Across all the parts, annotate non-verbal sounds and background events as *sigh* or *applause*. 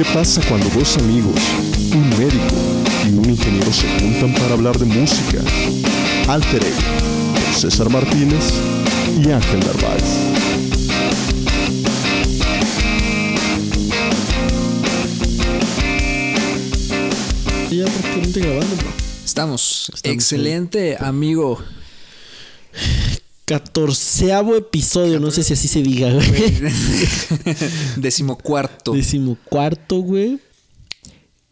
¿Qué pasa cuando dos amigos, un médico y un ingeniero se juntan para hablar de música? Alter Ego, César Martínez y Ángel Narváez. Ya prácticamente grabando, bro. Estamos. Estamos, Excelente, amigo. Catorceavo episodio, no sé si así se diga, güey. *laughs* Decimocuarto Decimocuarto, güey.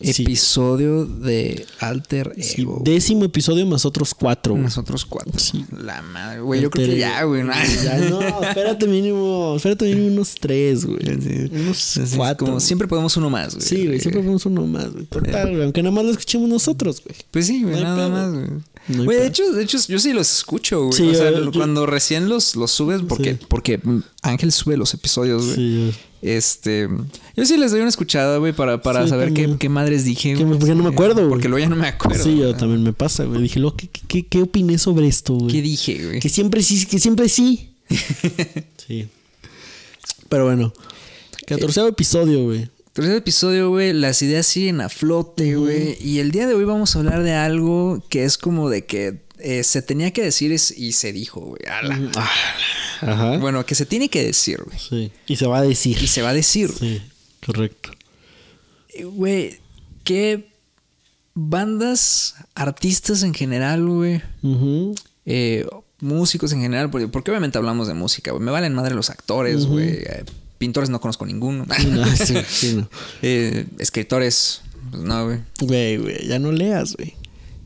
Sí. episodio de Alter Sí, Ego. décimo episodio más otros cuatro, güey. Nosotros cuatro. Sí. La madre, güey. Yo creo que ya, güey. ¿no? Ya no, espérate mínimo, espérate mínimo unos tres, güey. Unos cuatro. Como güey. siempre podemos uno más, güey. Sí, güey, siempre ponemos uno más, güey. Total, güey, aunque nada más lo escuchemos nosotros, güey. Pues sí, güey, No nada pedo. más, güey. No Güey, de hecho, de hecho, yo sí los escucho, güey. Sí, o sea, yo- cuando recién los, los subes, porque, Sí. porque Ángel sube los episodios, güey. Sí. Este. Yo sí les doy una escuchada, güey, para, para Sí, saber qué, qué madres dije, Que porque no me acuerdo, güey. Porque luego ya no me acuerdo. Sí, yo también me pasa, güey. Dije, lo, ¿qué, qué, qué opiné sobre esto, güey? ¿Qué dije, güey? Que siempre sí, que siempre sí. *laughs* sí. Pero bueno. Catorceavo episodio, güey. Tercer episodio, güey, las ideas siguen a flote, güey. Y el día de hoy vamos a hablar de algo que es como de que eh, se tenía que decir y se dijo, güey. Ala. Ajá. Bueno, que se tiene que decir, güey. Sí. Y se va a decir. Y se va a decir. Sí, correcto. Eh, Güey, ¿qué bandas, artistas en general, güey? Ujú. eh, músicos en general, porque, porque obviamente hablamos de música, güey. Me valen madre los actores, güey. Pintores no conozco ninguno. *laughs* No, sí, sí, *laughs* no. Eh, escritores, pues no, güey. Güey, güey, ya no leas, güey.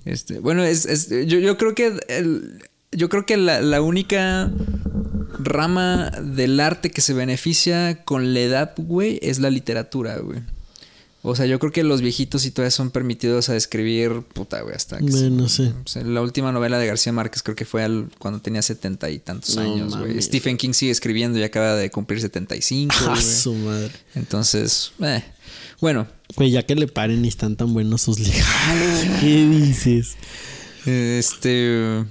Este, bueno, es, es- yo, yo creo que el- yo creo que la, la única rama del arte que se beneficia con la edad, güey, es la literatura, güey. O sea, yo creo que los viejitos y todavía son permitidos a escribir, puta, güey, hasta que... Güey, no sé. o sea, la última novela de García Márquez creo que fue al- cuando tenía setenta y tantos No años, güey. Stephen King sigue escribiendo y acaba de cumplir 75, *laughs* A güey. su madre. Entonces, eh. bueno, Güey, ya que le paren y están tan buenos sus libros. *laughs* ¿Qué dices? Este.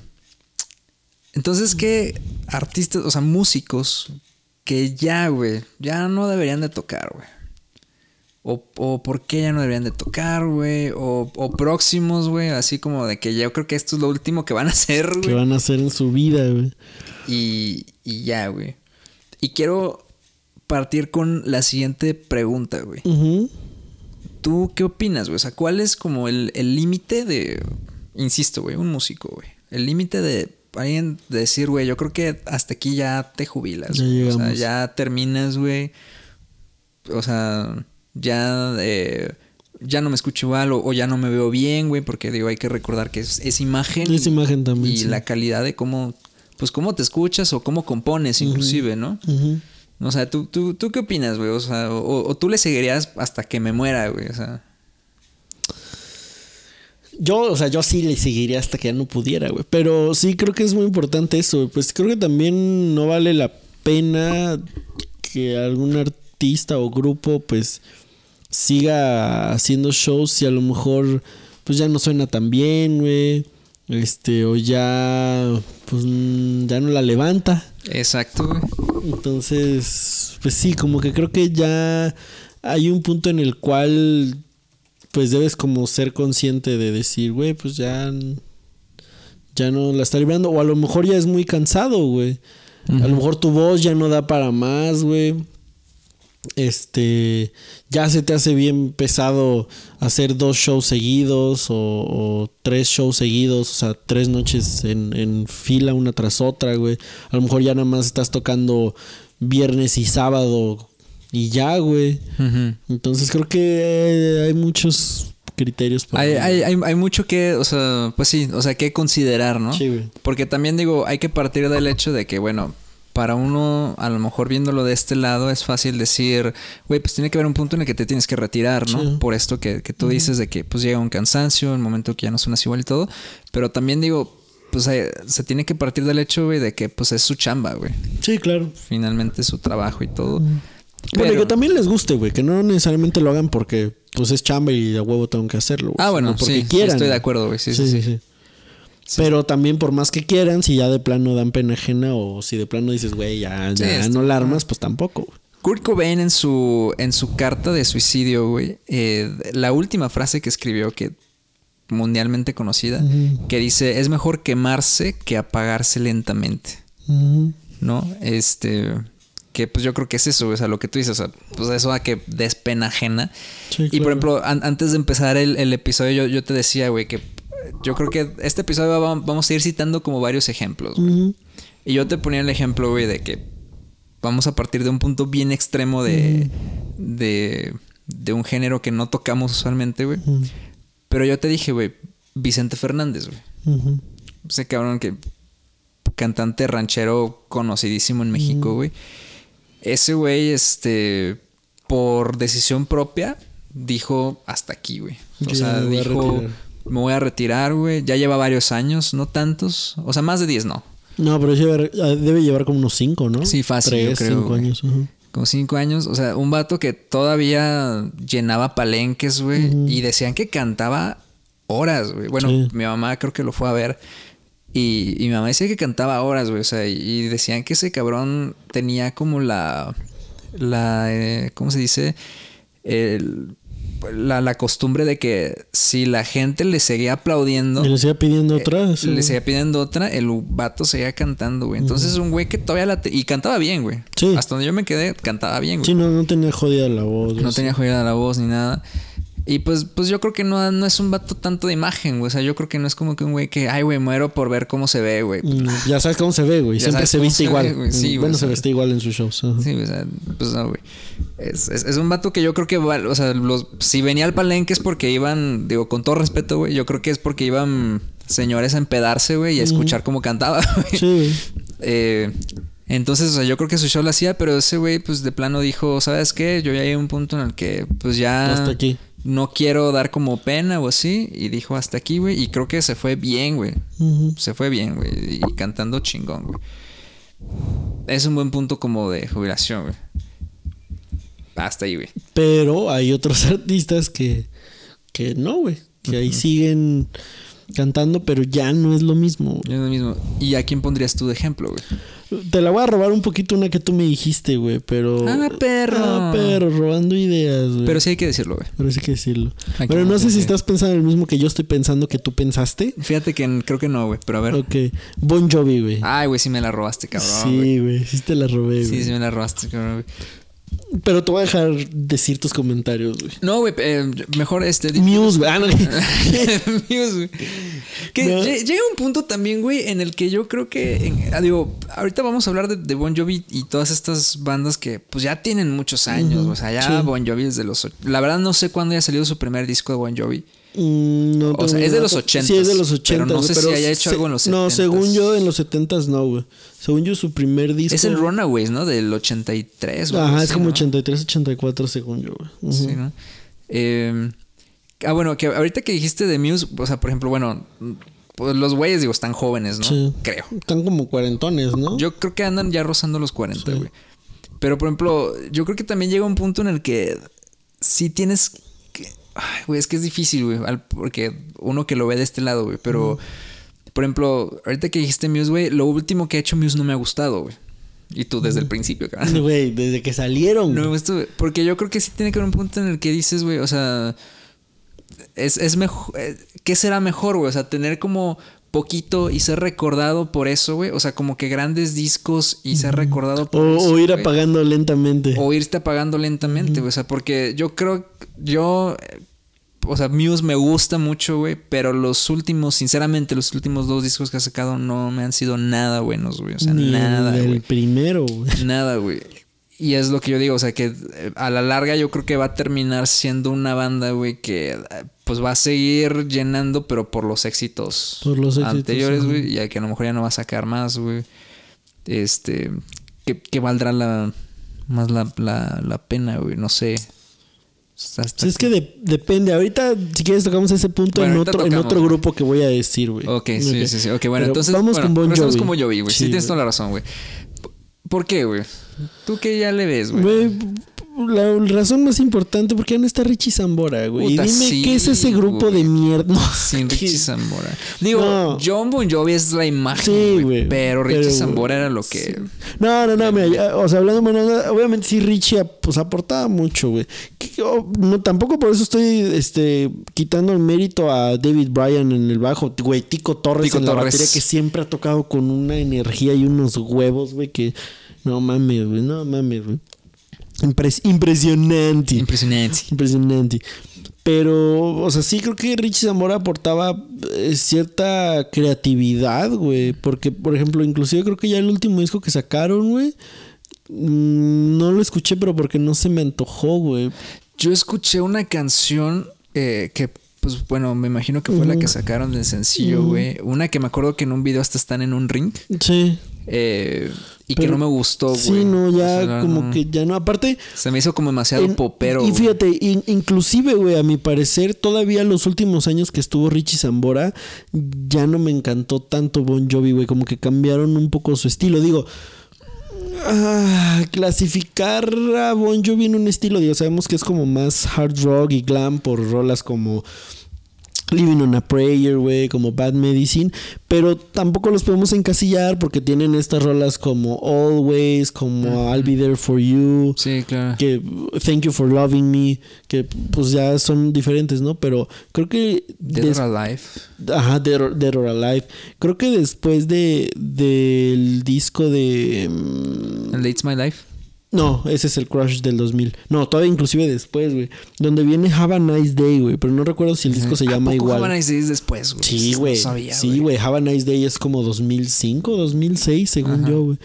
Entonces, ¿qué artistas, o sea, músicos que ya, güey, ya no deberían de tocar, güey? O, o por qué ya no deberían de tocar, güey. O, o próximos, güey. Así como de que yo creo que esto es lo último que van a hacer, ¿Qué güey. van a hacer en su vida, güey? Y, y ya, güey. Y quiero partir con la siguiente pregunta, güey. ¿Tú qué opinas, güey? O sea, ¿cuál es como el el límite de. Insisto, güey, un músico, güey. El límite de alguien de decir, güey, yo creo que hasta aquí ya te jubilas. Ya güey. o sea, ya terminas, güey. O sea, ya. eh, ya no me escucho igual o, o ya no me veo bien, güey, porque digo, hay que recordar que es, es imagen. Es y- imagen también, Y sí. la calidad de cómo, pues cómo te escuchas o cómo compones, inclusive, ¿no? Ujú. O sea, ¿tú, tú, ¿tú qué opinas, güey? O sea, o, o tú le seguirías hasta que me muera, güey. O sea, Yo, o sea, yo sí le seguiría hasta que ya no pudiera, güey. Pero sí creo que es muy importante eso. Pues creo que también no vale la pena que algún artista o grupo, pues, siga haciendo shows si a lo mejor, pues, ya no suena tan bien, güey. Este, o ya, pues, mm, ya no la levanta. exacto, güey. Entonces, pues sí, como que creo que ya hay un punto en el cual pues debes como ser consciente de decir, güey, pues ya ya no la está librando o a lo mejor ya es muy cansado, güey. A lo mejor tu voz ya no da para más, güey. Este, ya se te hace bien pesado hacer dos shows seguidos o, o tres shows seguidos, o sea, tres noches en, en fila una tras otra, güey. A lo mejor ya nada más estás tocando viernes y sábado y ya, güey. Entonces creo que hay muchos criterios para... Hay, hay, hay, hay mucho que, o sea, pues sí, o sea, que considerar, ¿no? Sí, güey. Porque también digo, hay que partir del hecho de que, bueno, para uno, a lo mejor viéndolo de este lado, es fácil decir, güey, pues tiene que haber un punto en el que te tienes que retirar, ¿no? Sí. Por esto que, que tú dices de que pues llega un cansancio, el momento que ya no suenas igual y todo. Pero también digo, pues eh, se tiene que partir del hecho, güey, de que pues es su chamba, güey. Sí, claro. Finalmente es su trabajo y todo. Bueno, Pero- que también les guste, güey, que no necesariamente lo hagan porque pues es chamba y a huevo tengo que hacerlo. güey, Ah, bueno, porque sí, quieran. estoy de acuerdo, güey. Sí, sí, sí. sí. Pero también por más que quieran, si ya de plano dan pena ajena o si de plano dices, güey, ya, Sí, ya está- no la armas, pues tampoco. Kurt Cobain en su, en su carta de suicidio, güey, eh, la última frase que escribió, que mundialmente conocida, que dice, es mejor quemarse que apagarse lentamente. ¿no? Este, que pues yo creo que es eso, o sea, lo que tú dices, o sea, pues eso a que des pena ajena. Sí, Y por ejemplo, an- antes de empezar el, el episodio, yo, yo te decía, güey, que yo creo que este episodio va- vamos a ir citando como varios ejemplos, güey. Ujú. Y yo te ponía el ejemplo, güey, de que vamos a partir de un punto bien extremo de, de, de un género que no tocamos usualmente, güey. Pero yo te dije, güey, Vicente Fernández, güey. Ese cabrón que cantante ranchero conocidísimo en México, güey. Ese güey, este, por decisión propia, dijo hasta aquí, güey. O sea, dijo. Me voy a retirar, güey. Ya lleva varios años, no tantos. O sea, más de 10 no. No, pero ah, debe llevar como unos 5, ¿no? Sí, fácil, yo creo, años. Como cinco años. O sea, un vato que todavía llenaba palenques, güey. Y decían que cantaba horas, güey. Bueno, Sí. mi mamá creo que lo fue a ver. Y, y mi mamá decía que cantaba horas, güey. O sea, y, y decían que ese cabrón tenía como la. La. eh, ¿Cómo se dice? El- la, la costumbre de que si la gente le seguía aplaudiendo. Y le sigue pidiendo otra. sí. Eh, Le seguía pidiendo otra, el vato seguía cantando, güey. Entonces, un güey que todavía la. te- y cantaba bien, güey. Sí. Hasta donde yo me quedé, cantaba bien, güey. Sí, no, no tenía jodida la voz. No tenía jodida la voz ni nada. Y pues, pues yo creo que no, no es un vato tanto de imagen, güey. O sea, yo creo que no es como que un güey que, ay, güey, muero por ver cómo se ve, güey. Mm, Ya sabes cómo se ve, güey. Siempre se viste se igual. ve, güey. Sí, Mm, güey, bueno, se viste igual en sus shows. ajá. Sí, o sea, pues no, güey. Es, es- es un vato que yo creo que, o sea, los, si venía al palenque es porque iban, digo, con todo respeto, güey, yo creo que es porque iban señores a empedarse, güey, y a escuchar cómo cantaba, *laughs* güey. Sí, güey. Eh, entonces, o sea, yo creo que su show lo hacía, pero ese güey, pues de plano dijo, ¿sabes qué? Yo ya llegué a un punto en el que, pues ya. Hasta aquí. No quiero dar como pena o así. Y dijo hasta aquí, güey. Y creo que se fue bien, güey. Se fue bien, güey. Y cantando chingón, güey. Es un buen punto como de jubilación, güey. Hasta ahí, güey. Pero hay otros *laughs* artistas que, que no, güey. Que ahí siguen cantando, pero ya no es lo mismo. Es lo mismo. ¿Y a quién pondrías tú de ejemplo, güey? Te la voy a robar un poquito una que tú me dijiste, güey, pero... Ah, perro. Ah, perro, robando ideas, güey. Pero sí hay que decirlo, güey. Pero sí hay que decirlo. Pero no sé si estás pensando el mismo que yo estoy pensando que tú pensaste. Fíjate que creo que no, güey. Pero a ver. Ok. Bon Jovi, güey. Ay, güey, sí me la robaste, cabrón, sí, güey. Sí te la robé, Sí, güey. sí me la robaste, cabrón, güey. Pero te voy a dejar decir tus comentarios, güey. No, güey, eh, mejor este. Muse, güey. Ah, *laughs* no. Muse, güey. Que No. llega un punto también, güey, en el que yo creo que. en- ah, digo, ahorita vamos a hablar de, de Bon Jovi y todas estas bandas que, pues ya tienen muchos años. Ujú, O sea, ya sí. Bon Jovi es de los. La verdad, no sé cuándo haya salido su primer disco de Bon Jovi. Mm, no O sea, es de los 80s, Sí, es de los pero 80 no sé si haya hecho algo en los No, 70s. según yo, en los 70s no, güey. Según yo, su primer disco. Es el Runaways, ¿no? Del 83. o algo Ajá, es como ¿no? 83, 84, según yo, güey. Ujú. Sí, ¿no? Eh, ah, bueno, que ahorita que dijiste de Muse, o sea, por ejemplo, bueno, pues los güeyes, digo, están jóvenes, ¿no? Sí. Creo. Están como cuarentones, ¿no? Yo creo que andan ya rozando los 40, Sí. güey. Pero, por ejemplo, yo creo que también llega un punto en el que sí tienes. Ay, güey, es que es difícil, güey. Porque uno que lo ve de este lado, güey. Pero, por ejemplo, ahorita que dijiste Muse, güey, lo último que ha hecho Muse no me ha gustado, güey. Y tú desde el principio, *laughs* cabrón. Güey, desde que salieron. No me güey. gustó, güey. Porque yo creo que sí tiene que haber un punto en el que dices, güey, o sea, es, es mejor, eh, ¿qué será mejor, güey? O sea, tener como poquito y ser recordado por eso, güey. O sea, como que grandes discos y ser recordado por O, eso. o ir güey. apagando lentamente. O irte apagando lentamente, güey. O sea, porque yo creo, yo, o sea, Muse me gusta mucho, güey. Pero los últimos, sinceramente, los últimos dos discos que ha sacado no me han sido nada buenos, güey. O sea, Ni nada, el güey. primero, güey. Nada, güey. Y es lo que yo digo, o sea, que eh, a la larga yo creo que va a terminar siendo una banda, güey, que eh, pues va a seguir llenando, pero por los éxitos, Por los éxitos, anteriores, güey, y que a lo mejor ya no va a sacar más, güey. Este, que, que valdrá la más la, la, la pena, güey, no sé. Es que de- depende. Ahorita, si quieres, tocamos ese punto Bueno, en, otro, en otro grupo que voy a decir, güey. Ok, sí, sí, sí. Ok, bueno, Pero entonces. Vamos bueno, con Bon empezamos Jovi. con Bon Jovi, güey. Sí, Sí, tienes toda la razón, güey. ¿Por qué, güey? ¿Tú qué ya le ves, güey? La razón más importante, porque ya no está Richie Zambora, güey. Puta, y dime sí, qué es ese grupo güey. de mierda. No, *laughs* Sin ¿qué? Richie Zambora. Digo, No. John Bon Jovi es la imagen, Sí, güey. Pero Richie Pero, Zambora era lo que... No, no, no, mira, ya, o sea, hablando, bueno, obviamente sí Richie pues aportaba mucho, güey. Que- oh, No, tampoco por eso estoy este quitando el mérito a David Bryan en el bajo, güey, Tico Torres Tico en la batería que siempre ha tocado con una energía y unos huevos, güey, que no mames, güey, no mames, güey. Impres- impresionante. Impresionante. Impresionante. Pero, o sea, sí creo que Richie Zamora aportaba eh, cierta creatividad, güey. Porque, por ejemplo, inclusive creo que ya el último disco que sacaron, güey. mm, No lo escuché, pero porque no se me antojó, güey. Yo escuché una canción eh, que, pues bueno, me imagino que fue la que sacaron del sencillo, güey. Una que me acuerdo que en un video hasta están en un ring. Sí. Eh, y que no me gustó, güey. Sí, no, ya O sea, como no. que ya no. Aparte, Se me hizo como demasiado En- popero. Y fíjate, in- inclusive, güey, a mi parecer, todavía los últimos años que estuvo Richie Zambora, ya no me encantó tanto Bon Jovi, güey, como que cambiaron un poco su estilo. Digo, ah, clasificar a Bon Jovi en un estilo, digo, sabemos que es como más hard rock y glam por rolas como... Living on a Prayer, güey, como Bad Medicine, pero tampoco los podemos encasillar porque tienen estas rolas como Always, como I'll Be There For You, Sí, claro. que Thank You for Loving Me, que pues ya son diferentes, ¿no? Pero creo que Dead or Alive. Ajá, Dead or, Dead or Alive. Creo que después de del disco de mm, And It's My Life. No, ese es el Crush del 2000. No, todavía inclusive después, güey, donde viene Have a Nice Day, güey, pero no recuerdo si el disco se ¿A llama poco igual. Have a Nice Days después, güey? Sí, No güey. sabía, sí, güey. Have a Nice Day es como 2005, 2006, según yo, güey.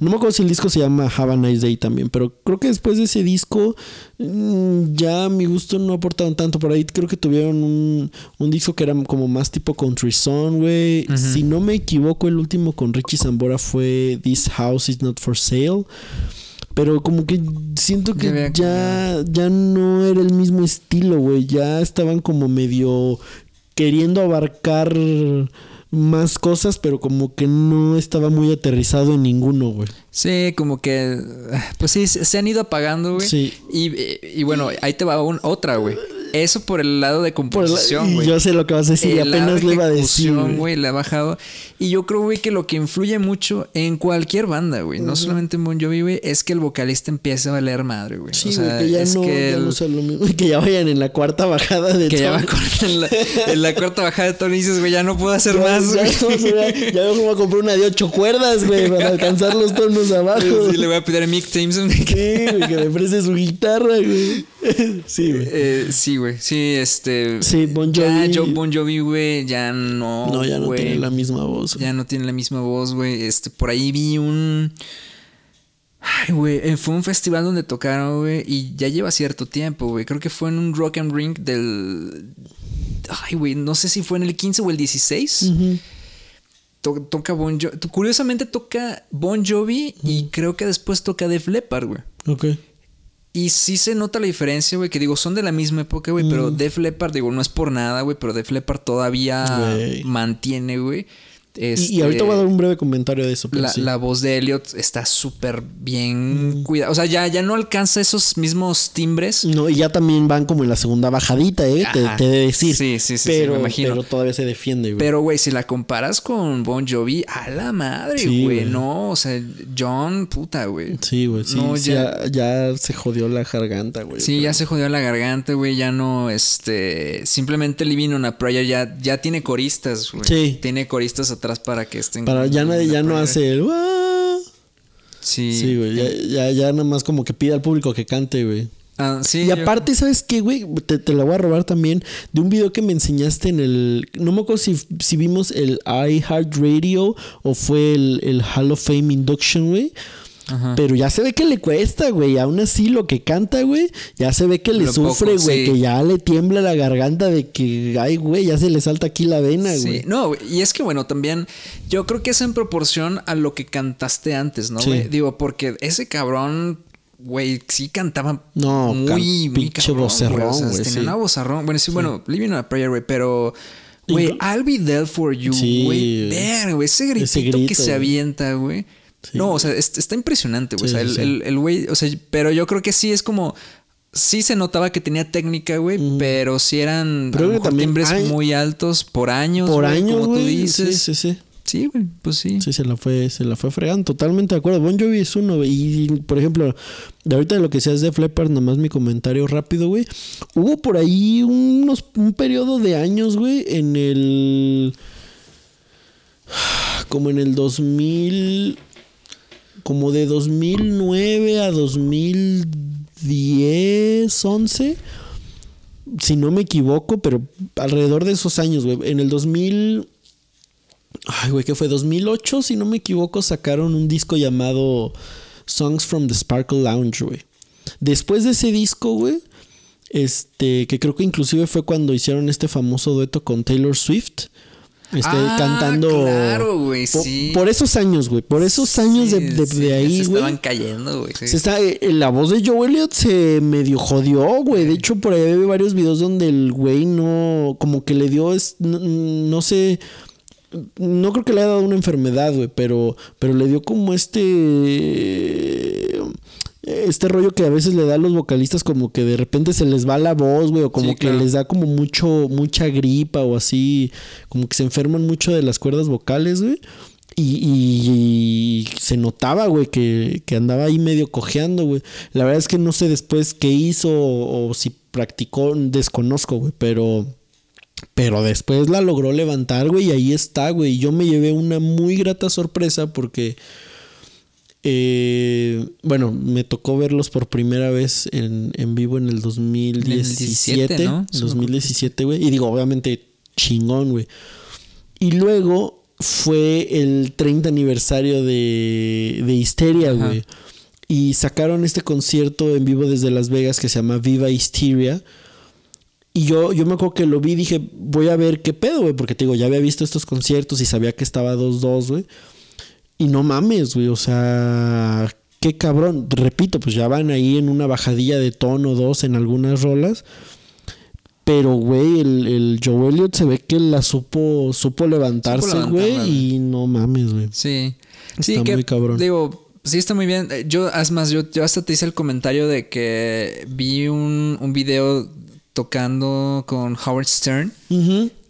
No me acuerdo si el disco se llama Have a Nice Day también, pero creo que después de ese disco mm, ya a mi gusto no aportaron tanto. Por ahí creo que tuvieron un, un disco que era como más tipo country song, güey. Si no me equivoco, el último con Richie Zambora fue This House Is Not For Sale. Pero como que siento que ya, ya no era el mismo estilo, güey. Ya estaban como medio queriendo abarcar más cosas, pero como que no estaba muy aterrizado en ninguno, güey. Sí, como que. Pues sí, se se han ido apagando, güey. Sí. Y, y bueno, ahí te va un- otra, güey. Eso por el lado de composición, güey. yo sé lo que vas a decir, y El apenas le iba a decir. güey. le ha bajado. Y yo creo, güey, que lo que influye mucho en cualquier banda, güey, no solamente en Bon Jovi, güey, es que el vocalista empiece a valer madre, güey. Sí, o sea, güey, que ya es no, que ya el- no lo mismo. *laughs* Que ya vayan en la cuarta bajada de que ya va en la, en la cuarta bajada de tono y dices, güey, ya no puedo hacer Ya, más, ya, güey. ya, ya me voy a comprar una de ocho cuerdas, güey, para alcanzar los tonos abajo. Sí, le voy a pedir a Mick Jameson Sí, güey, que me preste su guitarra, güey. *laughs* Sí, güey. Eh, sí, güey. Sí, este. Sí, Bon Ya Jovi. Joe Bon Jovi, güey, ya no. No, ya no güey. tiene la misma voz. güey. Ya no tiene la misma voz, güey. Este, por ahí vi un. Ay, güey. eh, Fue un festival donde tocaron, güey. Y ya lleva cierto tiempo, güey. Creo que fue en un Rock and Ring del. Ay, güey. No sé si fue en el 15 o el 16. Ujú. To- toca Bon Jovi. Curiosamente toca Bon Jovi y creo que después toca Def Leppard, güey. Ok. Y sí se nota la diferencia, güey, que digo, son de la misma época, güey, pero Def Leppard, digo, no es por nada, güey, pero Def Leppard todavía mantiene, güey. Y- Y, este, ahorita voy a dar un breve comentario de eso. La, sí. la voz de Elliot está súper bien cuidada. O sea, ya, ya no alcanza esos mismos timbres. No, y ya también van como en la segunda bajadita, ¿eh? Te, te he de decir. Sí, sí, sí, sí, pero, me imagino. Pero todavía se defiende, güey. Pero, güey, si la comparas con Bon Jovi, a la madre, Sí, güey. no, o sea, John, puta, güey. Sí, güey. Sí, No, ya- ya... ya se jodió la garganta, güey. Sí, ya se jodió la garganta, güey. Ya no, este. Simplemente Living on a Prayer ya, ya tiene coristas, güey. Sí. Tiene coristas atrás para que estén. Para ya nadie, ya no hace el. Sí. Sí, güey. Ya, ya, ya nada más como que pide al público que cante, güey. Ah, sí, Y yo- aparte, ¿sabes qué, güey? Te, te la voy a robar también de un video que me enseñaste en el. No me acuerdo si, si vimos el iHeartRadio o fue el, el Hall of Fame Induction, güey. Ajá. Pero ya se ve que le cuesta, güey. Aún así, lo que canta, güey, ya se ve que le Lo sufre, poco, güey. sí. Que ya le tiembla la garganta de que, ay, güey, ya se le salta aquí la vena, Sí, güey. no, y es que bueno, también yo creo que es en proporción a lo que cantaste antes, ¿no? Sí. güey? Digo, porque ese cabrón, güey, sí cantaba No, muy, muy cabrón, vocerrón, O sea, güey, tenía sí. una vozarrón. Bueno, sí, bueno, Living on a Prayer, güey, pero. Güey, I'll be there for you, Sí, güey. Ver, güey, ese gritito Ese grito, que se avienta, güey. No, o sea, es- está impresionante, güey. Sí, o sea, sí, el- sí. el el güey, o sea, pero yo creo que sí es como. Sí se notaba que tenía técnica, güey, pero sí eran Pero a lo mejor también timbres hay- muy altos por años. Por güey, años, como tú dices. Sí, sí, sí. Sí, güey, pues sí. Sí, se la fue, se la fue fregando, totalmente de acuerdo. Bon Jovi es uno, güey. Y, por ejemplo, de ahorita de lo que seas de Leppard, nomás mi comentario rápido, güey. Hubo por ahí unos, un periodo de años, güey, en el. Como en el 2000. Como de 2009 a 2010, 11. Si no me equivoco, pero alrededor de esos años, güey. En el 2000. Ay, güey, ¿qué fue? 2008, si no me equivoco, sacaron un disco llamado Songs from the Sparkle Lounge, güey. Después de ese disco, güey, este, que creo que inclusive fue cuando hicieron este famoso dueto con Taylor Swift. Este, Ah, cantando. claro, güey, sí. Por, esos años, güey. Por esos años de, Sí, de- sí, de ya ahí, Se güey. estaban cayendo, güey. sí. Se está, eh, la voz de Joe Elliott se medio jodió, güey. De hecho, por ahí hay varios videos donde el güey no, como que le dio, es- no, no sé, no creo que le haya dado una enfermedad, güey, pero, pero le dio como este, este rollo que a veces le da a los vocalistas como que de repente se les va la voz, güey, o como Sí, que claro. les da como mucho, mucha gripa o así, como que se enferman mucho de las cuerdas vocales, güey. Y, y- y se notaba, güey, que, que andaba ahí medio cojeando, güey. La verdad es que no sé después qué hizo o, o si practicó, desconozco, güey, pero... Pero después la logró levantar, güey, y ahí está, güey. Y Yo me llevé una muy grata sorpresa porque... eh, bueno, me tocó verlos por primera vez en, en vivo en el 2017, 17, ¿no? 2017, güey. Y digo, obviamente, chingón, güey. Y luego fue el 30 aniversario de, de Histeria, güey. Y sacaron este concierto en vivo desde Las Vegas que se llama Viva Hysteria. Y yo, yo me acuerdo que lo vi y dije, voy a ver qué pedo, güey. Porque te digo, ya había visto estos conciertos y sabía que estaba 2-2, güey. Y no mames, güey. O sea, qué cabrón. Repito, pues ya van ahí en una bajadilla de tono 2 en algunas rolas. Pero, güey, el, el Joe Elliott se ve que la supo, supo levantarse, güey. Y no mames, güey. Sí. Está sí, que, muy cabrón. Digo, sí está muy bien. Eh, Yo, es más, yo, yo hasta te hice el comentario de que vi un, un video tocando con Howard Stern.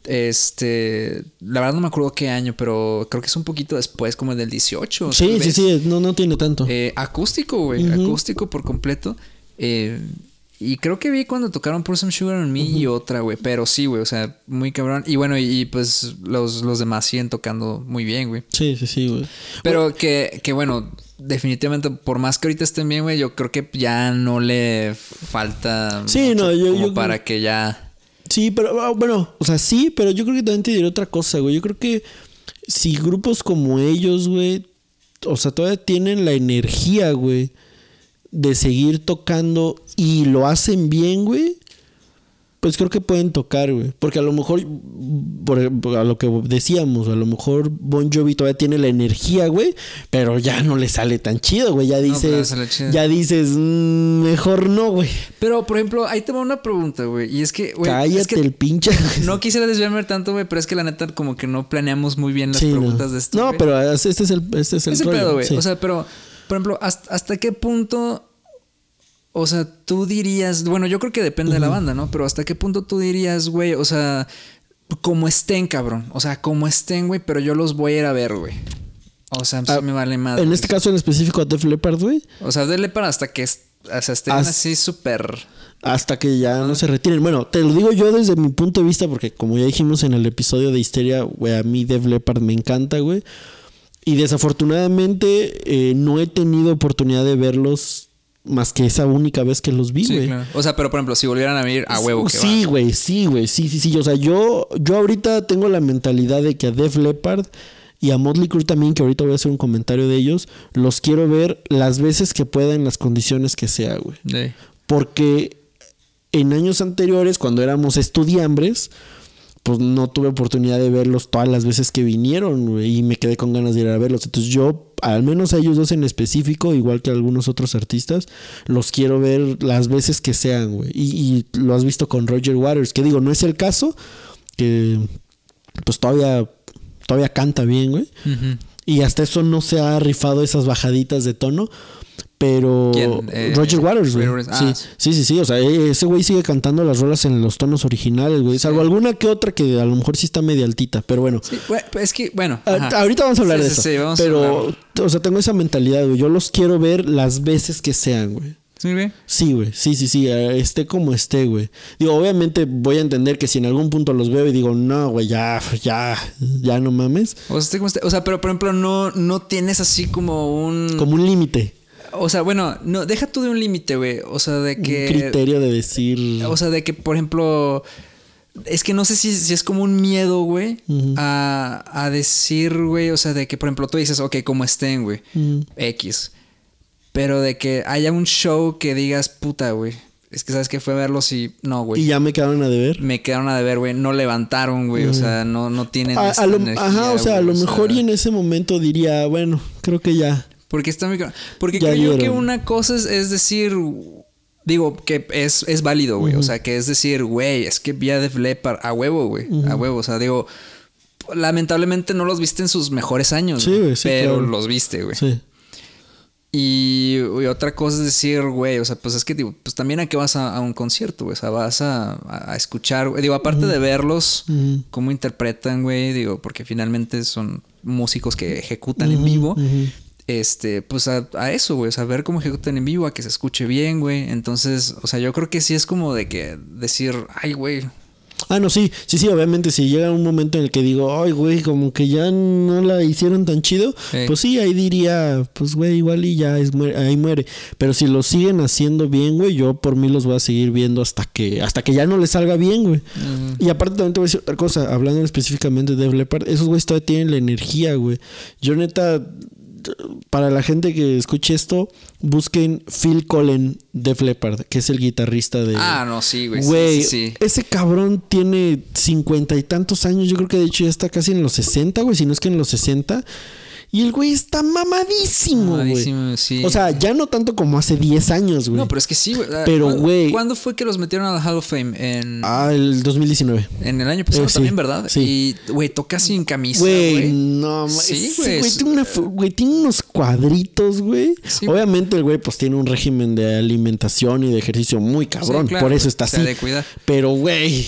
Este, la verdad no me acuerdo qué año, pero creo que es un poquito después, como el del 18. Sí, sí, sí. No, no tiene tanto. Eh, acústico, güey. Acústico por completo. Eh, y creo que vi cuando tocaron Pour Some Sugar on Me y otra, güey. Pero sí, güey. O sea, muy cabrón. Y bueno, y, y, pues los, los demás siguen tocando muy bien, güey. Sí, sí, sí, güey. Pero que, que bueno, definitivamente, por más que ahorita estén bien, güey, yo creo que ya no le falta. Sí, no, yo- como yo- para que ya. Sí, pero ah, bueno, o sea, sí, pero yo creo que también te diré otra cosa, güey. Yo creo que si grupos como ellos, güey, o sea, todavía tienen la energía, güey, de seguir tocando y lo hacen bien, güey, pues creo que pueden tocar, güey. Porque a lo mejor, por, por a lo que decíamos, a lo mejor Bon Jovi todavía tiene la energía, güey, pero ya no le sale tan chido, güey. Ya dices, ya dices, "Mm, mejor no, güey. Pero, por ejemplo, ahí te va una pregunta, güey. Y es que, güey. Cállate es que el pinche. *laughs* No quisiera desviarme tanto, güey, pero es que la neta, como que no planeamos muy bien las Sí, no. preguntas de esto. No, pero este es el, este es el Ese rollo, pedo, güey. sí. O sea, pero, por ejemplo, ¿hasta, hasta qué punto. O sea, tú dirías. Bueno, yo creo que depende de la banda, ¿no? Pero ¿hasta qué punto tú dirías, güey? O sea, como estén, cabrón. O sea, como estén, güey, pero yo los voy a ir a ver, güey. O sea, Ah, me vale más. en este caso en específico a Def Leppard, güey, O sea, dele para hasta que. O sea, estén así súper. hasta que ya no se retiren. Bueno, te lo digo yo desde mi punto de vista, porque como ya dijimos en el episodio de Histeria, güey, a mí Def Leppard me encanta, güey. Y desafortunadamente eh, no he tenido oportunidad de verlos más que esa única vez que los vi, Sí, güey. claro. O sea, pero por ejemplo, si volvieran a venir a huevo, que Sí, güey, sí, güey, sí, sí, sí. O sea, yo, yo ahorita tengo la mentalidad de que a Def Leppard y a Motley Crue también, que ahorita voy a hacer un comentario de ellos, los quiero ver las veces que pueda en las condiciones que sea, güey. Sí. Porque en años anteriores, cuando éramos estudiambres, pues no tuve oportunidad de verlos todas las veces que vinieron, güey, y me quedé con ganas de ir a verlos. Entonces yo, al menos a ellos dos en específico, igual que a algunos otros artistas, los quiero ver las veces que sean, güey. Y, y lo has visto con Roger Waters, que digo, no es el caso, que pues todavía, todavía canta bien, güey. Y hasta eso no se ha rifado esas bajaditas de tono. Pero. Eh, Roger Waters, güey. Ah, sí. sí, sí, sí. O sea, e- ese güey sigue cantando las rolas en los tonos originales, güey. Salvo alguna que otra que a lo mejor sí está media altita. Pero bueno. Sí, pues es que, bueno. A- ajá. Ahorita vamos a hablar Sí, de eso. sí, vamos a pero, hablar. o sea, tengo esa mentalidad, güey. Yo los quiero ver las veces que sean, güey. Sí, güey. Sí, güey. Sí, sí, sí. eh, Esté como esté, güey. Digo, obviamente voy a entender que si en algún punto los veo y digo, no, güey, ya, ya, ya no mames. O sea, como o sea, pero por ejemplo, no, no tienes así como un. Como un límite. O sea, bueno, no, deja tú de un límite, güey. O sea, de Un que. criterio de decir. O sea, de que, por ejemplo. Es que no sé si, si es como un miedo, güey, a, a decir, güey, o sea, de que, por ejemplo, tú dices, ok, como estén, güey. X. Pero de que haya un show que digas, puta, güey. Es que sabes que fue a verlos y no, y güey. ya me quedaron a deber. Me quedaron a deber, güey. No levantaron, güey. O sea, no, no tienen. A, a lo, energía, ajá, o sea, a lo mejor y en ese momento diría, bueno, creo que ya. Porque está muy... Porque Ya creo que una cosa es, es decir... Digo, que es, es válido, güey. O sea, que es decir, güey, es que vi a Def Leppard a huevo, güey. A huevo. O sea, digo... Lamentablemente no los viste en sus mejores años. Sí, güey, sí, Pero claro. los viste, güey. Sí. Y, y otra cosa es decir, güey, o sea, pues es que digo, pues también a qué vas a, a un concierto, güey. O sea, vas a, a escuchar, güey. Digo, aparte de verlos, Ujú. cómo interpretan, güey, digo, porque finalmente son músicos que ejecutan en vivo. Este, pues a, a eso, güey, o sea, ver cómo ejecutan en vivo, a que se escuche bien, güey. Entonces, o sea, yo creo que sí es como de que decir, ay, güey. Ah, no, sí, sí, sí, obviamente si llega un momento en el que digo, ay, güey, como que ya no la hicieron tan chido, Sí. pues sí, ahí diría, pues, güey, igual y ya es muere- ahí muere. Pero si lo siguen haciendo bien, güey, yo por mí los voy a seguir viendo hasta que, hasta que ya no les salga bien, güey. Y aparte también te voy a decir otra cosa, hablando específicamente de Leppard, esos güeyes todavía tienen la energía, güey. Yo neta, para la gente que escuche esto, busquen Phil Collen Def Leppard, que es el guitarrista de... Ah, no, sí, güey. sí, Güey, sí, sí. ese cabrón tiene cincuenta y tantos años. Yo creo que de hecho ya está casi en los 60, güey, si no es que en los 60. Y el güey está mamadísimo, güey. Mamadísimo, sí. O sea, ya no tanto como hace 10 años, güey. No, pero es que sí, güey. Ah, Pero, ¿cuándo- güey. ¿Cuándo fue que los metieron al Hall of Fame? En, Ah, el 2019. en el año pasado eh, sí, también, ¿verdad? sí. Y, güey, toca sin camisa, Güey, güey. no, Sí, güey, güey es- tiene, una güey, tiene unos cuadritos, güey. Sí, güey. Obviamente el güey pues tiene un régimen de alimentación y de ejercicio muy cabrón, claro, por eso güey, está así. de cuidar. Pero güey,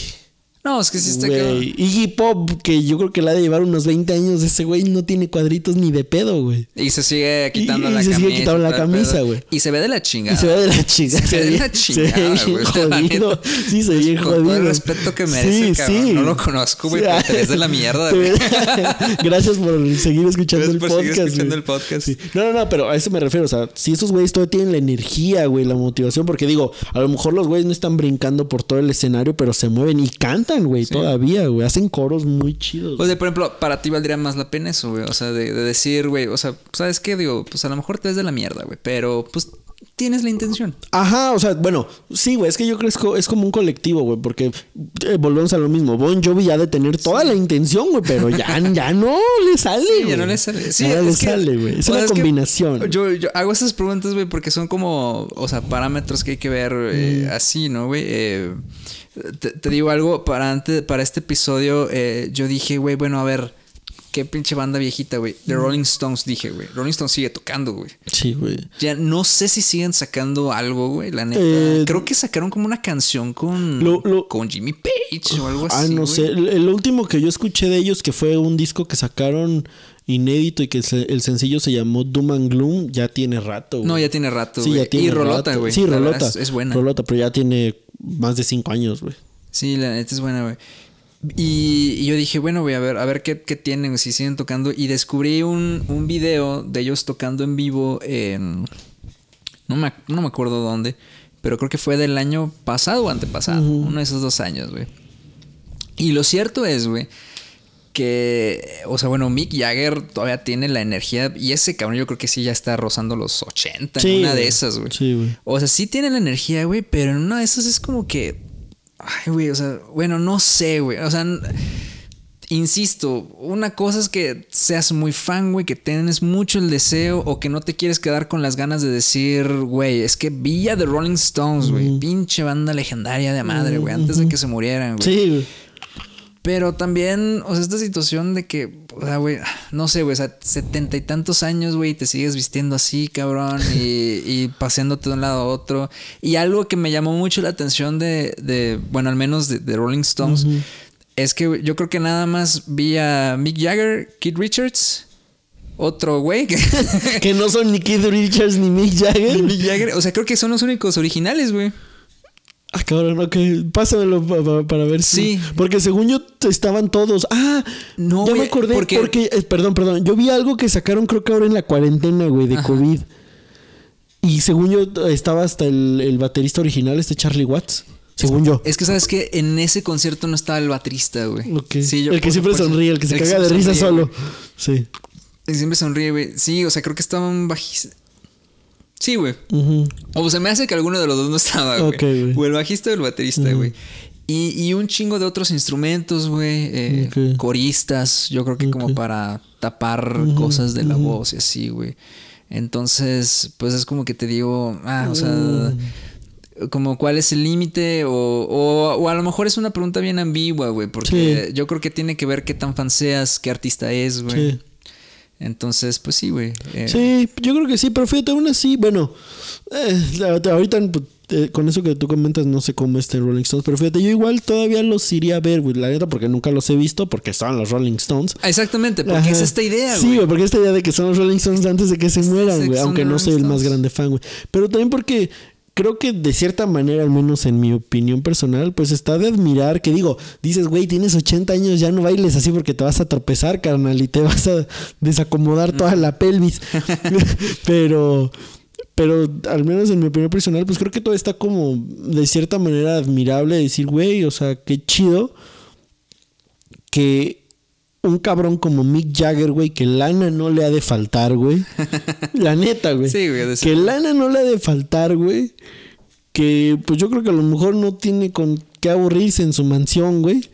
No, es que sí está güey, Iggy Pop que yo creo que la ha de llevar unos 20 años, ese güey no tiene cuadritos ni de pedo, güey. Y se sigue quitando Y- y la se camisa. sigue quitando la camisa, güey. Y se ve de la chingada. Y se ve de la chingada. *laughs* Se ve de la se ve chingada, bien güey. la jodido. Sí, se ve jodido. todo el respeto que merece, cabrón. No lo conozco, güey, pero te ves de la mierda, güey. *laughs* Gracias por seguir escuchando el por podcast. seguir escuchando el podcast. Sí. No, no, no, pero a eso me refiero. O sea, si esos güeyes todavía tienen la energía, güey, la motivación, porque digo, a lo mejor los güeyes no están brincando por todo el escenario, pero se mueven y cantan, güey, todavía, güey. Hacen coros muy chidos. O sea, por ejemplo, para ti valdría más la pena eso, güey. O sea, de, de decir, güey, o sea, ¿sabes qué? Digo, pues a lo mejor te ves de la mierda, güey. Pero, pues, tienes la intención. Ajá, o sea, bueno, sí, güey, es que yo creo que es co- es como un colectivo, güey, porque eh, volvemos a lo mismo. Bon Jovi ya de tener toda la intención, güey, pero ya, *laughs* ya no le sale, Sí, ya no le sale. Sí, ya no le que- sale, güey. Es una es combinación. Yo, yo hago esas preguntas, güey, porque son como, o sea, parámetros que hay que ver eh, Mm. así, ¿no, güey? Eh, te, te digo algo, para, antes, para este episodio, eh, yo dije, güey, bueno, a ver, qué pinche banda viejita, güey. The. Rolling Stones, dije, güey. Rolling Stones sigue tocando, güey. Sí, güey. Ya no sé si siguen sacando algo, güey, la neta. Eh, Creo que sacaron como una canción con, Lo- lo- con Jimmy Page o algo Ah, así. no güey. sé. El, el último que yo escuché de ellos, que fue un disco que sacaron inédito y que el sencillo se llamó Doom and Gloom, ya tiene rato. güey. No, ya tiene rato, Sí, güey. ya tiene Y Rolota, rato. güey. Sí, Rolota. Es, es buena. Rolota, pero ya tiene más de cinco años, güey. Sí, la neta es buena, güey. Y, y yo dije, bueno, voy a ver, a ver qué, qué tienen, si siguen tocando. Y descubrí un, un video de ellos tocando en vivo en. No me, no me acuerdo dónde, pero creo que fue del año pasado o antepasado. Uno de esos dos años, güey. Y lo cierto es, güey, que. O sea, bueno, Mick Jagger todavía tiene la energía. Y ese cabrón, yo creo que sí ya está rozando los 80 en Sí, una de esas, güey. Sí, güey. O sea, sí tiene la energía, güey, pero en una de esas es como que. Ay, güey, o sea, bueno, no sé, güey. O sea, insisto, una cosa es que seas muy fan, güey, que tienes mucho el deseo o que no te quieres quedar con las ganas de decir, güey, es que Villa de Rolling Stones, güey, pinche banda legendaria de madre, güey, antes de que se murieran, güey. Sí, güey. Pero también, o sea, esta situación de que, o sea, güey, no sé, güey, o sea, setenta y tantos años, güey, y te sigues vistiendo así, cabrón, y, y paseándote de un lado a otro. Y algo que me llamó mucho la atención de, de bueno, al menos de, de Rolling Stones, es que yo creo que nada más vi a Mick Jagger, Keith Richards, otro güey que... *laughs* que no son ni Keith Richards ni Mick Jagger. Mick Jagger, o sea, creo que son los únicos originales, güey. Ah, cabrón, ok. Pásamelo pa- pa- para ver si. Sí. Porque según yo estaban todos. Ah, No, ya me acordé. porque- Porque, eh, perdón, perdón. Yo vi algo que sacaron, creo que ahora en la cuarentena, güey, de COVID. Y según yo estaba hasta el, el baterista original, este Charlie Watts. Según yo. Es que sabes que en ese concierto no estaba el baterista, güey. Ok. Sí, yo- el que por- siempre por sonríe, el que se caga de risa sonríe, solo. güey. Sí. El que siempre sonríe, güey. Sí, o sea, creo que estaba un bajista. Sí, güey. O se me hace que alguno de los dos no estaba, güey. O el bajista o el baterista, güey. Y, y un chingo de otros instrumentos, güey. eh. Coristas, yo creo que como para tapar cosas de la voz y así, güey. Entonces, pues es como que te digo, ah, o sea, como cuál es el límite o, o, o a lo mejor es una pregunta bien ambigua, güey, porque Sí. yo creo que tiene que ver qué tan fan seas, qué artista es, güey. Sí. Entonces, pues sí, güey. eh, Sí, yo creo que sí, pero fíjate, aún así, bueno, eh, ahorita eh, con eso que tú comentas, no sé cómo está en Rolling Stones, pero fíjate, yo igual todavía los iría a ver, güey, la neta, porque nunca los he visto, porque estaban los Rolling Stones. Exactamente, porque Ajá. es esta idea, Sí, güey. güey, porque esta idea de que son los Rolling Stones antes de que se mueran, güey, aunque no soy el más grande fan, güey. Pero también porque creo que de cierta manera, al menos en mi opinión personal, pues está de admirar que digo, dices, güey, tienes 80 años, ya no bailes así porque te vas a tropezar, carnal, y te *laughs* vas a desacomodar toda la pelvis. *laughs* pero... Pero al menos en mi opinión personal, pues creo que todo está como de cierta manera admirable. Decir, güey, o sea, qué chido que un cabrón como Mick Jagger, güey, que lana no le ha de faltar, güey. *laughs* La neta, güey. Sí, güey, Que lana no le ha de faltar, güey. Que pues yo creo que a lo mejor no tiene con qué aburrirse en su mansión, güey.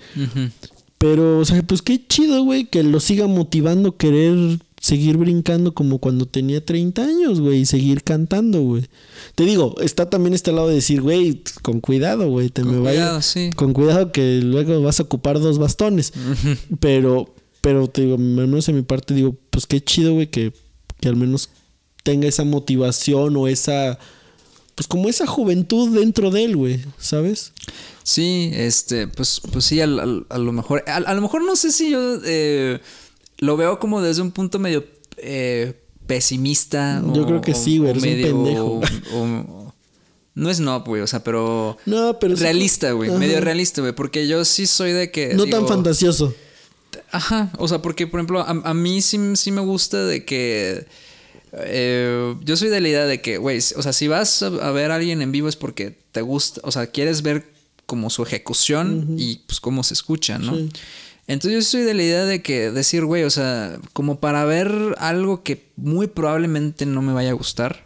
Pero, o sea, pues qué chido, güey, que lo siga motivando a querer seguir brincando como cuando tenía 30 años, güey, y seguir cantando, güey. Te digo, está también este lado de decir, güey, con cuidado, güey, te Con me vaya. cuidado, sí. Con cuidado que luego vas a ocupar dos bastones. Pero, pero te digo, al menos en mi parte digo, pues qué chido, güey, que, que al menos tenga esa motivación o esa, pues como esa juventud dentro de él, güey, ¿sabes? Sí, este, pues, pues sí, al- al- a lo mejor, a, a lo mejor no sé si yo eh, lo veo como desde un punto medio eh, pesimista. Yo o- creo que sí, güey, eres un pendejo. o- no es no, güey, o sea, pero No, pero realista, güey, medio realista, güey, porque yo sí soy de que No digo, tan fantasioso. Ajá, o sea, porque por ejemplo, a, a mí sí, sí me gusta de que... eh, yo soy de la idea de que, güey, o sea, si vas a, a ver a alguien en vivo es porque te gusta, o sea, quieres ver como su ejecución y pues cómo se escucha, ¿no? Sí. Entonces yo soy de la idea de que decir, güey, o sea, como para ver algo que muy probablemente no me vaya a gustar.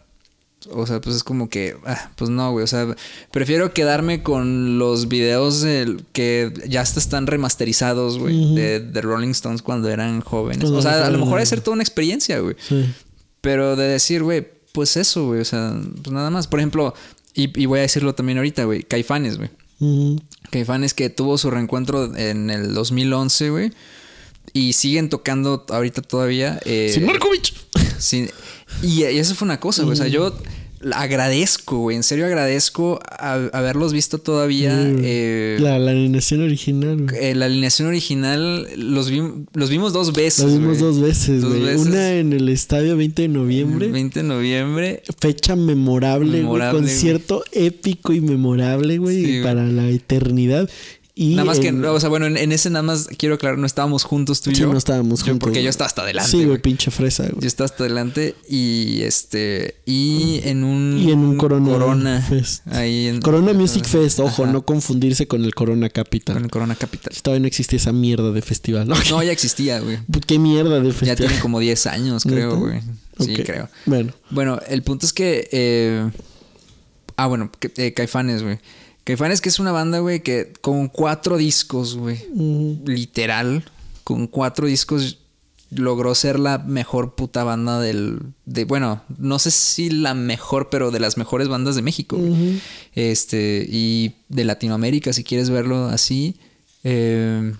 O sea, pues es como que, ah, pues no, güey. O sea, prefiero quedarme con los videos del- que ya hasta están remasterizados, güey, de, de Rolling Stones cuando eran jóvenes. Cuando o sea, a lo mejor es ser toda una experiencia, güey. Sí. Pero de decir, güey, pues eso, güey. O sea, pues nada más. Por ejemplo, y, y voy a decirlo también ahorita, güey, Caifanes, güey. Caifanes que tuvo su reencuentro en el 2011, güey. Y siguen tocando ahorita todavía. eh, Sin Markovich. Sí, y, y eso fue una cosa, güey. O sea, yo agradezco, güey. En serio agradezco a- haberlos visto todavía. Mm. eh, La, la alineación original, güey. eh, la alineación original los, vi- los vimos dos veces. La vimos güey. dos veces, Dos güey. veces. Una en el estadio 20 de noviembre. 20 de noviembre. Fecha memorable, güey. Memorable, Concierto épico y memorable, güey. Sí, güey. para la eternidad. Y nada más que, o sea, bueno, en, en ese nada más quiero aclarar, no estábamos juntos tú y Sí, yo. no estábamos Yo- juntos, Porque yo estaba hasta adelante. Sí, güey, pinche fresa, Yo güey. estaba hasta adelante y este y en un Y en un Corona Corona Fest. ahí en- Corona Music Fest, ojo, Ajá, no confundirse con el Corona Capital. con el Corona Capital. Todavía no existe esa mierda de festival. No, No, ya existía, güey. *laughs* ¿Qué mierda de Ya festival? tiene como 10 años, creo, güey. Sí, creo. Bueno. Bueno, el punto es que. eh, Ah, bueno, eh, Caifanes, güey. Caifanes, que es una banda, güey, que con cuatro discos, güey. Literal, con cuatro discos logró ser la mejor puta banda del. De, bueno, no sé si la mejor, pero de las mejores bandas de México. Ujú. Este, y de Latinoamérica, si quieres verlo así. Eh,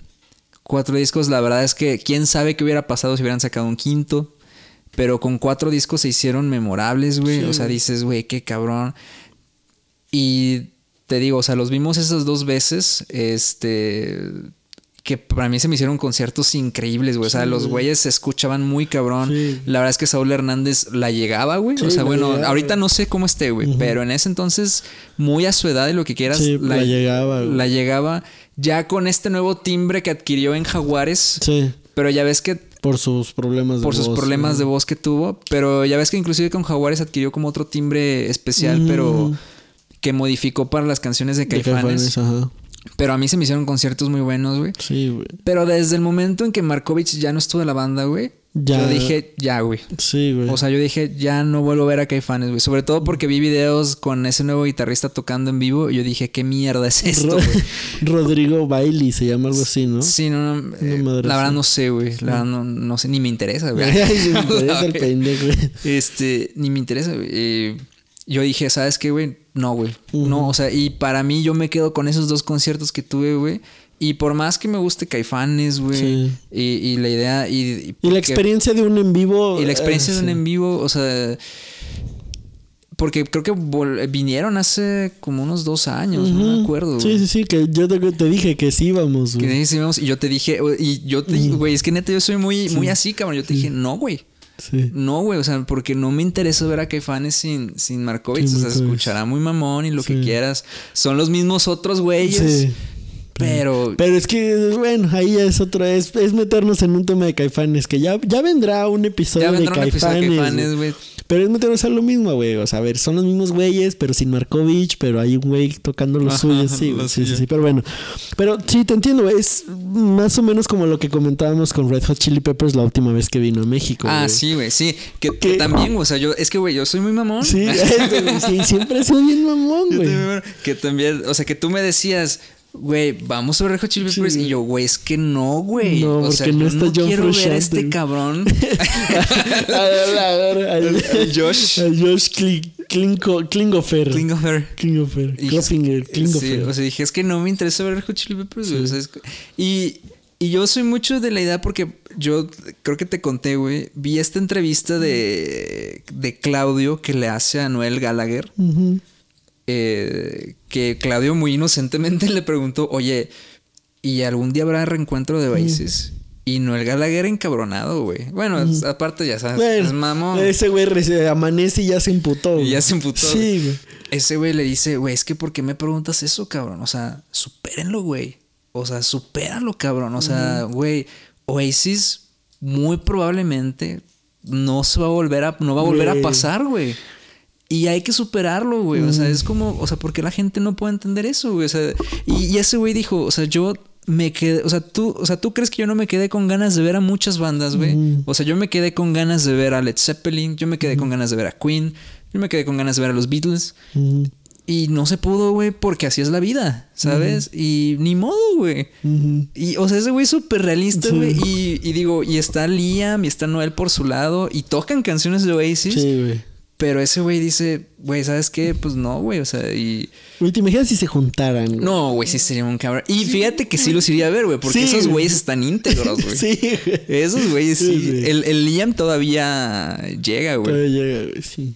Cuatro discos, la verdad es que quién sabe qué hubiera pasado si hubieran sacado un quinto. Pero con cuatro discos se hicieron memorables, güey. Sí, o sea, dices, güey, qué cabrón. Y te digo, o sea, los vimos esas dos veces. Este. Que para mí se me hicieron conciertos increíbles, güey. O sea, los güey. güeyes se escuchaban muy cabrón. Sí. La verdad es que Saúl Hernández la llegaba, güey. Sí, o sea, la bueno, llegaba, ahorita güey. no sé cómo esté, güey. Pero en ese entonces, muy a su edad y lo que quieras, Sí, la llegaba, güey. La llegaba ya con este nuevo timbre que adquirió en Jaguares. Sí, Pero ya ves que por sus problemas de por sus voz, problemas ¿no? de voz que tuvo. Pero ya ves que inclusive con Jaguares adquirió como otro timbre especial, Mm. pero que modificó para las canciones de Caifanes. Pero a mí se me hicieron conciertos muy buenos, güey. Sí, güey. Pero desde el momento en que Markovich ya no estuvo en la banda, güey, Ya. yo dije, ya, güey. Sí, güey. O sea, yo dije, ya no vuelvo a ver a Caifanes, güey. Sobre todo porque vi videos con ese nuevo guitarrista tocando en vivo. Y yo dije, ¿qué mierda es esto, güey? *laughs* Rodrigo Bailey se llama algo así, ¿no? Sí, no, no. eh, madre la verdad no sé, güey. La verdad no, no sé, ni me interesa, güey. *laughs* Sí, me *laughs* interesa el pendejo, güey. Este, ni me interesa, güey. Eh, yo dije, ¿sabes qué, güey? No, güey. No, o sea, y para mí yo me quedo con esos dos conciertos que tuve, güey. Y por más que me guste Caifanes, güey. Sí. Y, y la idea. Y, Y la experiencia de un en vivo. Y la experiencia eh, de un sí. en vivo, o sea. Porque creo que vinieron hace como unos dos años, no me acuerdo. Sí, sí, sí, que yo te, te dije que sí íbamos, Que güey. dije, sí, vamos, y yo te dije, y yo te güey, es que neta yo soy muy, muy así, cabrón. Yo te dije, no, güey. Sí. No, güey, o sea, porque no me interesa ver a Caifanes sin, sin Markovich. O sea, se escuchará muy mamón y lo que quieras. Son los mismos otros güeyes. Sí. Pero. Pero es que, bueno, ahí es otra es, es meternos en un tema de caifanes, que ya, ya vendrá un episodio ya de vendrá un episodio de Caifanes, güey. Pero es meternos a lo mismo, güey. O sea, a ver, son los mismos güeyes, pero sin Markovich, pero hay un güey tocando los Ajá, suyos, sí, lo. Sí, sí, sí, pero bueno. Pero sí, te entiendo, güey. Es más o menos como lo que comentábamos con Red Hot Chili Peppers la última vez que vino a México. Ah, sí, güey, sí. Que, también, *laughs* o sea, yo, es que, güey, yo soy muy mamón. Sí, *laughs* güey, sí, siempre sido bien mamón, güey. que también, o sea, que tú me decías, güey, vamos a ver Hot Chili Sí, Peppers. güey. y yo, güey, es que no, güey. No, o sea, porque no yo no John quiero ver a este cabrón. *laughs* A ver, a ver, al, *laughs* Josh. al Josh Kling- Klingo- Klingofer. Klingofer. Klingofer. Klopfinger, Sí, Klingofer. o sea, dije, es que no me interesa ver Hot Chili Peppers, güey. O sea, es y, y yo soy mucho de la idea porque yo creo que te conté, güey. Vi esta entrevista de, de Claudio que le hace a Noel Gallagher. Ujú. Eh, que Claudio muy inocentemente *laughs* le preguntó, oye, ¿y algún día habrá reencuentro de Oasis? Y Noel Gallagher encabronado, güey. Bueno, aparte ya sabes, Bueno, es mamón. Ese güey amanece y ya se emputó. Y ya se emputó, Sí, güey. Ese güey le dice, güey, es que ¿por qué me preguntas eso, cabrón? O sea, supérenlo, güey. O sea, supéralo, cabrón. O sea, güey, Oasis muy probablemente no se va a volver a, no va a volver a pasar, güey. Y hay que superarlo, güey. O sea, es como, o sea, porque la gente no puede entender eso, güey. O sea, y, y ese güey dijo, o sea, yo me quedé, o sea, tú, o sea, tú crees que yo no me quedé con ganas de ver a muchas bandas, güey. Ujú. O sea, yo me quedé con ganas de ver a Led Zeppelin, yo me quedé con ganas de ver a Queen, yo me quedé con ganas de ver a los Beatles. Y no se pudo, güey, porque así es la vida, ¿sabes? Y ni modo, güey. Ujú. Y, o sea, ese güey es súper realista, Sí. güey. Y, y digo, y está Liam y está Noel por su lado y tocan canciones de Oasis. Sí, güey. Pero ese güey dice, güey, ¿sabes qué? Pues no, güey, o sea, y... Güey, ¿te imaginas si se juntaran? güey? No, güey, sí sería un cabrón. Y fíjate que sí los iría a ver, güey, porque Sí, esos güey. güeyes están íntegros, güey. *laughs* Sí, güey. Esos güeyes sí. Sí. El, el Liam todavía llega, güey. Todavía llega, güey, sí.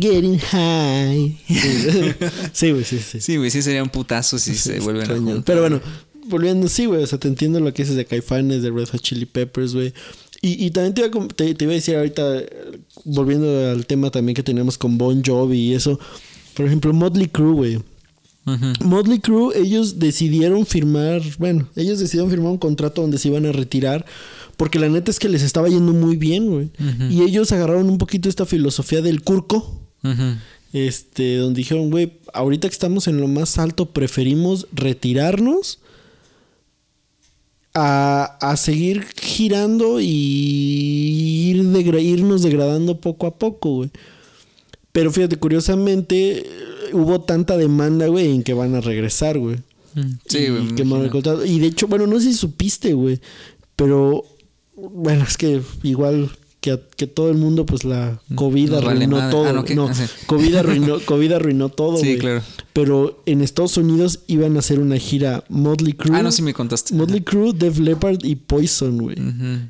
Getting high. *laughs* Sí, güey, sí, sí. Sí, güey, sí sería un putazo si se vuelven a juntar. Pero bueno, volviendo, sí, güey. O sea, te entiendo lo que dices de Caifanes, de Red Hot Chili Peppers, güey. Y, y también te iba, a, te, te iba a decir ahorita, volviendo al tema también que teníamos con Bon Jovi y eso. Por ejemplo, Motley Crue, güey. Motley Crue, ellos decidieron firmar, bueno, ellos decidieron firmar un contrato donde se iban a retirar, porque la neta es que les estaba yendo muy bien, güey. Y ellos agarraron un poquito esta filosofía del curco, este, donde dijeron, güey, ahorita que estamos en lo más alto, preferimos retirarnos a, a seguir girando y ir degra- irnos degradando poco a poco, güey. Pero fíjate, curiosamente, hubo tanta demanda, güey, en que van a regresar, güey. Sí, Y güey. contrato. Y de hecho, bueno, no sé si supiste, güey. Pero, bueno, es que igual que, todo el mundo, pues la COVID Nos arruinó todo. Ah, no, ¿qué? no, *laughs* sí. COVID arruinó, COVID arruinó todo, Sí, claro. Pero en Estados Unidos iban a hacer una gira Motley Crue. Ah, no, sí me contaste. Motley Crue, Def Leppard y Poison, güey.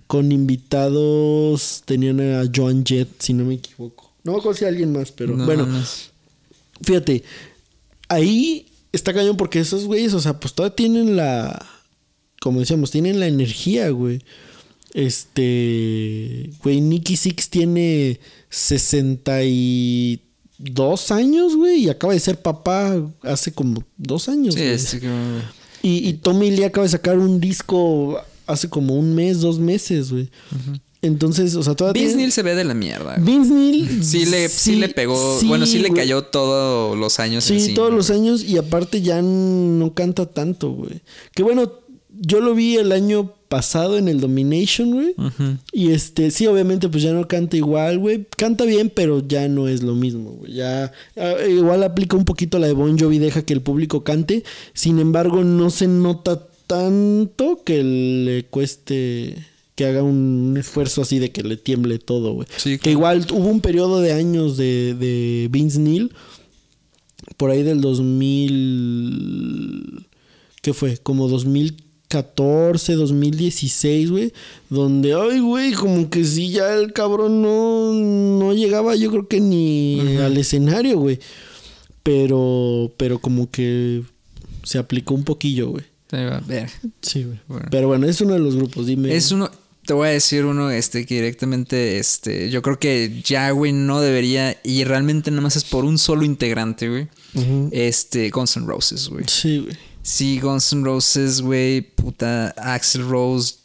Con invitados tenían a Joan Jett, si no me equivoco. No me acuerdo si alguien más, pero No, bueno, no. fíjate, ahí está cañón porque esos güeyes, o sea, pues todavía tienen la, como decíamos, tienen la energía, güey. Este, güey, Nicky Six tiene 62 años, güey, y acaba de ser papá hace como dos años. Sí, es que- Y, y Tommy Lee acaba de sacar un disco hace como un mes, dos meses, güey. Entonces, o sea, todavía. Vince tiene- Neil se ve de la mierda. Vince Neil. Sí le, sí, le pegó. bueno, sí le güey. cayó todos los años Sí, encima. todos los años y aparte ya no canta tanto, güey. Que bueno, yo lo vi el año pasado en el Domination, güey. Y este, sí, obviamente, pues ya no canta igual, güey. Canta bien, pero ya no es lo mismo, güey. Ya, ah, igual aplica un poquito la de Bon Jovi, deja que el público cante. Sin embargo, no se nota tanto que le cueste que haga un esfuerzo así de que le tiemble todo, güey. Sí, Que igual hubo un periodo de años de, de Vince Neil, por ahí del 2000, ¿qué fue? Como 2014, 2016, güey, donde, ay, güey, como que sí, ya el cabrón no, no llegaba, yo creo que ni al escenario, güey. Pero, pero como que se aplicó un poquillo, güey. Sí, güey. Bueno. Pero bueno, es uno de los grupos, dime. Es uno, te voy a decir uno, este, que directamente, este, yo creo que ya, güey, no debería, y realmente nada más es por un solo integrante, güey. Este, Guns N' Roses, güey. Sí, güey. Sí, Guns N' Roses, güey, puta, Axel Rose,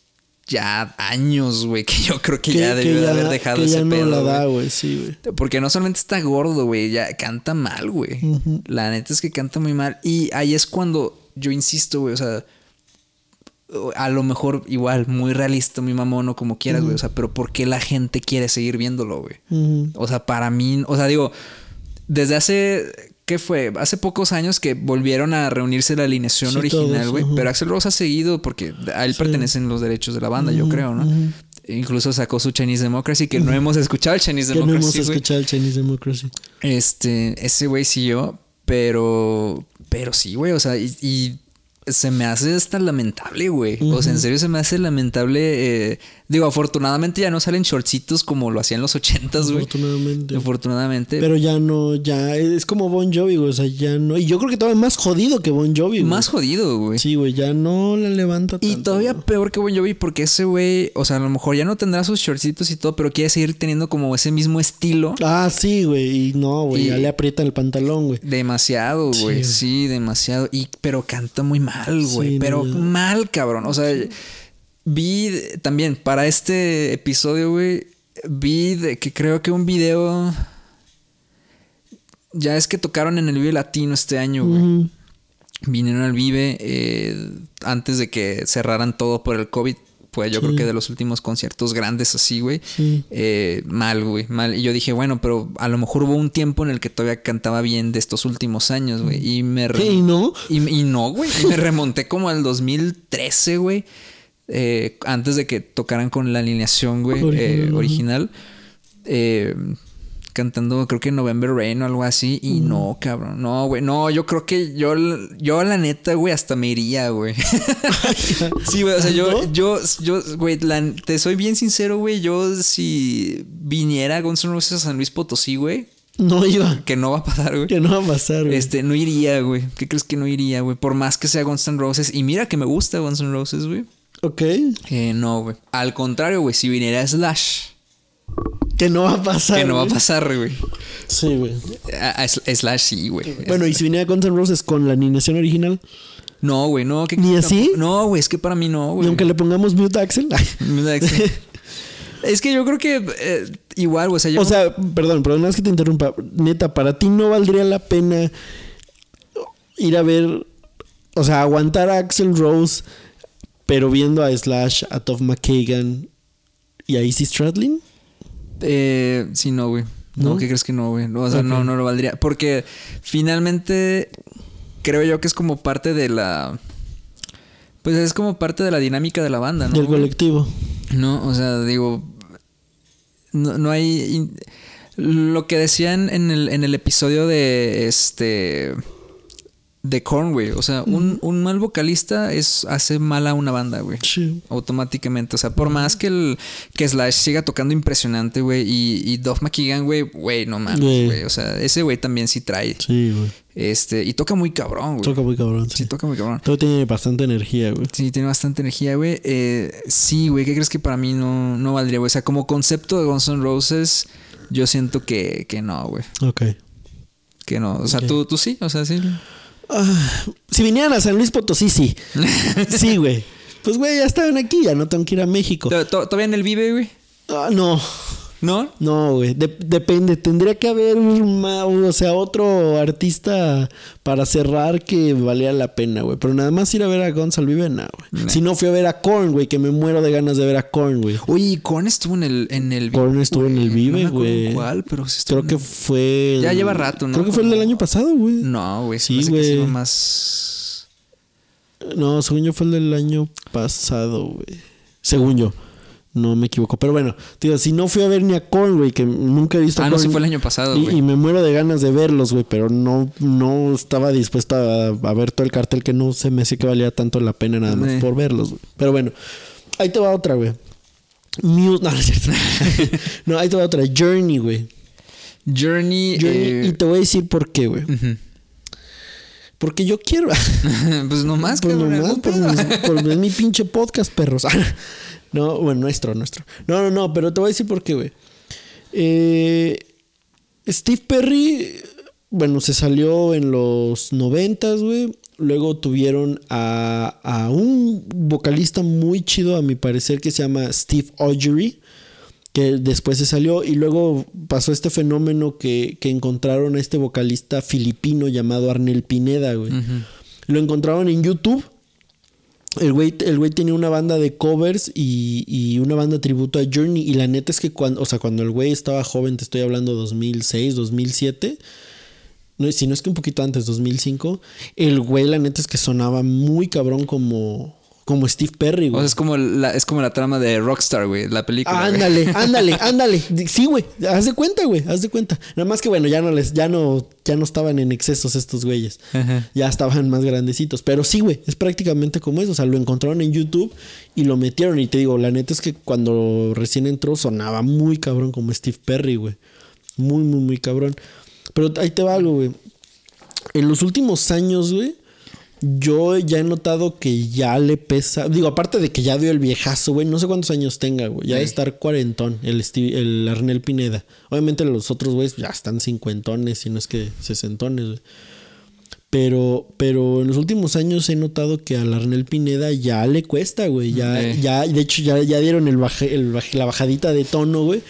ya años, güey, que yo creo que, ya debió de haber dejado que ese ya pedo, no la güey. da, güey, sí, güey. Porque no solamente está gordo, güey, ya canta mal, güey. La neta es que canta muy mal. Y ahí es cuando yo insisto, güey, o sea, a lo mejor igual, muy realista, muy mamón o como quieras, güey, o sea, pero ¿por qué la gente quiere seguir viéndolo, güey? O sea, para mí, o sea, digo, desde hace, ¿qué fue? Hace pocos años que volvieron a reunirse la alineación Sí, original, güey. Pero Axel Rose ha seguido porque a él Sí. pertenecen los derechos de la banda, yo creo, ¿no? Incluso sacó su Chinese Democracy, que no hemos escuchado el Chinese Que no Democracy, hemos güey. escuchado el Chinese Democracy. Este, ese güey siguió, pero, pero sí, güey, o sea, y, y se me hace hasta lamentable, güey. O sea, en serio se me hace lamentable. eh, digo, afortunadamente ya no salen shortcitos como lo hacían en los ochentas, güey. Afortunadamente. Afortunadamente. Pero ya no, ya es como Bon Jovi, güey. O sea, ya no. Y yo creo que todavía más jodido que Bon Jovi, güey. más jodido, güey. Sí, güey, ya no la levanta Y tanto, todavía güey. peor que Bon Jovi porque ese güey, o sea, a lo mejor ya no tendrá sus shortcitos y todo, pero quiere seguir teniendo como ese mismo estilo. Ah, sí, güey. Y no, güey, Y- ya le aprietan el pantalón, güey. Demasiado, güey. Sí. Sí. demasiado. Y, pero canta muy mal, güey. Sí, pero no, mal, cabrón. O sea, vi también para este episodio, güey. Vi de que creo que un video. Ya es que tocaron en el Vive Latino este año, güey. Vinieron al Vive eh, antes de que cerraran todo por el COVID. Pues yo Sí. creo que de los últimos conciertos grandes así, güey. Sí. Eh, mal, güey, mal. Y yo dije, bueno, pero a lo mejor hubo un tiempo en el que todavía cantaba bien de estos últimos años, güey. Y me... ¿Y no? Y, y no, güey. Y me remonté como al 2013, güey. eh, antes de que tocaran con la alineación, güey, eh, Original, original. Eh, cantando, creo que November Rain o algo así. Y no, cabrón. No, güey. No, yo creo que yo, yo la neta, güey, hasta me iría, güey. *laughs* sí, güey. O sea, yo, yo, yo, güey, la- te soy bien sincero, güey. Yo, si viniera Guns N' Roses a San Luis Potosí, güey, No iba. que no va a pasar, güey. Que no va a pasar, güey. Este, no iría, güey. ¿Qué crees que no iría, güey? Por más que sea Guns N' Roses. Y mira que me gusta Guns N' Roses, güey. Ok. Eh, no, güey. Al contrario, güey. Si viniera Slash, Que no va a pasar. que no va a pasar, güey. Sí, güey. A- a Slash sí, güey. Bueno, y si viniera Guns N' Roses con la alineación original, No, güey, no. ¿qué- ¿Ni así? No, güey. Es que para mí no, y güey. aunque le pongamos mute a Axel. *laughs* Es que yo creo que eh, igual, güey. O sea, yo O sea, perdón, perdón, más que te interrumpa. Neta, para ti no valdría la pena ir a ver, o sea, aguantar a Axel Rose, pero viendo a Slash, a Toff McKagan y a Izzy Stradlin. Eh, sí, no, güey. No, ¿No? ¿qué crees que no, güey? O sea, no, no lo valdría. Porque finalmente creo yo que es como parte de la. Pues es como parte de la dinámica de la banda, ¿no? del colectivo. No, o sea, digo. no, no hay. in- Lo que decían en el, en el episodio de este. De Korn, güey. O sea, un, un mal vocalista es, hace mal a una banda, güey. Sí. Automáticamente. O sea, por más que el que Slash siga tocando impresionante, güey. Y, y Duff McKagan, güey, güey, no mames, Güey. güey. O sea, ese güey también sí trae. Sí, güey. Este, y toca muy cabrón, güey. Toca muy cabrón, sí. Sí, toca muy cabrón. Todo tiene bastante energía, güey. Sí, tiene bastante energía, güey. Eh, sí, güey, ¿qué crees que para mí no, no valdría, güey? O sea, como concepto de Guns N' Roses, yo siento que, que no, güey. Ok. Que no. O sea, tú, tú sí, o sea, sí. Ah, si vinieran a San Luis Potosí, sí. *laughs* Sí, güey. Pues, güey, ya estaban aquí, ya no tengo que ir a México. ¿To- to- ¿Todavía en el Vive, güey? Ah, no. ¿No? No, güey. De- depende. Tendría que haber o sea, otro artista para cerrar que valía la pena, güey. Pero nada más ir a ver a Guns al Vive, no, güey. Nah. Si no fui a ver a Korn, güey, que me muero de ganas de ver a Korn, güey. Oye, Korn estuvo en el, en el Korn estuvo en el güey. Vive, No güey. ¿Cuál? Pero sí estuvo Creo que fue. Ya lleva rato, ¿no? Creo que fue el del año pasado, güey. No, güey. Sí, güey. más... No, según yo fue el del año pasado, güey. Según yo. No me equivoco. Pero bueno, tío, si no fui a ver ni a Korn, güey, que nunca he visto a Ah, no, Korn, sí fue el año pasado, y, y me muero de ganas de verlos, güey, pero no, no estaba dispuesto a, a ver todo el cartel que no se me hacía que valía tanto la pena nada más Eh. por verlos, güey. Pero bueno, ahí te va otra, güey. Muse, no, no es cierto. *laughs* no, ahí te va otra. Journey, güey. Journey... Journey, eh, y te voy a decir por qué, güey. Porque yo quiero. *laughs* pues nomás, Pues nomás, por- es mi pinche podcast, perros. *laughs* no, bueno, nuestro, nuestro. No, no, no, pero te voy a decir por qué, güey. Eh, Steve Perry, bueno, se salió en los noventas, güey. Luego tuvieron a, a un vocalista muy chido, a mi parecer, que se llama Steve Augeri que después se salió y luego pasó este fenómeno que, que encontraron a este vocalista filipino llamado Arnel Pineda, güey. Lo encontraron en YouTube. El güey, el güey tenía una banda de covers y, y una banda tributo a Journey. Y la neta es que cuando, o sea, cuando el güey estaba joven, te estoy hablando 2006, 2007. No, si no es que un poquito antes, 2005. El güey, la neta es que sonaba muy cabrón como, como Steve Perry, O güey. sea, es como la, es como la trama de Rockstar, güey, la película. Ándale, *laughs* ándale, ándale. Sí, güey. Haz de cuenta, güey. Haz de cuenta. Nada más que bueno, ya no les, ya no, ya no estaban en excesos estos güeyes. Ajá. Ya estaban más grandecitos. Pero sí, güey. Es prácticamente como eso. O sea, lo encontraron en YouTube y lo metieron. Y te digo, la neta es que cuando recién entró sonaba muy cabrón como Steve Perry, güey. Muy, muy, muy cabrón. Pero ahí te va algo, güey. En los últimos años, güey. Yo ya he notado que ya le pesa. Digo, aparte de que ya dio el viejazo, güey. No sé cuántos años tenga, güey. Ya de Ey. estar cuarentón, el, Steve- el Arnel Pineda. Obviamente los otros güeyes ya están cincuentones, si no es que sesentones, güey. Pero, pero en los últimos años he notado que al Arnel Pineda ya le cuesta, güey. Ya, Ey. ya, de hecho, ya, ya dieron el baje- el baje- la bajadita de tono, güey.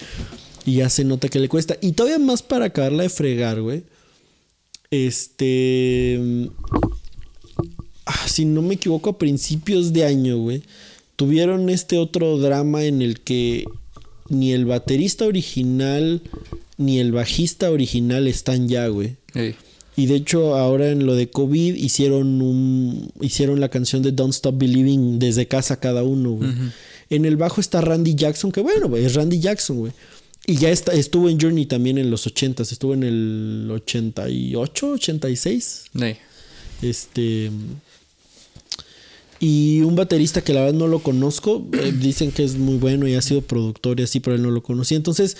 Y ya se nota que le cuesta. Y todavía más para acabarla de fregar, güey. Este. Ah, si no me equivoco, a principios de año, güey. Tuvieron este otro drama en el que ni el baterista original ni el bajista original están ya, güey. Ey. Y de hecho, ahora en lo de COVID hicieron un hicieron la canción de Don't Stop Believing desde casa cada uno, güey. En el bajo está Randy Jackson, que bueno, güey, es Randy Jackson, güey. Y ya está, estuvo en Journey también en los 80s, estuvo en el 88, 86. Ey. Este. Y un baterista que la verdad no lo conozco. eh, dicen que es muy bueno y ha sido productor y así, pero él no lo conocía. Entonces,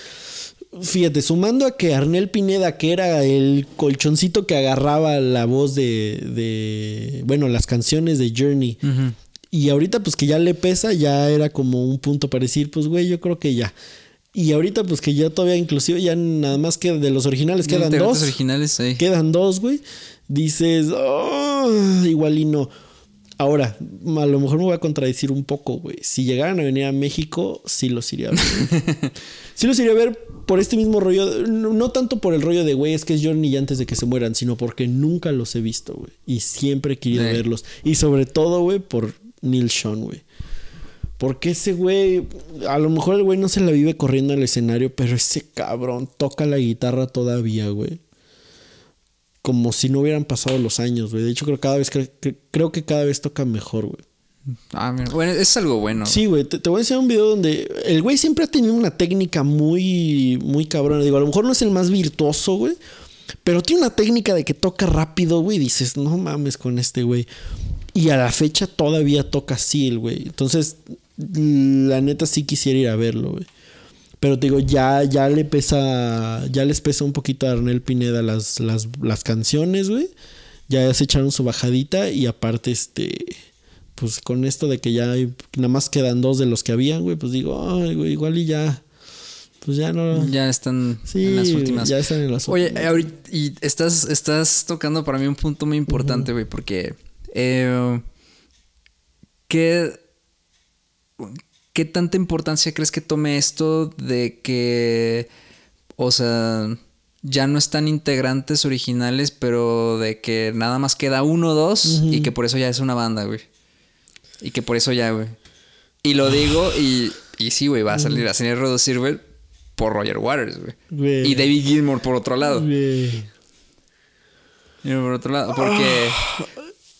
fíjate, sumando a que Arnel Pineda, que era el colchoncito que agarraba la voz de. de bueno, las canciones de Journey. Y ahorita, pues que ya le pesa, ya era como un punto para decir, pues güey, yo creo que ya. Y ahorita, pues que ya todavía, inclusive, ya nada más que de los originales quedan dos. originales. Quedan dos, güey. Dices, "Oh, igual y no. Ahora, a lo mejor me voy a contradecir un poco, güey. Si llegaran a venir a México, sí los iría a ver. *laughs* sí los iría a ver por este mismo rollo. No, tanto por el rollo de, güey, es que es Journey ya antes de que se mueran, sino porque nunca los he visto, güey. Y siempre he querido verlos. Y sobre todo, güey, por Neil Sean, güey. Porque ese güey, a lo mejor el güey no se la vive corriendo al escenario, pero ese cabrón toca la guitarra todavía, güey. Como si no hubieran pasado los años, güey. De hecho, creo cada vez creo que cada vez toca mejor, güey. Ah, mira. Bueno, es algo bueno. Sí, güey, te, te voy a enseñar un video donde el güey siempre ha tenido una técnica muy, muy cabrona. Digo, a lo mejor no es el más virtuoso, güey, pero tiene una técnica de que toca rápido, güey, y dices, no mames con este güey. Y a la fecha todavía toca así el güey. Entonces, la neta sí quisiera ir a verlo, güey. Pero te digo, ya, ya le pesa, ya les pesa un poquito a Arnel Pineda las, las, las canciones, güey. Ya se echaron su bajadita y aparte, este, pues con esto de que ya hay, nada más quedan dos de los que habían, güey, pues digo, ay, güey, igual y ya, pues ya no. Ya están Sí, en las últimas. ya están en las Oye, últimas. ahorita- y estás, estás tocando para mí un punto muy importante, güey, porque eh, ¿qué, ¿qué tanta importancia crees que tome esto de que, o sea, ya no están integrantes originales, pero de que nada más queda uno o dos y que por eso ya es una banda, güey? Y que por eso ya, güey. Y lo digo y, y sí, güey, va a salir, a salir reducir, güey, por Roger Waters, güey. Y David Gilmour por otro lado. Güey. Por otro lado, porque.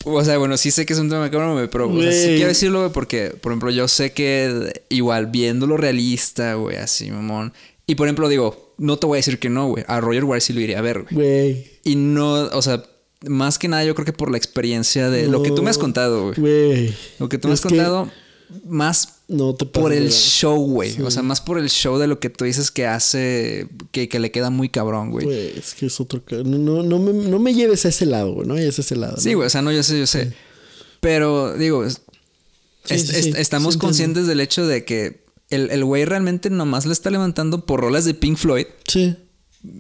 O sea, bueno, sí sé que es un tema cabrón, pero o sea, sí quiero decirlo, güey, porque, por ejemplo, yo sé que igual viéndolo realista, güey, así, mamón. Y por ejemplo, digo, no te voy a decir que no, güey. A Roger Waters sí lo iría a ver, güey. Y no, o sea, más que nada, yo creo que por la experiencia de lo que tú me has contado, güey. Lo que tú me Es has contado, más No te por el show, güey. O sea, más por el show de lo que tú dices que hace, que, que le queda muy cabrón, güey. Güey, es que es otro. No, no, no, me, no me lleves a ese lado, güey. No lleves a ese lado. Sí, ¿no? güey, o sea, no, yo sé, yo sé. Pero, digo, es- Sí, estamos entiendo. conscientes del hecho de que el el güey realmente nomás le está levantando por rolas de Pink Floyd, Sí.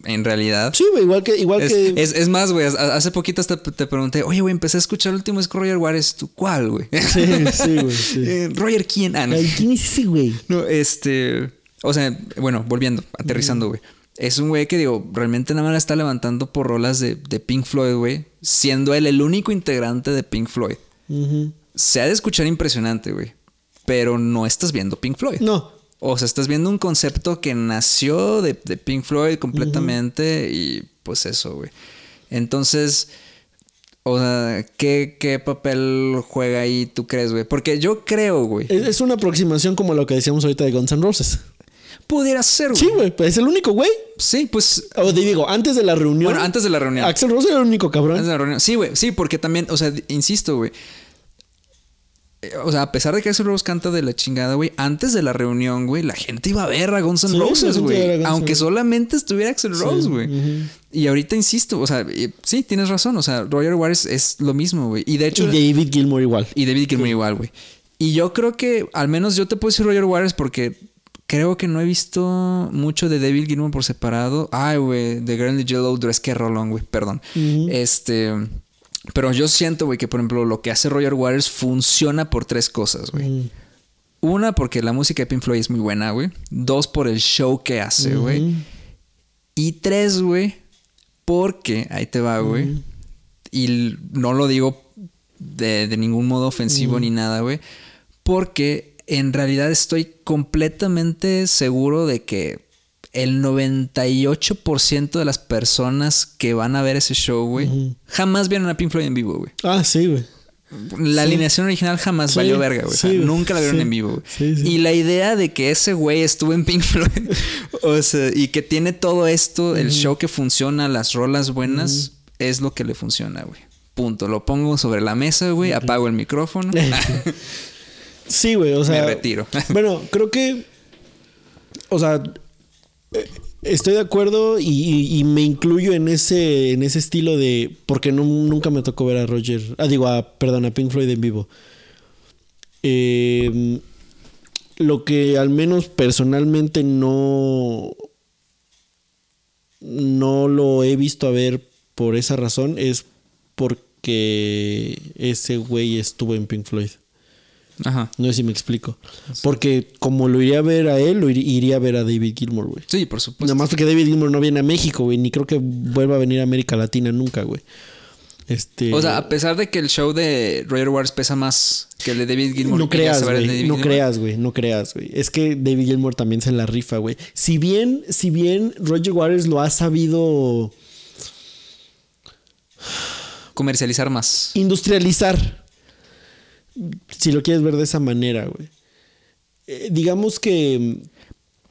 En realidad. Sí, güey, igual que. Igual Es, que es- es más, güey, ha- hace poquito hasta te pregunté, oye, güey, empecé a escuchar el último disco de Roger Waters. ¿Tú cuál, güey? Sí, sí, güey. Sí. *laughs* Eh, Roger, ¿quién? Ah, no. ¿Quién es ese güey? No, este. O sea, bueno, volviendo, aterrizando, güey. Es un güey que, digo, realmente nada más la está levantando por rolas de, de Pink Floyd, güey. Siendo él el único integrante de Pink Floyd. Se ha de escuchar impresionante, güey. Pero no estás viendo Pink Floyd. No. O sea, estás viendo un concepto que nació de, de Pink Floyd completamente y pues eso, güey. Entonces, o sea, ¿qué, qué papel juega ahí tú crees, güey? Porque yo creo, güey. Es, una aproximación como lo que decíamos ahorita de Guns N' Roses. Pudiera ser, güey. Sí, güey. pues es el único güey. Sí, pues O te digo, antes de la reunión. Bueno, antes de la reunión. Axel Rose era el único cabrón. Antes de la reunión. Sí, güey. Sí, porque también, o sea, insisto, güey. Eh, O sea, a pesar de que Axel Rose canta de la chingada, güey, antes de la reunión, güey, la gente iba a ver a Guns N' Sí, Roses, güey. N' Aunque solamente estuviera Axel Rose, güey. Y ahorita insisto, o sea, sí, tienes razón. O sea, Roger Waters es lo mismo, güey. Y de hecho. Y David Gilmour igual. Y David Gilmour igual, güey. Y yo creo que, al menos yo te puedo decir Roger Waters porque creo que no he visto mucho de David Gilmour por separado. Ay, güey, The the Yellow Dress, que rolón, güey, perdón. Este. Pero yo siento, güey, que por ejemplo lo que hace Roger Waters funciona por tres cosas, güey. Una, porque la música de Pink Floyd es muy buena, güey. Dos, por el show que hace, güey. Y tres, güey, porque, ahí te va, güey. Y no lo digo de, de ningún modo ofensivo ni nada, güey. Porque en realidad estoy completamente seguro de que el 98% de las personas que van a ver ese show, güey, jamás vieron a Pink Floyd en vivo, güey. Ah, sí, güey. La alineación original jamás Sí, valió verga, güey. O sea, nunca la vieron en vivo, güey. Y la idea de que ese güey estuvo en Pink Floyd, *laughs* o sea, y que tiene todo esto, el show que funciona, las rolas buenas, es lo que le funciona, güey. Punto. Lo pongo sobre la mesa, güey, apago el micrófono. *laughs* Sí, güey. O *laughs* sea. Me retiro. bueno, creo que. O sea. Estoy de acuerdo y, me incluyo en ese, en ese estilo de. Porque no- nunca me tocó ver a Roger. Ah, digo, a, perdón, a Pink Floyd en vivo. Eh, lo que al menos personalmente no. No lo he visto a ver por esa razón es porque ese güey estuvo en Pink Floyd. Ajá. No sé si me explico. Porque como lo iría a ver a él, lo ir- iría a ver a David Gilmour, güey. Sí, por supuesto. Nada más porque David Gilmour no viene a México, güey. Ni creo que vuelva a venir a América Latina nunca, güey. Este. O sea, a pesar de que el show de Roger Waters pesa más que el de David Gilmour. no creas, güey. No creas, güey. No creas, güey. Es que David Gilmour también se la rifa, güey. Si bien, si bien Roger Waters lo ha sabido Comercializar más. industrializar. Si lo quieres ver de esa manera, güey. Eh, digamos que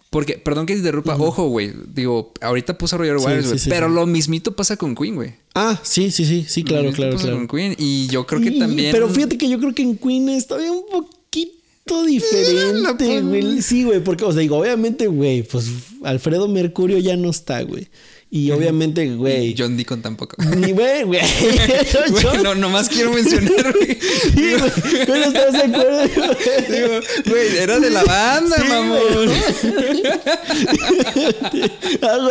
Porque, perdón que te interrumpa, ojo, güey. Digo, ahorita puse a Roger Waters, sí, güey. sí, pero lo mismito pasa con Queen, güey. Ah, sí, sí, sí, sí, claro, claro, pasa claro. con Queen. Y yo creo que Y- también. Pero fíjate que yo creo que en Queen es todavía un poquito diferente, güey. Sí, güey, porque, o sea, digo, obviamente, güey, pues Alfredo Mercurio ya no está, güey. Y obviamente, güey. John Deacon tampoco. Ni güey, *laughs* güey. No, nomás quiero mencionar, güey. Sí, güey. Estás de acuerdo. Digo, güey, era de la banda, Sí, mamón. *laughs* Ah.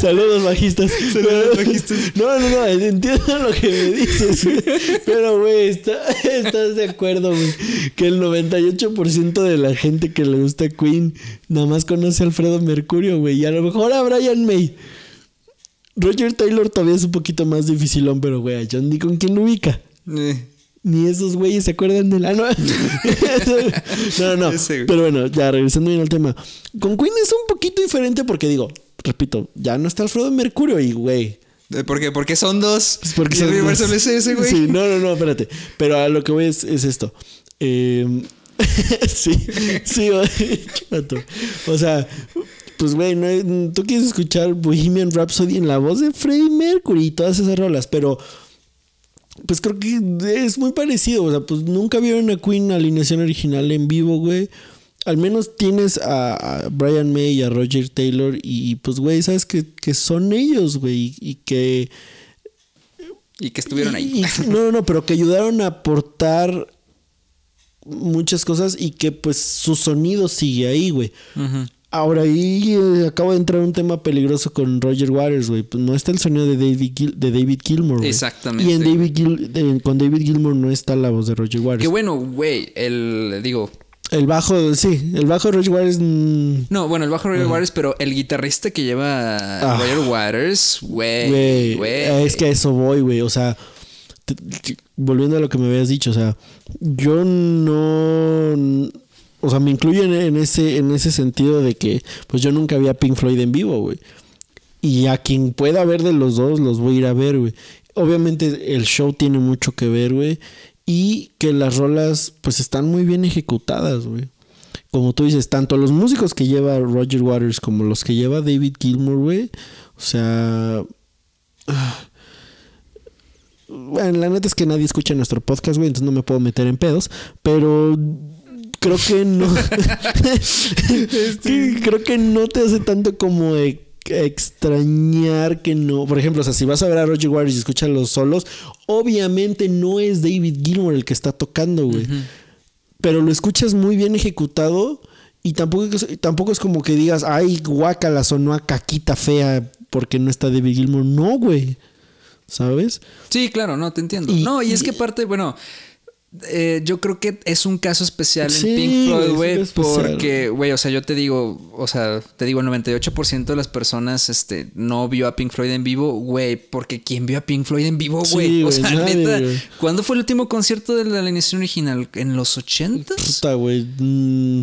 Saludos, bajistas. Saludos, bajistas. No, no, no, entiendo lo que me dices, güey. Pero, güey, está- estás de acuerdo, güey. Que el 98% de la gente que le gusta Queen nada más conoce a Alfredo Mercurio, güey. Y a lo mejor a Brian May. Roger Taylor todavía es un poquito más dificilón, pero, güey, a John Deacon, ¿quién lo ubica? Eh, Ni esos güeyes se acuerdan de la... No, *laughs* no, no. Pero bueno, ya regresando bien al tema. Con Queen es un poquito diferente porque digo, repito, ya no está Alfredo Mercurio y, güey. eh, ¿Por qué? Porque son dos. Es porque son dos. Ese, güey. Sí, no, no, no, espérate. Pero a lo que voy es, es esto. Eh, *laughs* sí, sí, *laughs* chato. O sea, pues, güey, no, tú quieres escuchar Bohemian Rhapsody en la voz de Freddie Mercury y todas esas rolas, pero pues creo que es muy parecido. O sea, pues nunca vieron a Queen alineación original en vivo, güey. Al menos tienes a, a Brian May y a Roger Taylor y pues, güey, sabes que, que son ellos, güey, y que... Y que estuvieron ahí. y- no, no, no, pero que ayudaron a aportar muchas cosas y que pues su sonido sigue ahí, güey. Ujú. Ahora ahí eh, acabo de entrar un tema peligroso con Roger Waters, güey. Pues no está el sonido de David, Gil- de David Gilmour, güey. Exactamente. Y en David Gil- con David Gilmour no está la voz de Roger Waters. Que bueno, güey, el. Digo. El bajo, sí, el bajo de Roger Waters. mm, No, bueno, el bajo Roger Waters, pero el guitarrista que lleva Ah. Roger Waters, güey. Güey, es que a eso voy, güey. O sea, volviendo a lo que me habías dicho, o sea, yo no. O sea, me incluyo en, ese, en ese sentido de que, pues yo nunca vi a Pink Floyd en vivo, güey. Y a quien pueda ver de los dos, los voy a ir a ver, güey. Obviamente el show tiene mucho que ver, güey. Y que las rolas, pues están muy bien ejecutadas, güey. Como tú dices, tanto los músicos que lleva Roger Waters como los que lleva David Gilmour, güey. O sea. *sighs* Bueno, la neta es que nadie escucha nuestro podcast, güey, entonces no me puedo meter en pedos. Pero creo que no. que- *laughs* creo que no te hace tanto como e- extrañar que no. Por ejemplo, o sea, si vas a ver a Roger Waters y escuchas los solos, obviamente no es David Gilmour el que está tocando, güey. Pero lo escuchas muy bien ejecutado. Y tampoco, es- tampoco es como que digas, ay, guácala, sonó a caquita fea porque no está David Gilmour. No, güey. ¿Sabes? Sí, claro, no, te entiendo. Y- no, y es y- que aparte, bueno, eh, yo creo que es un caso especial Sí, en Pink Floyd, güey, porque, güey, o sea, yo te digo, o sea, te digo, el 98% de las personas, este, no vio a Pink Floyd en vivo, güey, porque ¿quién vio a Pink Floyd en vivo, Sí, güey? o güey, sea, nadie, neta. ¿cuándo fue el último concierto de la alineación original? ¿En los 80s? Puta, güey. Mm.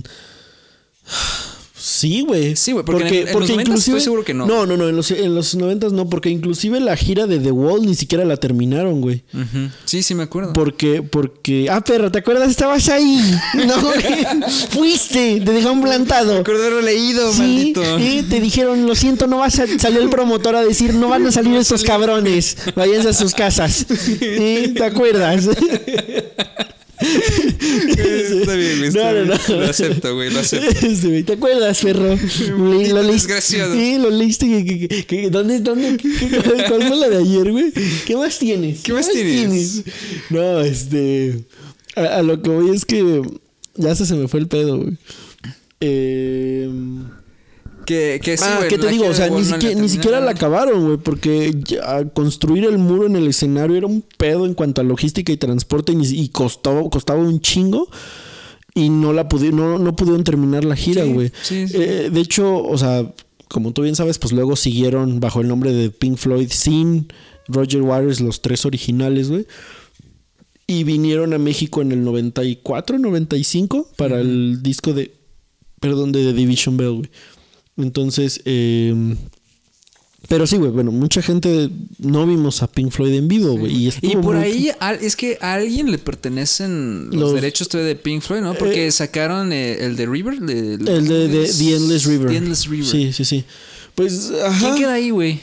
Sí, güey. Sí, güey, porque en- en los 90s estoy seguro que no. No, no, no. En los, en los 90 no, porque inclusive la gira de The Wall ni siquiera la terminaron, güey. Sí, sí me acuerdo. Porque, porque. Ah, perro, ¿te acuerdas? Estabas ahí. *laughs* No. Fuiste, te dejaron plantado. Me acuerdo de haberlo leído, Sí, maldito. te dijeron, lo siento, no vas a salió el promotor a decir, no van a salir estos cabrones, váyanse a sus casas. *laughs* ¿Te acuerdas? *laughs* *laughs* Está bien, güey, está No, no, no. Lo acepto, güey, lo acepto. Este, ¿Te acuerdas, perro? *laughs* Lo Desgraciado. Sí, lo leíste. que- que- ¿Dónde, dónde? ¿Cuál fue la de ayer, güey? ¿Qué más tienes? ¿Qué más tienes? No, este. A, a lo que voy es que. Ya se, se me fue el pedo, güey. Eh. Que, que sí, ah, ¿qué te digo? O sea, ni, siquiera, la ni siquiera la acabaron, güey, porque ya construir el muro en el escenario era un pedo en cuanto a logística y transporte y, costaba, costaba un chingo. Y no la pudieron, no, no pudieron terminar la gira, güey. sí, sí. Eh, de hecho, o sea, como tú bien sabes, pues luego siguieron bajo el nombre de Pink Floyd sin Roger Waters, los tres originales, güey. Y vinieron a México en el 94, 95 para el disco de, perdón, de The Division Bell, güey. Entonces, eh, Pero sí, güey, bueno, mucha gente no vimos a Pink Floyd en vivo, güey. Y, por muy- ahí al- es que a alguien le pertenecen los, Los- derechos de Pink Floyd, ¿no? Porque Eh, sacaron eh, el de River. de- El de, de The Endless River. The Endless River. Sí, sí, sí. Pues, ajá. ¿Quién queda ahí, güey?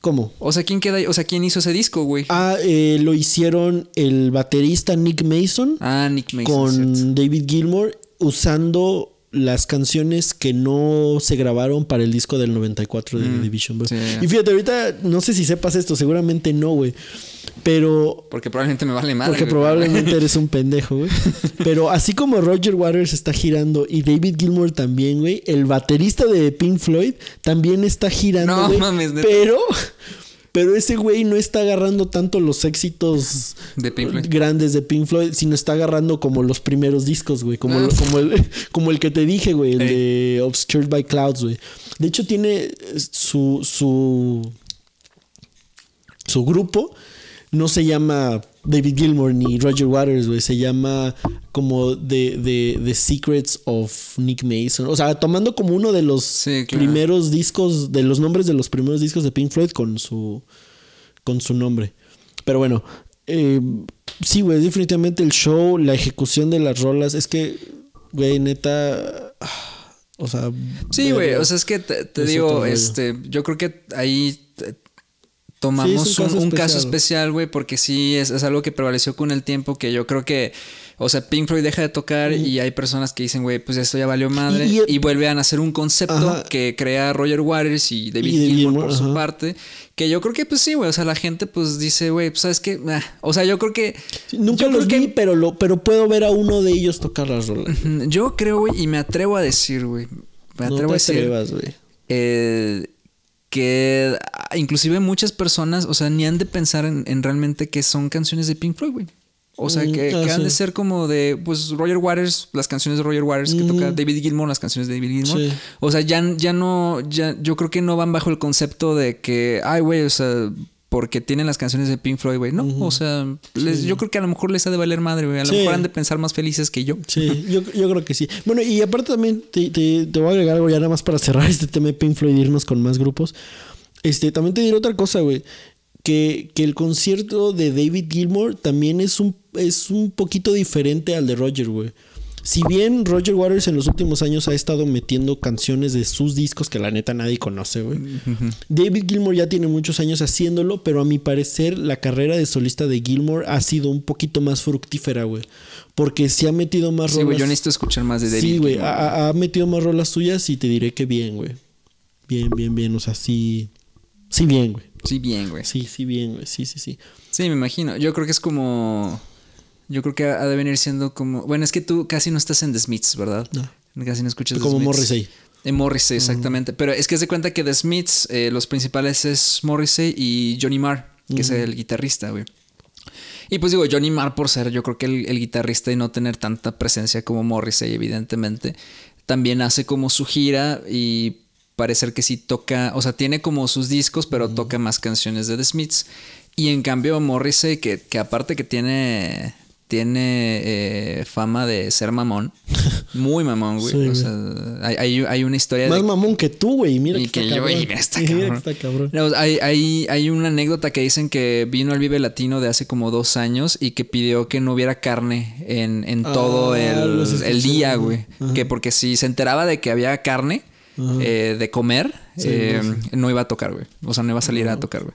¿Cómo? O sea, ¿quién queda ahí? O sea, ¿quién hizo ese disco, güey? Ah, eh, lo hicieron el baterista Nick Mason Ah, Nick Mason. con. David Gilmour usando las canciones que no se grabaron para el disco del 94 de Division. Mm, sí. Y fíjate, ahorita no sé si sepas esto, seguramente no, güey. Pero Porque probablemente me vale madre. Porque güey. probablemente eres un pendejo, güey. Pero así como Roger Waters está girando y David Gilmour también, güey, el baterista de Pink Floyd también está girando, No güey. mames, pero, pero ese güey no está agarrando tanto los éxitos De Pink Floyd. grandes de Pink Floyd, sino está agarrando como los primeros discos, güey. Como, Ah. lo- como, el, *laughs* como el que te dije, güey, el Ey. de Obscured by Clouds, güey. De hecho, tiene su, su, su grupo no se llama David Gilmour ni Roger Waters, güey. Se llama como The, The, The Secrets of Nick Mason. O sea, tomando como uno de los Sí, claro. primeros discos, de los nombres de los primeros discos de Pink Floyd con su, con su nombre. Pero bueno, eh, sí, güey, definitivamente el show, la ejecución de las rolas, es que, güey, neta, ah, o sea... Sí, güey. O sea, es que te, te Es digo, este, yo creo que ahí tomamos Sí, un caso un especial. especial, güey, porque sí es, es algo que prevaleció con el tiempo que yo creo que, o sea, Pink Floyd deja de tocar y hay personas que dicen, güey, pues esto ya valió madre Y- y, vuelven a hacer un concepto Ajá. que crea Roger Waters y David Y David Gilmour por su parte, que yo creo que pues sí, güey, o sea, la gente pues dice, güey, pues sabes qué, Ah, o sea, yo creo que... Sí, Nunca los vi, que- pero, lo, pero puedo ver a uno de ellos tocar las rolas. Yo creo, güey, y me atrevo a decir, güey, me No atrevo te a decir... atrevas, eh, que inclusive muchas personas, o sea, ni han de pensar en, en realmente que son canciones de Pink Floyd, güey. O sea, Mm, que, ah, que han de ser como de, pues, Roger Waters, las canciones de Roger Waters, que Ujú. toca David Gilmour, las canciones de David Gilmour. Sí. O sea, ya, ya no, ya, yo creo que no van bajo el concepto de que, ay, güey, o sea, porque tienen las canciones de Pink Floyd, güey. No, o sea, les- yo creo que a lo mejor les ha de valer madre, güey. A lo Sí. mejor han de pensar más felices que yo. Sí, *laughs* yo, yo creo que sí. Bueno, y aparte también te, te- te voy a agregar algo ya nada más para cerrar este tema de Pink Floyd y irnos con más grupos. Este, también te diré otra cosa, güey. Que, que el concierto de David Gilmour también es un, es un poquito diferente al de Roger, güey. Si bien Roger Waters en los últimos años ha estado metiendo canciones de sus discos que la neta nadie conoce, güey. David Gilmour ya tiene muchos años haciéndolo, pero a mi parecer la carrera de solista de Gilmour ha sido un poquito más fructífera, güey. Porque se ha metido más Sí, güey, rolas. yo necesito escuchar más de David Sí, güey, ha- ha metido más rolas suyas y te diré que bien, güey. Bien, bien, bien, o sea, sí. Sí, bien, güey. Sí, bien, güey. Sí, sí, bien, güey. Sí, sí, sí. Sí, me imagino. Yo creo que es como. Yo creo que ha de venir siendo como. Bueno, es que tú casi no estás en The Smiths, ¿verdad? No. Casi no escuchas The Como. Morrissey. En Morrissey, exactamente. Pero es que se cuenta que The Smiths, eh, los principales es Morrissey y Johnny Marr, que es el guitarrista, güey. Y pues digo, Johnny Marr, por ser yo creo que el, el guitarrista y no tener tanta presencia como Morrissey, evidentemente, también hace como su gira y parecer que sí toca, o sea, tiene como sus discos, pero toca más canciones de The Smiths. Y en cambio, Morrissey, que, que aparte que tiene, tiene eh, fama de ser mamón, *laughs* muy mamón, güey. Sí, o sea, hay, hay- hay una historia Más de mamón que tú, güey. Mira y que, que está yo, cabrón. y mira, está Mira que cabrón. está cabrón. No, hay, hay, hay una anécdota que dicen que vino al Vive Latino de hace como dos años y que pidió que no hubiera carne en, en Ah, todo el, escuché, el día, ajá. güey. Que porque si se enteraba de que había carne eh, de comer, Sí, eh, no no iba a tocar, güey. O sea, no iba a salir a tocar, güey.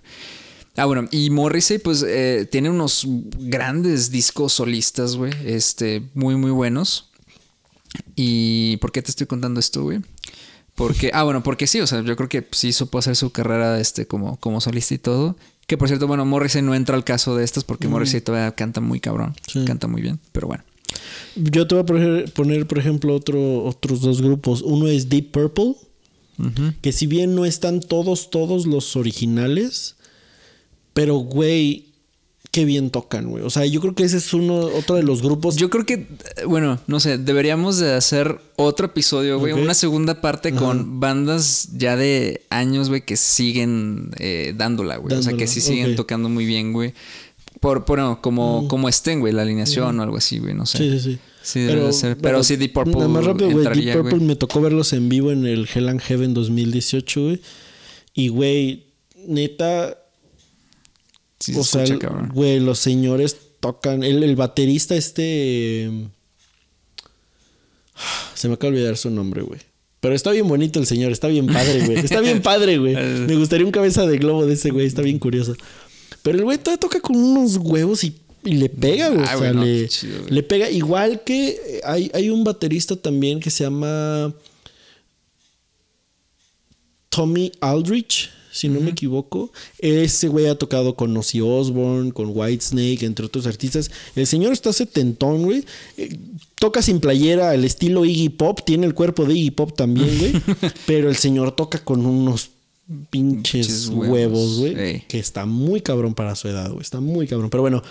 Ah, bueno, y Morrissey, pues, eh, tiene unos grandes discos solistas, güey. Este, muy, muy buenos. ¿Y por qué te estoy contando esto, güey? Porque, ah, bueno, porque sí, o sea, yo creo que sí supo hacer su carrera este, como, como solista y todo. Que por cierto, bueno, Morrissey no entra al caso de estas porque Morrissey todavía canta muy cabrón. Sí. Canta muy bien, pero bueno. Yo te voy a poner, poner, por ejemplo, otro, otros dos grupos. Uno es Deep Purple, que si bien no están todos, todos los originales, pero, güey, qué bien tocan, güey. O sea, yo creo que ese es uno, otro de los grupos. Yo creo que, bueno, no sé, deberíamos de hacer otro episodio, güey, una segunda parte con bandas ya de años, güey, que siguen eh, dándola, güey. O sea, que sí siguen tocando muy bien, güey. Por, por no, como, como estén, güey, la alineación o algo así, güey, no sé. Sí, sí, sí. Sí, debe de ser. Pero sí, Deep Purple Nada más rápido, güey. entraría, Deep Purple me tocó verlos en vivo en el Hell and Heaven 2018, güey. Y, güey, neta, Sí, se o sea, escucha, cabrón. güey, los señores tocan. El, el baterista, este. Se me acaba de olvidar su nombre, güey. Pero está bien bonito el señor, está bien padre, güey. Está bien *laughs* padre, güey. Me gustaría un cabeza de globo de ese güey, está bien curioso. Pero el güey todavía toca con unos huevos y, y le pega, güey. Ah, o sea, le, chido, le pega. Igual que hay, hay un baterista también que se llama Tommy Aldrich, si no me equivoco. Ese güey ha tocado con Ozzy Osbourne, con Whitesnake, entre otros artistas. El señor está setentón, güey. Eh, Toca sin playera al estilo Iggy Pop. Tiene el cuerpo de Iggy Pop también, güey. *laughs* pero el señor toca con unos pinches huevos, güey. ey. Que está muy cabrón para su edad, güey. Está muy cabrón. Pero bueno,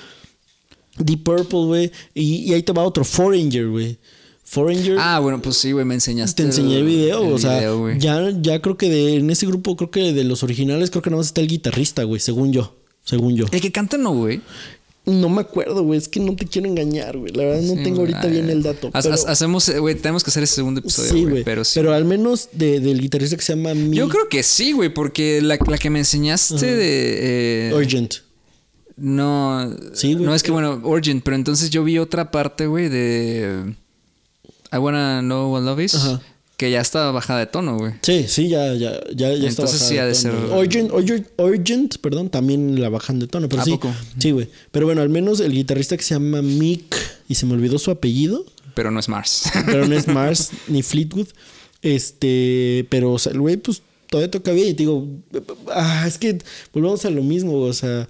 Deep Purple, güey. Y, y ahí te va otro, Foreigner, güey. Foreigner. Ah, bueno, pues sí, güey, me enseñaste. Te enseñé el video, el o sea, video, ya, ya creo que de, en ese grupo, creo que de los originales, creo que nada más está el guitarrista, güey, según yo, según yo. El que canta no, güey. No me acuerdo, güey, es que no te quiero engañar, güey, la verdad no Sí, tengo ahorita ay, bien el dato. ha- pero- ha- Hacemos, eh, güey, tenemos que hacer ese segundo episodio, sí, güey. pero sí. al menos de- del guitarrista que se llama Mi Yo creo que sí, güey, porque la, la que me enseñaste de. eh, Urgent. No. Sí, güey. No es que, bueno, Urgent, pero entonces yo vi otra parte, güey, de. I wanna know what love is. Ajá. Que ya estaba bajada de tono, güey. Sí, sí, ya, ya, ya, ya está Entonces bajada sí ha de ser- Urgent, Urgent, Urgent, perdón, también la bajan de tono, pero ¿A sí. poco? Sí, güey. Pero bueno, al menos el guitarrista que se llama Mick, y se me olvidó su apellido. Pero no es Mars. *laughs* pero no es Mars ni Fleetwood. Este, pero o sea, el güey, pues todavía toca bien. Y te digo, ah, es que volvemos a lo mismo, o sea,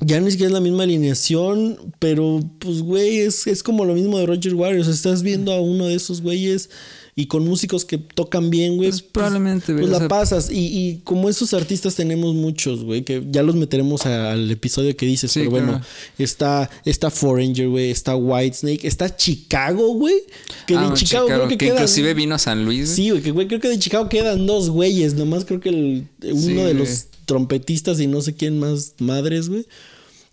ya ni siquiera es la misma alineación, pero pues, güey, es, es como lo mismo de Roger Waters. Estás viendo a uno de esos güeyes y con músicos que tocan bien, güey. Pues, probablemente, güey, Pues la pasas. Y, y como esos artistas tenemos muchos, güey, que ya los meteremos a- al episodio que dices. Sí, pero bueno, está, está Foreigner, güey, está Whitesnake, está Chicago, güey. Que Ah, de Chicago, creo que, quedan. inclusive vino a San Luis. Sí, güey, que güey, creo que de Chicago quedan dos güeyes. Nomás creo que el, uno Sí, de güey. los trompetistas y no sé quién más madres, güey.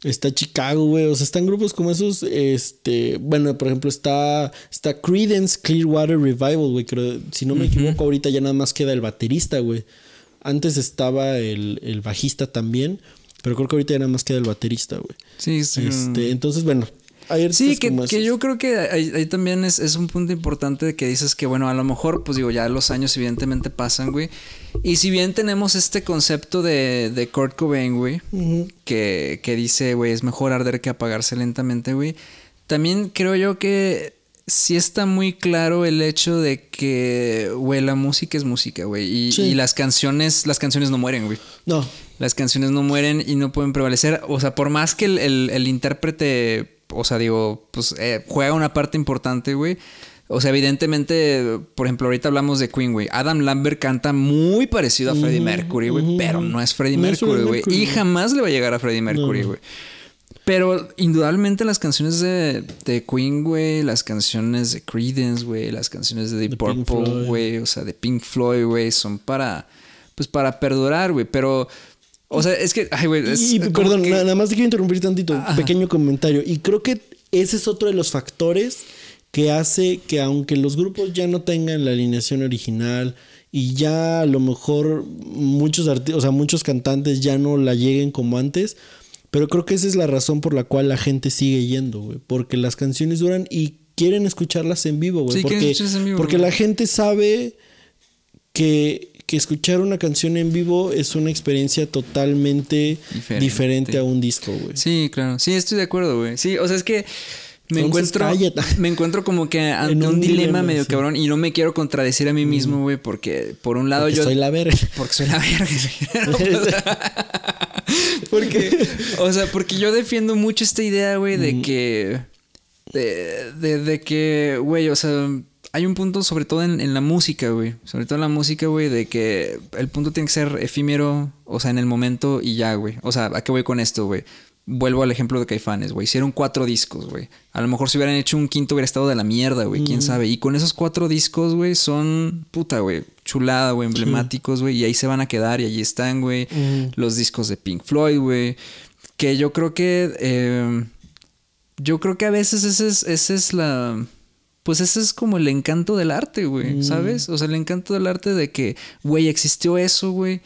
Está Chicago, güey. O sea, están grupos como esos. Este. Bueno, por ejemplo, está. Está Credence Clearwater Revival, güey. Creo. Si no me equivoco, ahorita ya nada más queda el baterista, güey. Antes estaba el, el bajista también. Pero creo que ahorita ya nada más queda el baterista, güey. Sí, sí. Este, entonces, bueno. Hay Sí, que, que yo creo que ahí, ahí también es, es un punto importante de que dices que, bueno, a lo mejor, pues digo, ya los años evidentemente pasan, güey. Y si bien tenemos este concepto de, de Kurt Cobain, güey, que, que dice, güey, es mejor arder que apagarse lentamente, güey. También creo yo que sí está muy claro el hecho de que, güey, la música es música, güey. Y, Sí. y las canciones, las canciones no mueren, güey. No. Las canciones no mueren y no pueden prevalecer. O sea, por más que el, el- el intérprete, o sea, digo, pues eh, juega una parte importante, güey. O sea, evidentemente, por ejemplo, ahorita hablamos de Queen, güey. Adam Lambert canta muy parecido a Freddie Mercury, güey, pero no es Freddie No Mercury, güey. Y jamás le va a llegar a Freddie Mercury, No. güey. Pero indudablemente las canciones de, de Queen, güey, las canciones de Creedence, güey, las canciones de Deep De Pink Purple, güey, o sea, de Pink Floyd, güey, son para, pues para perdurar, güey. Pero, o sea, es que, ay, güey, es Y, perdón, que- nada más te quiero interrumpir tantito, Ajá. pequeño comentario. Y creo que ese es otro de los factores que hace que aunque los grupos ya no tengan la alineación original y ya a lo mejor muchos o sea, muchos cantantes ya no la lleguen como antes, pero creo que esa es la razón por la cual la gente sigue yendo, güey, porque las canciones duran y quieren escucharlas en vivo, güey, Sí, porque, en vivo, porque la gente sabe que, que escuchar una canción en vivo es una experiencia totalmente Diferente. diferente, a un disco, güey. Sí, claro. Sí, estoy de acuerdo, güey. Sí, o sea, es que me Entonces, encuentro cállate. me encuentro como que *laughs* ante En un, un dilema, dilema, medio sí. cabrón y no me quiero contradecir a mí mismo, güey, porque por un lado Porque yo soy la verga. *laughs* porque soy la verga. No, *laughs* porque o sea, porque yo defiendo mucho esta idea, güey, de que de, de, de que, güey, o sea, hay un punto sobre todo en, en la música, güey. Sobre todo en la música, güey, de que el punto tiene que ser efímero, o sea, en el momento y ya, güey. O sea, ¿a qué voy con esto, güey? Vuelvo al ejemplo de Caifanes, güey. Hicieron cuatro discos, güey. A lo mejor si hubieran hecho un quinto hubiera estado de la mierda, güey. ¿Quién sabe? Y con esos cuatro discos, güey, son puta, güey. Chulada, güey. Emblemáticos, güey. Y ahí se van a quedar y allí están, güey. Ujú. Los discos de Pink Floyd, güey. Que yo creo que... eh, yo creo que a veces ese es, ese es la... Pues ese es como el encanto del arte, güey, ¿sabes? O sea, el encanto del arte de que, güey, existió eso, güey.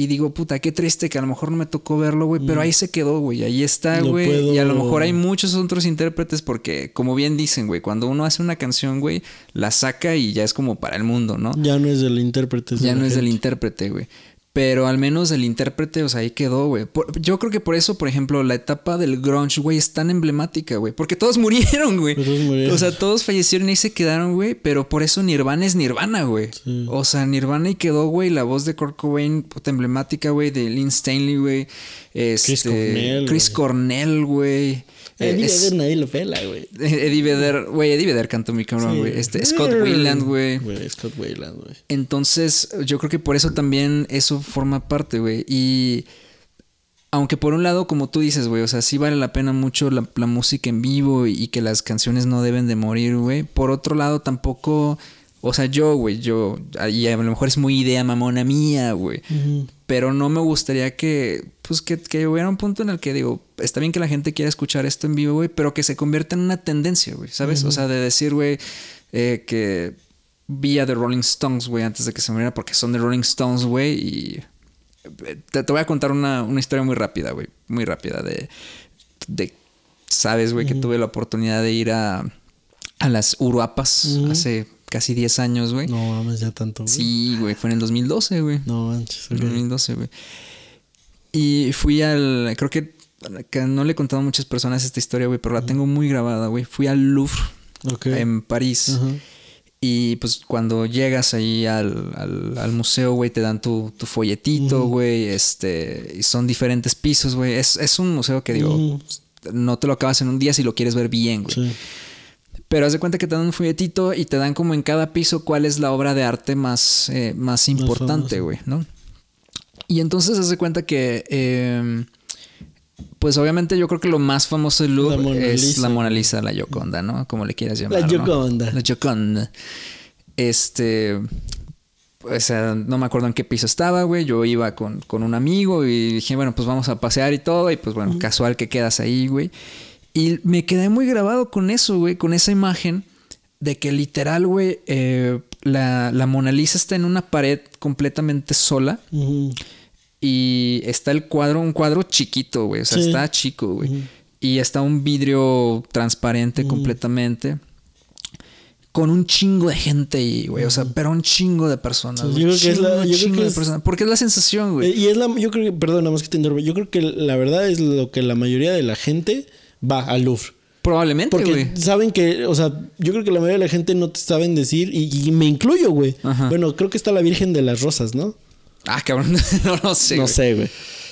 Y digo, puta, qué triste que a lo mejor no me tocó verlo, güey, pero ahí se quedó, güey, ahí está, Lo güey. puedo- Y a lo mejor hay muchos otros intérpretes porque, como bien dicen, güey, cuando uno hace una canción, güey, la saca y ya es como para el mundo, ¿no? Ya no es del intérprete. Ya no es del intérprete, güey. Pero al menos el intérprete, o sea, ahí quedó, güey. Yo creo que por eso, por ejemplo, la etapa del grunge, güey, es tan emblemática, güey. Porque todos *laughs* murieron, güey. Todos murieron. O sea, todos fallecieron y ahí se quedaron, güey. Pero por eso Nirvana es Nirvana, güey. Sí. O sea, Nirvana y quedó, güey, la voz de Kurt Cobain, puta emblemática, güey, de Lynn Stanley, güey. Este, Chris Cornell, Chris. Cornell, güey. Eddie Eh, es- Vedder nadie lo pela, güey. *laughs* Eddie Vedder, güey, Eddie Vedder cantó mi cabrón, Sí. güey. Este, Scott Weiland, güey. Güey, Scott Weiland, güey. Entonces, yo creo que por eso también eso forma parte, güey. Y aunque por un lado, como tú dices, güey, o sea, sí vale la pena mucho la, la música en vivo y, y que las canciones no deben de morir, güey. Por otro lado, tampoco, o sea, yo, güey, yo, y a lo mejor es muy idea mamona mía, güey. Pero no me gustaría que, pues, que, que hubiera un punto en el que digo, está bien que la gente quiera escuchar esto en vivo, güey, pero que se convierta en una tendencia, güey, ¿sabes? O sea, de decir, güey, eh, que vi a The Rolling Stones, güey, antes de que se muriera, porque son The Rolling Stones, güey, y eh, te, te voy a contar una, una historia muy rápida, güey, muy rápida, de, de sabes, güey, que tuve la oportunidad de ir a, a las Uruapas hace casi 10 años, güey. No mames, ya tanto, güey. Sí, güey, fue en el 2012, güey. No manches. En el 2012, güey. Y fui al. Creo que, que no le he contado a muchas personas esta historia, güey, pero la tengo muy grabada, güey. Fui al Louvre en París. Y pues cuando llegas ahí al, al, al museo, güey, te dan tu, tu folletito, güey. Este. Y son diferentes pisos, güey. Es, es un museo que digo. No te lo acabas en un día si lo quieres ver bien, güey. Sí. Pero haz de cuenta que te dan un folletito y te dan como en cada piso cuál es la obra de arte más, eh, más importante, güey, ¿no? Y entonces haz de cuenta que, eh, pues obviamente yo creo que lo más famoso del La Louvre es la Mona Lisa, la Gioconda, ¿no? Como le quieras llamar. La ¿no? Gioconda. La Gioconda. Este... O sea, no me acuerdo en qué piso estaba, güey. Yo iba con, con un amigo y dije, bueno, pues vamos a pasear y todo. Y pues bueno, casual que quedas ahí, güey. Y me quedé muy grabado con eso, güey, con esa imagen de que literal, güey, eh, la, la Mona Lisa está en una pared completamente sola Ujú. Y está el cuadro, un cuadro chiquito, güey, o sea, Sí. está chico, güey. Y está un vidrio transparente completamente. Con un chingo de gente ahí, güey. O sea, pero un chingo de personas. Sí, yo creo que es la- Chingo, yo creo que de es- personas. Porque es la sensación, güey. Eh, Y es la, yo creo que, perdón, nada más que te interrumpa. Yo creo que la verdad es lo que la mayoría de la gente va al Louvre. Probablemente, Porque güey. saben que, o sea, yo creo que la mayoría de la gente no te saben decir, y, y me incluyo, güey. Ajá. Bueno, creo que está la Virgen de las Rosas, ¿no? Ah, cabrón. *laughs* no, no sé. no güey. sé, güey.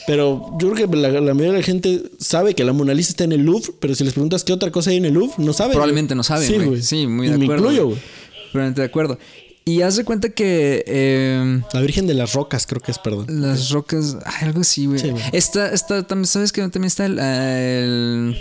Pero yo creo que la, la mayoría de la gente sabe que la Mona Lisa está en el Louvre, pero si les preguntas qué otra cosa hay en el Louvre, no saben. Probablemente güey. no saben, Sí, güey. güey. Sí, muy Y de me acuerdo. incluyo, güey. Probablemente de acuerdo. Y haz de cuenta que eh, La Virgen de las Rocas, creo que es, perdón. las rocas, algo así, güey. Sí. Está, está, también, ¿sabes que también está el, el,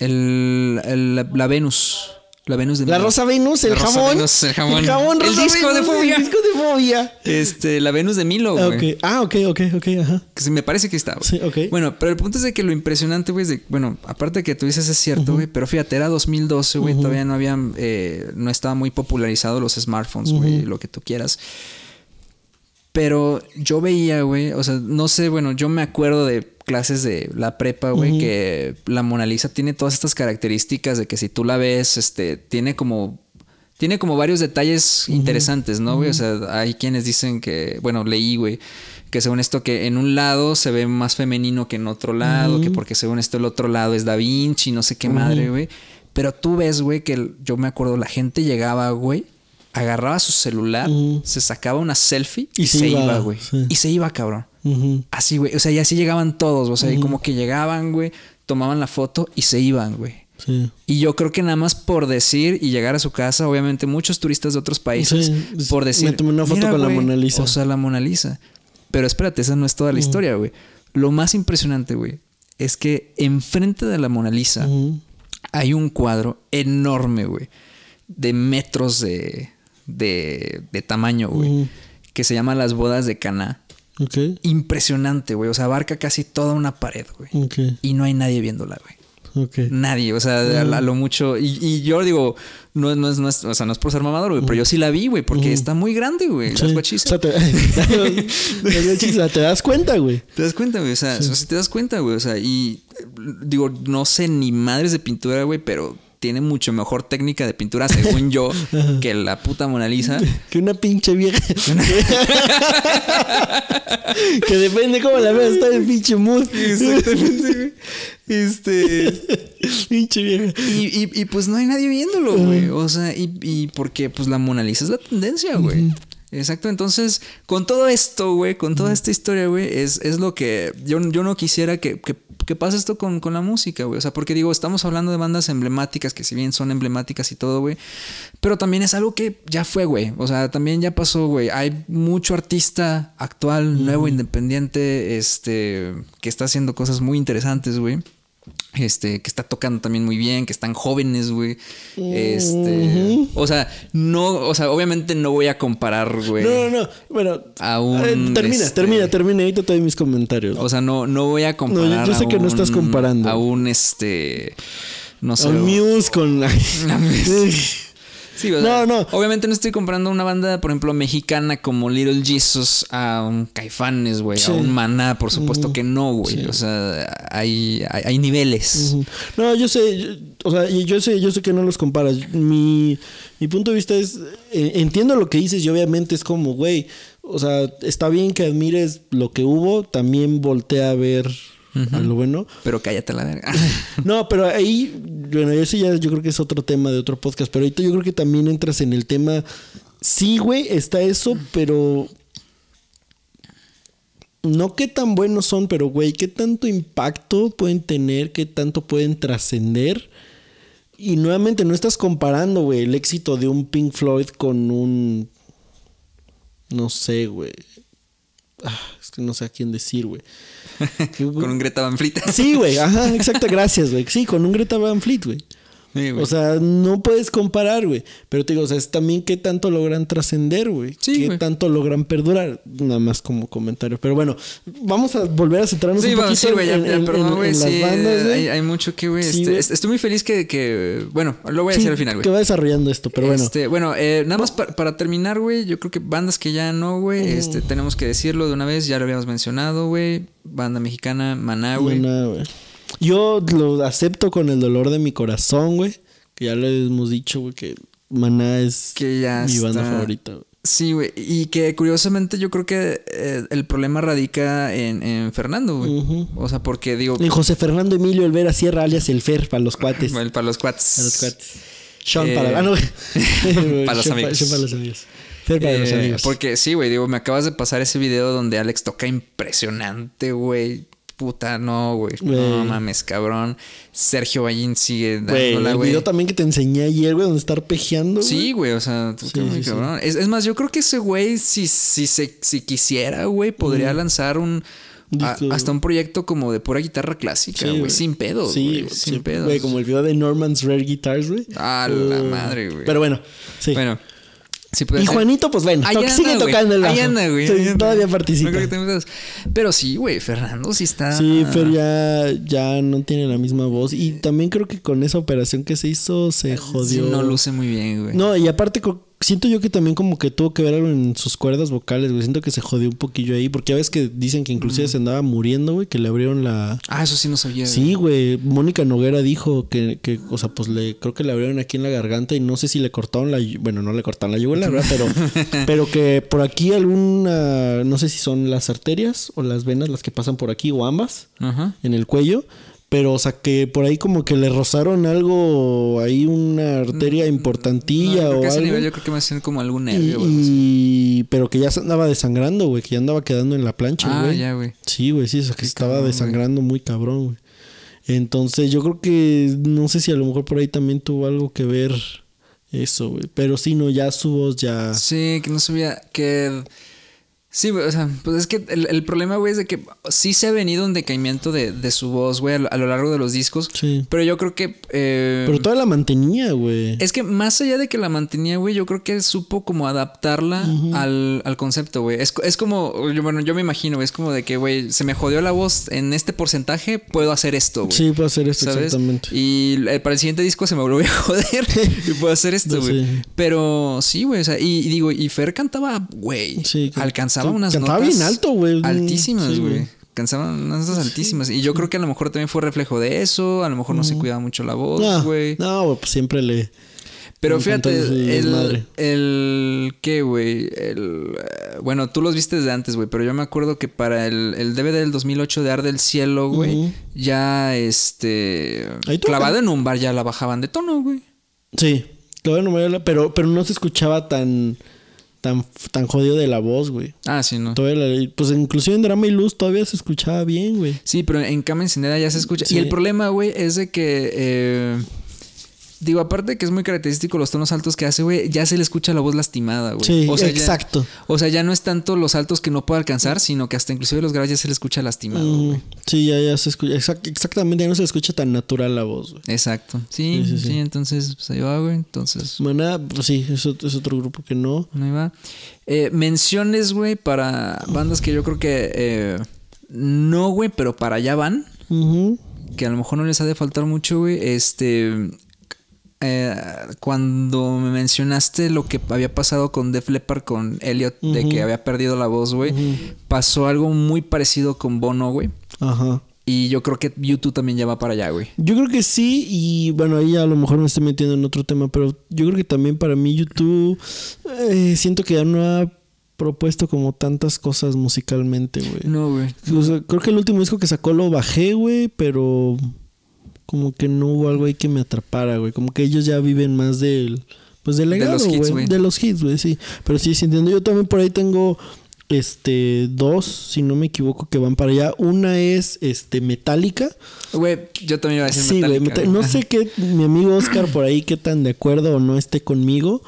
el- el- la, la Venus? La Venus de La Milo. Rosa Venus, el La Rosa jamón. Venus, el jamón. El El Rosa disco de Fobia. El disco de fobia. Este, la Venus de Milo, Ah, güey. ok. Ah, ok, ok, ok, ajá. Que sí, me parece que está, güey. Sí, ok. Bueno, pero el punto es de que lo impresionante, güey, es de, bueno, aparte de que tú dices es cierto, güey, pero fíjate, era 2012, güey, todavía no habían, eh, no estaba muy popularizado los smartphones, güey, lo que tú quieras. Pero yo veía, güey, o sea, no sé, bueno, yo me acuerdo de clases de la prepa, güey, que la Mona Lisa tiene todas estas características de que si tú la ves, este, tiene como tiene como varios detalles interesantes, ¿no, güey? O sea, hay quienes dicen que, bueno, leí, güey, que según esto que en un lado se ve más femenino que en otro lado, que porque según esto el otro lado es Da Vinci, no sé qué madre, güey. Pero tú ves, güey, que yo me acuerdo, la gente llegaba, güey, agarraba su celular, se sacaba una selfie y, Y se iba, güey. sí. Y se iba, cabrón. Así, güey. O sea, y así llegaban todos, o sea, y como que llegaban, güey, tomaban la foto y se iban, güey. Sí. Y yo creo que nada más por decir y llegar a su casa, obviamente muchos turistas de otros países, Sí, por decir, me tomé una foto "Mira, con la Mona Lisa". O sea, la Mona Lisa. Pero espérate, esa no es toda la historia, güey. Lo más impresionante, güey, es que enfrente de la Mona Lisa hay un cuadro enorme, güey, de metros de, de, de tamaño, güey, que se llama Las Bodas de Caná. Ok. Impresionante, güey. O sea, abarca casi toda una pared, güey. Ok. Y no hay nadie viéndola, güey. Ok. Nadie, o sea, a, a lo mucho. Y, y yo digo, no, no, es, no, es, o sea, no es por ser mamador, güey, pero yo sí la vi, güey, porque está muy grande, güey. Sí. Las O guachis. sea, te, *laughs* o te das cuenta, güey. Te das cuenta, güey. O sea, o sea, si te das cuenta, güey. O sea, y eh, digo, no sé ni madres de pintura, güey, pero tiene mucho mejor técnica de pintura, según yo, *laughs* que la puta Mona Lisa. *laughs* Que una pinche vieja. *laughs* que depende cómo la veas, está el pinche mood. Exactamente. Este. pinche vieja. Y, y, y, pues no hay nadie viéndolo, güey. O sea, y, y porque pues la Mona Lisa es la tendencia, güey. Exacto, entonces con todo esto, güey, con toda esta historia, güey, es, es lo que yo, yo no quisiera que, que, que pase esto con, con la música, güey. O sea, porque digo, estamos hablando de bandas emblemáticas, que si bien son emblemáticas y todo, güey, pero también es algo que ya fue, güey. O sea, también ya pasó, güey. Hay mucho artista actual, nuevo, independiente, este, que está haciendo cosas muy interesantes, güey. Este, que está tocando también muy bien, que están jóvenes, güey. Este, o sea, no, o sea, obviamente no voy a comparar, güey. No, no, no. Bueno, A un, eh, termina, este, termina, termina. Ahorita te doy mis comentarios. O sea, no, no voy a comparar. No, yo- yo sé a que no estás comparando. A un este. No sé. A un Muse con *laughs* la. *laughs* Sí, o sea, No, no. Obviamente no estoy comparando una banda, por ejemplo, mexicana como Little Jesus a un Caifanes, güey. Sí. A un Maná, por supuesto que no, güey. Sí. O sea, hay, hay, hay niveles. No, yo sé, yo- o sea, yo sé, yo sé que no los comparas. Mi, mi punto de vista es, eh, entiendo lo que dices y obviamente es como, güey, o sea, está bien que admires lo que hubo, también voltea a ver a lo bueno. Pero cállate la verga. *laughs* No, pero ahí, bueno, eso ya yo creo que es otro tema de otro podcast, pero ahorita yo creo que también entras en el tema, sí, güey, está eso, pero... No qué tan buenos son, pero güey, qué tanto impacto pueden tener, qué tanto pueden trascender. Y nuevamente no estás comparando, güey, el éxito de un Pink Floyd con un... No sé, güey. Ah, es que no sé a quién decir, güey. *laughs* Con un Greta Van Fleet. Sí, güey, *laughs* ajá, exacto, gracias, güey. Sí, con un Greta Van Fleet, güey. Sí. O sea, no puedes comparar, güey. Pero te digo, o sea, es también qué tanto logran trascender, güey. Sí, qué tanto logran perdurar. Nada más como comentario. Pero bueno, vamos a volver a centrarnos Sí, un poquito sí, güey, ya, en, ya, en- perdón, en- en las bandas, hay, hay mucho que, güey, este, estoy muy feliz que, que, bueno, lo voy a decir al final, güey. Que va desarrollando esto, pero bueno. Este, bueno, eh, nada más pa- para terminar, güey, yo creo que bandas que ya no, güey, este, tenemos que decirlo de una vez, ya lo habíamos mencionado, güey, banda mexicana, Maná, güey. Maná, güey. Yo lo acepto con el dolor de mi corazón, güey. Que ya lo hemos dicho, güey, que Maná es Que ya mi banda está- favorita, güey. Sí, güey, y que curiosamente yo creo que eh, el problema radica en, en Fernando, güey. O sea, porque digo, En José Fernando Emilio Elvera Sierra, alias el Fer, para los cuates. *laughs* bueno, para los cuates. Para los cuates. Sean Eh, para, ah, no. *laughs* para los Sean amigos. Sean para los amigos. Fer para los amigos. Porque sí, güey, digo, me acabas de pasar ese video donde Alex toca impresionante, güey. Puta, no, güey. No mames, cabrón. Sergio Ballín sigue Güey, dándola, el güey. video también que te enseñé ayer, güey, donde estar pejeando. Sí, güey, o sea, Sí, sí, sí. cabrón. Es, es más, yo creo que ese güey, si, si, se, si quisiera, güey, podría lanzar un. a- hasta un proyecto como de pura guitarra clásica, Sí, güey. Sin pedos, Sí, güey. güey, sin sí, pedos. Güey, como el video de Norman's Rare Guitars, güey. A la Uh, madre, güey. Pero bueno, sí. Bueno. Sí y ser. Juanito, pues bueno, sigue tocando el bajo. Güey. Sí, todavía No participa. creo que. Pero sí, güey, Fernando sí está. Sí, Fer ya, ya no tiene la misma voz. Y también creo que con esa operación que se hizo se Sí, jodió. no luce muy bien, güey. No, y aparte siento yo que también como que tuvo que ver algo en sus cuerdas vocales, güey. Siento que se jodió un poquillo ahí. Porque ya ves que dicen que inclusive se andaba muriendo, güey, que le abrieron la... Ah, eso sí no sabía. Sí, güey. Mónica Noguera dijo que, que, o sea, pues le creo que le abrieron aquí en la garganta y no sé si le cortaron la, bueno, no le cortaron la yugular, ¿verdad? Pero, *laughs* pero que por aquí alguna, no sé si son las arterias o las venas las que pasan por aquí o ambas Ajá. en el cuello. Pero, o sea, que por ahí como que le rozaron algo, ahí una arteria No, importantilla yo creo o que a ese algo. nivel yo creo que me hacen como algún nervio, güey. y- pero que ya se andaba desangrando, güey, que ya andaba quedando en la plancha, Ah, güey. ya, güey. Sí, güey, sí, o sea, que Qué estaba cabrón, desangrando muy cabrón, güey. Entonces, yo creo que no sé si a lo mejor por ahí también tuvo algo que ver eso, güey. Pero sí, no, ya su voz ya. Sí, que no sabía que. Sí, o sea, pues es que el, el problema, güey, es de que sí se ha venido un decaimiento de, de su voz, güey, a, lo- a lo largo de los discos. Sí. Pero yo creo que. eh, Pero todavía la mantenía, güey. Es que más allá de que la mantenía, güey, yo creo que supo como adaptarla al, al concepto, güey. Es, es como, yo- bueno, yo me imagino, güey, es como de que, güey, se me jodió la voz en este porcentaje, puedo hacer esto, güey. Sí, puedo hacer esto ¿sabes? exactamente. Y eh, para el siguiente disco se me volvió a joder *laughs* y puedo hacer esto, güey. sé. Pero sí, güey, o sea, y, y digo, y Fer cantaba, güey, Sí, alcanzaba can- unas cantaba notas bien alto, güey. Altísimas, Sí, güey. Alcanzaban unas notas altísimas. Y yo creo que a lo mejor también fue reflejo de eso. A lo mejor no se cuidaba mucho la voz, No, güey. no, güey, pues siempre le. Pero fíjate, el, el ¿qué, güey? El eh, bueno, tú los viste desde antes, güey, pero yo me acuerdo que para el, el DVD del 2008 de Ar del Cielo, güey, Ujú. ya este clavado en un bar ya la bajaban de tono, güey. Sí, todavía no me había- pero, pero no se escuchaba tan, tan, tan jodido de la voz, güey. Ah, sí, no. Pues inclusive en Drama y Luz todavía se escuchaba bien, güey. Sí, pero en Cama Encendida ya se escucha. Sí. Y el problema, güey, es de que. eh, digo, aparte de que es muy característico los tonos altos que hace, güey, ya se le escucha la voz lastimada, güey. Sí, ya- exacto. o sea, ya no es tanto los altos que no puede alcanzar, sino que hasta inclusive los graves ya se le escucha lastimado, Mm, sí, ya, ya se escucha. exact- exactamente, ya no se escucha tan natural la voz, güey. Exacto. Sí, Sí, sí, entonces, pues ahí va, güey. Entonces, Maná, pues sí, es otro, es otro grupo que no. ahí va. Eh, menciones, güey, para bandas que yo creo que. eh, no, güey, pero para allá van. Ujú. que a lo mejor no les ha de faltar mucho, güey. Este. Eh, cuando me mencionaste lo que había pasado con Def Leppard con Elliot, de que había perdido la voz, güey, pasó algo muy parecido con Bono, güey. Ajá. Y yo creo que YouTube también ya va para allá, güey. Yo creo que sí, y bueno, ahí a lo mejor me estoy metiendo en otro tema, pero yo creo que también para mí YouTube eh, siento que ya no ha propuesto como tantas cosas musicalmente, güey. No, güey. O sea, creo que el último disco que sacó lo bajé, güey, pero como que no hubo algo ahí que me atrapara, güey. Como que ellos ya viven más del, pues del De legado, güey. De los hits, güey, sí. Pero sí, sí entiendo. Yo también por ahí tengo, este, dos, si no me equivoco, que van para allá. Una es, este, Metallica. Güey, yo también iba a decir Sí, güey. Metallica. No sé qué, mi amigo Oscar por ahí, qué tan de acuerdo o no esté conmigo.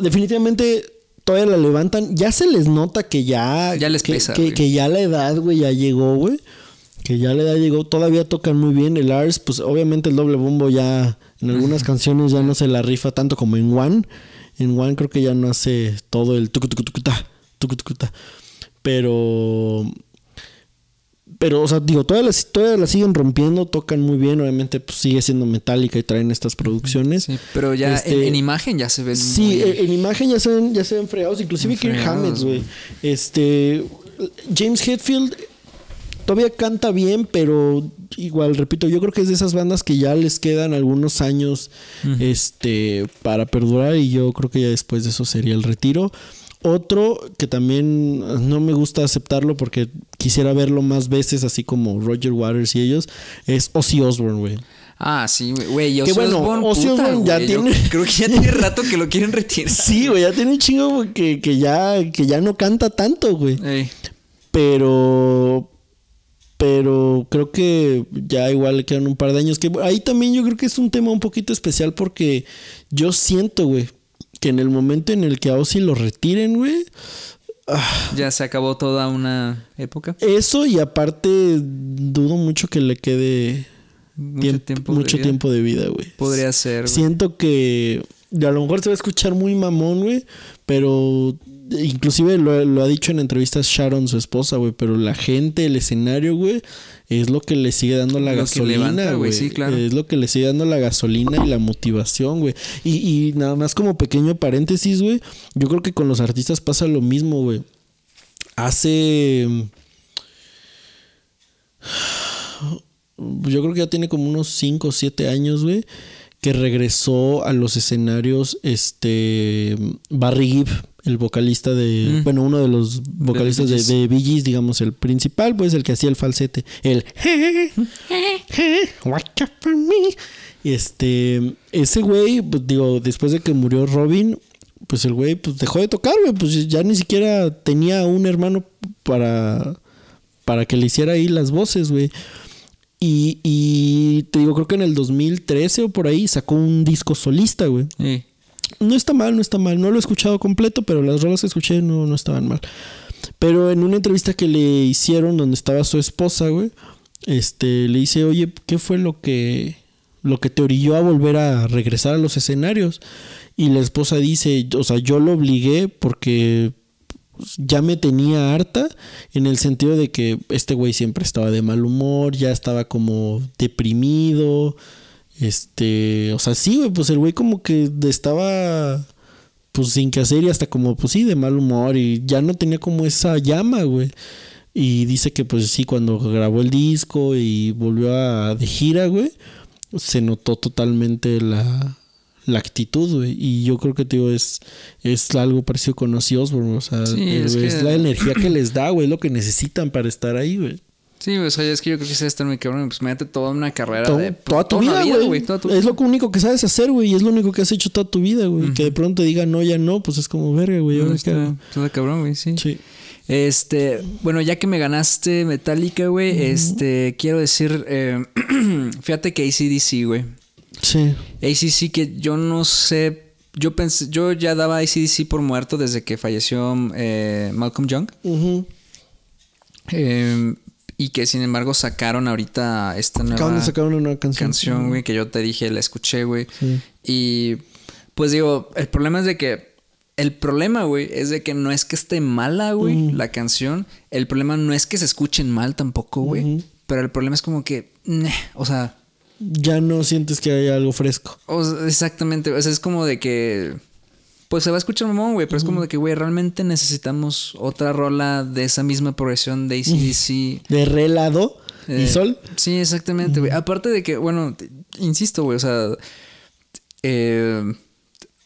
Definitivamente todavía la levantan. Ya se les nota que ya. Ya les que, pesa, que ya la edad, güey, ya llegó, güey. Que ya la edad llegó. Todavía tocan muy bien. El Ars, pues obviamente el doble bombo ya. En algunas canciones ya no se la rifa tanto como en One. En One creo que ya no hace todo el tucu tucu tucu ta, tucu tucu ta. Pero. Pero, o sea, digo, todas las, todas las siguen rompiendo, tocan muy bien. Obviamente, pues sigue siendo metálica y traen estas producciones. Sí, pero ya Este, en, en imagen ya se ven. Sí, muy- eh, en imagen ya se ven, ya se ven fregados. Inclusive Kirk Hammett, güey. Este. James Hetfield todavía canta bien, pero igual, repito, yo creo que es de esas bandas que ya les quedan algunos años este, para perdurar. Y yo creo que ya después de eso sería el retiro. Otro que también no me gusta aceptarlo porque quisiera verlo más veces, así como Roger Waters y ellos, es Ozzy Osbourne, güey. Ah, sí, güey. Que bueno, Osbourne, Ozzy Osbourne ya yo tiene- Creo que ya *laughs* tiene rato que lo quieren retirar. Sí, güey, ya tiene un chingo que, que, ya, que ya no canta tanto, güey. Ey. Pero. Pero creo que ya igual le quedan un par de años. Que ahí también yo creo que es un tema un poquito especial porque yo siento, güey, que en el momento en el que a Ozzy lo retiren, güey. ah, Ya se acabó toda una época. eso y aparte dudo mucho que le quede Mucho tiemp- tiempo. de mucho vida. tiempo de vida, güey. Podría ser. Siento que a lo mejor se va a escuchar muy mamón, güey, pero inclusive lo, lo ha dicho en entrevistas Sharon, su esposa, güey, pero la gente, el escenario, güey, es lo que le sigue dando la Lo gasolina, güey. sí, claro. Es lo que le sigue dando la gasolina y la motivación, güey. Y, y nada más como pequeño paréntesis, güey, yo creo que con los artistas pasa lo mismo, güey. Hace... Yo creo que ya tiene como unos 5 o 7 años, güey, que regresó a los escenarios este Barry Gibb, el vocalista de, Mm. bueno, uno de los vocalistas de, Gees. de Bee Gees, digamos, el principal, pues el que hacía el falsete, el Watch out for me. Este, ese güey, pues digo, después de que murió Robin, pues el güey pues dejó de tocar, güey, pues ya ni siquiera tenía un hermano para para que le hiciera ahí las voces, güey. Y, y te digo, creo que en el 2013 o por ahí sacó un disco solista, güey. Ey. No está mal, no está mal. No lo he escuchado completo, pero las rolas que escuché no, no estaban mal. Pero en una entrevista que le hicieron donde estaba su esposa, güey, este, le dice, oye, ¿qué fue lo que, lo que te orilló a volver a regresar a los escenarios? Y la esposa dice, o sea, yo lo obligué porque ya me tenía harta en el sentido de que este güey siempre estaba de mal humor, ya estaba como deprimido, este, o sea, sí, güey, pues el güey como que estaba pues sin que hacer y hasta como pues sí de mal humor y ya no tenía como esa llama, güey. Y dice que pues sí, cuando grabó el disco y volvió a de gira, güey, se notó totalmente la, la actitud, güey. Y yo creo que, digo, es, es algo parecido con Ozzy Osbourne, o sea, Sí, es, es que- la energía que les da, güey, lo que necesitan para estar ahí, güey. Sí, o sea, es que yo creo que sí está muy cabrón. Pues mete toda una carrera Todo- de. toda tu una vida, güey. toda Es lo único que sabes hacer, güey. Y es lo único que has hecho toda tu vida, güey. Que de pronto diga no, ya no, pues es como verga, güey. No, está, está cabrón, güey, sí. Sí. Este, bueno, ya que me ganaste Metallica, güey, este, quiero decir, eh, *clears throat* fíjate que ACDC, güey. Sí. ACDC que yo no sé, yo pensé, yo ya daba ACDC por muerto desde que falleció eh, Malcolm Young. Eh, y que sin embargo sacaron ahorita esta nueva Acaban de sacar una nueva canción. canción, güey, que yo te dije, la escuché, güey. Sí. Y pues digo, el problema es de que. El problema, güey, es de que no es que esté mala, güey, la canción. El problema no es que se escuchen mal tampoco, güey. Pero el problema es como que. neh, o sea. Ya no sientes que hay algo fresco. o sea, exactamente. O sea, es como de que. Pues se va a escuchar mamón, güey. Pero es como de que, güey, realmente necesitamos otra rola de esa misma progresión de ACDC. *laughs* De relado y Eh, sol. Sí, exactamente, güey. Aparte de que, bueno, insisto, güey, o sea, eh,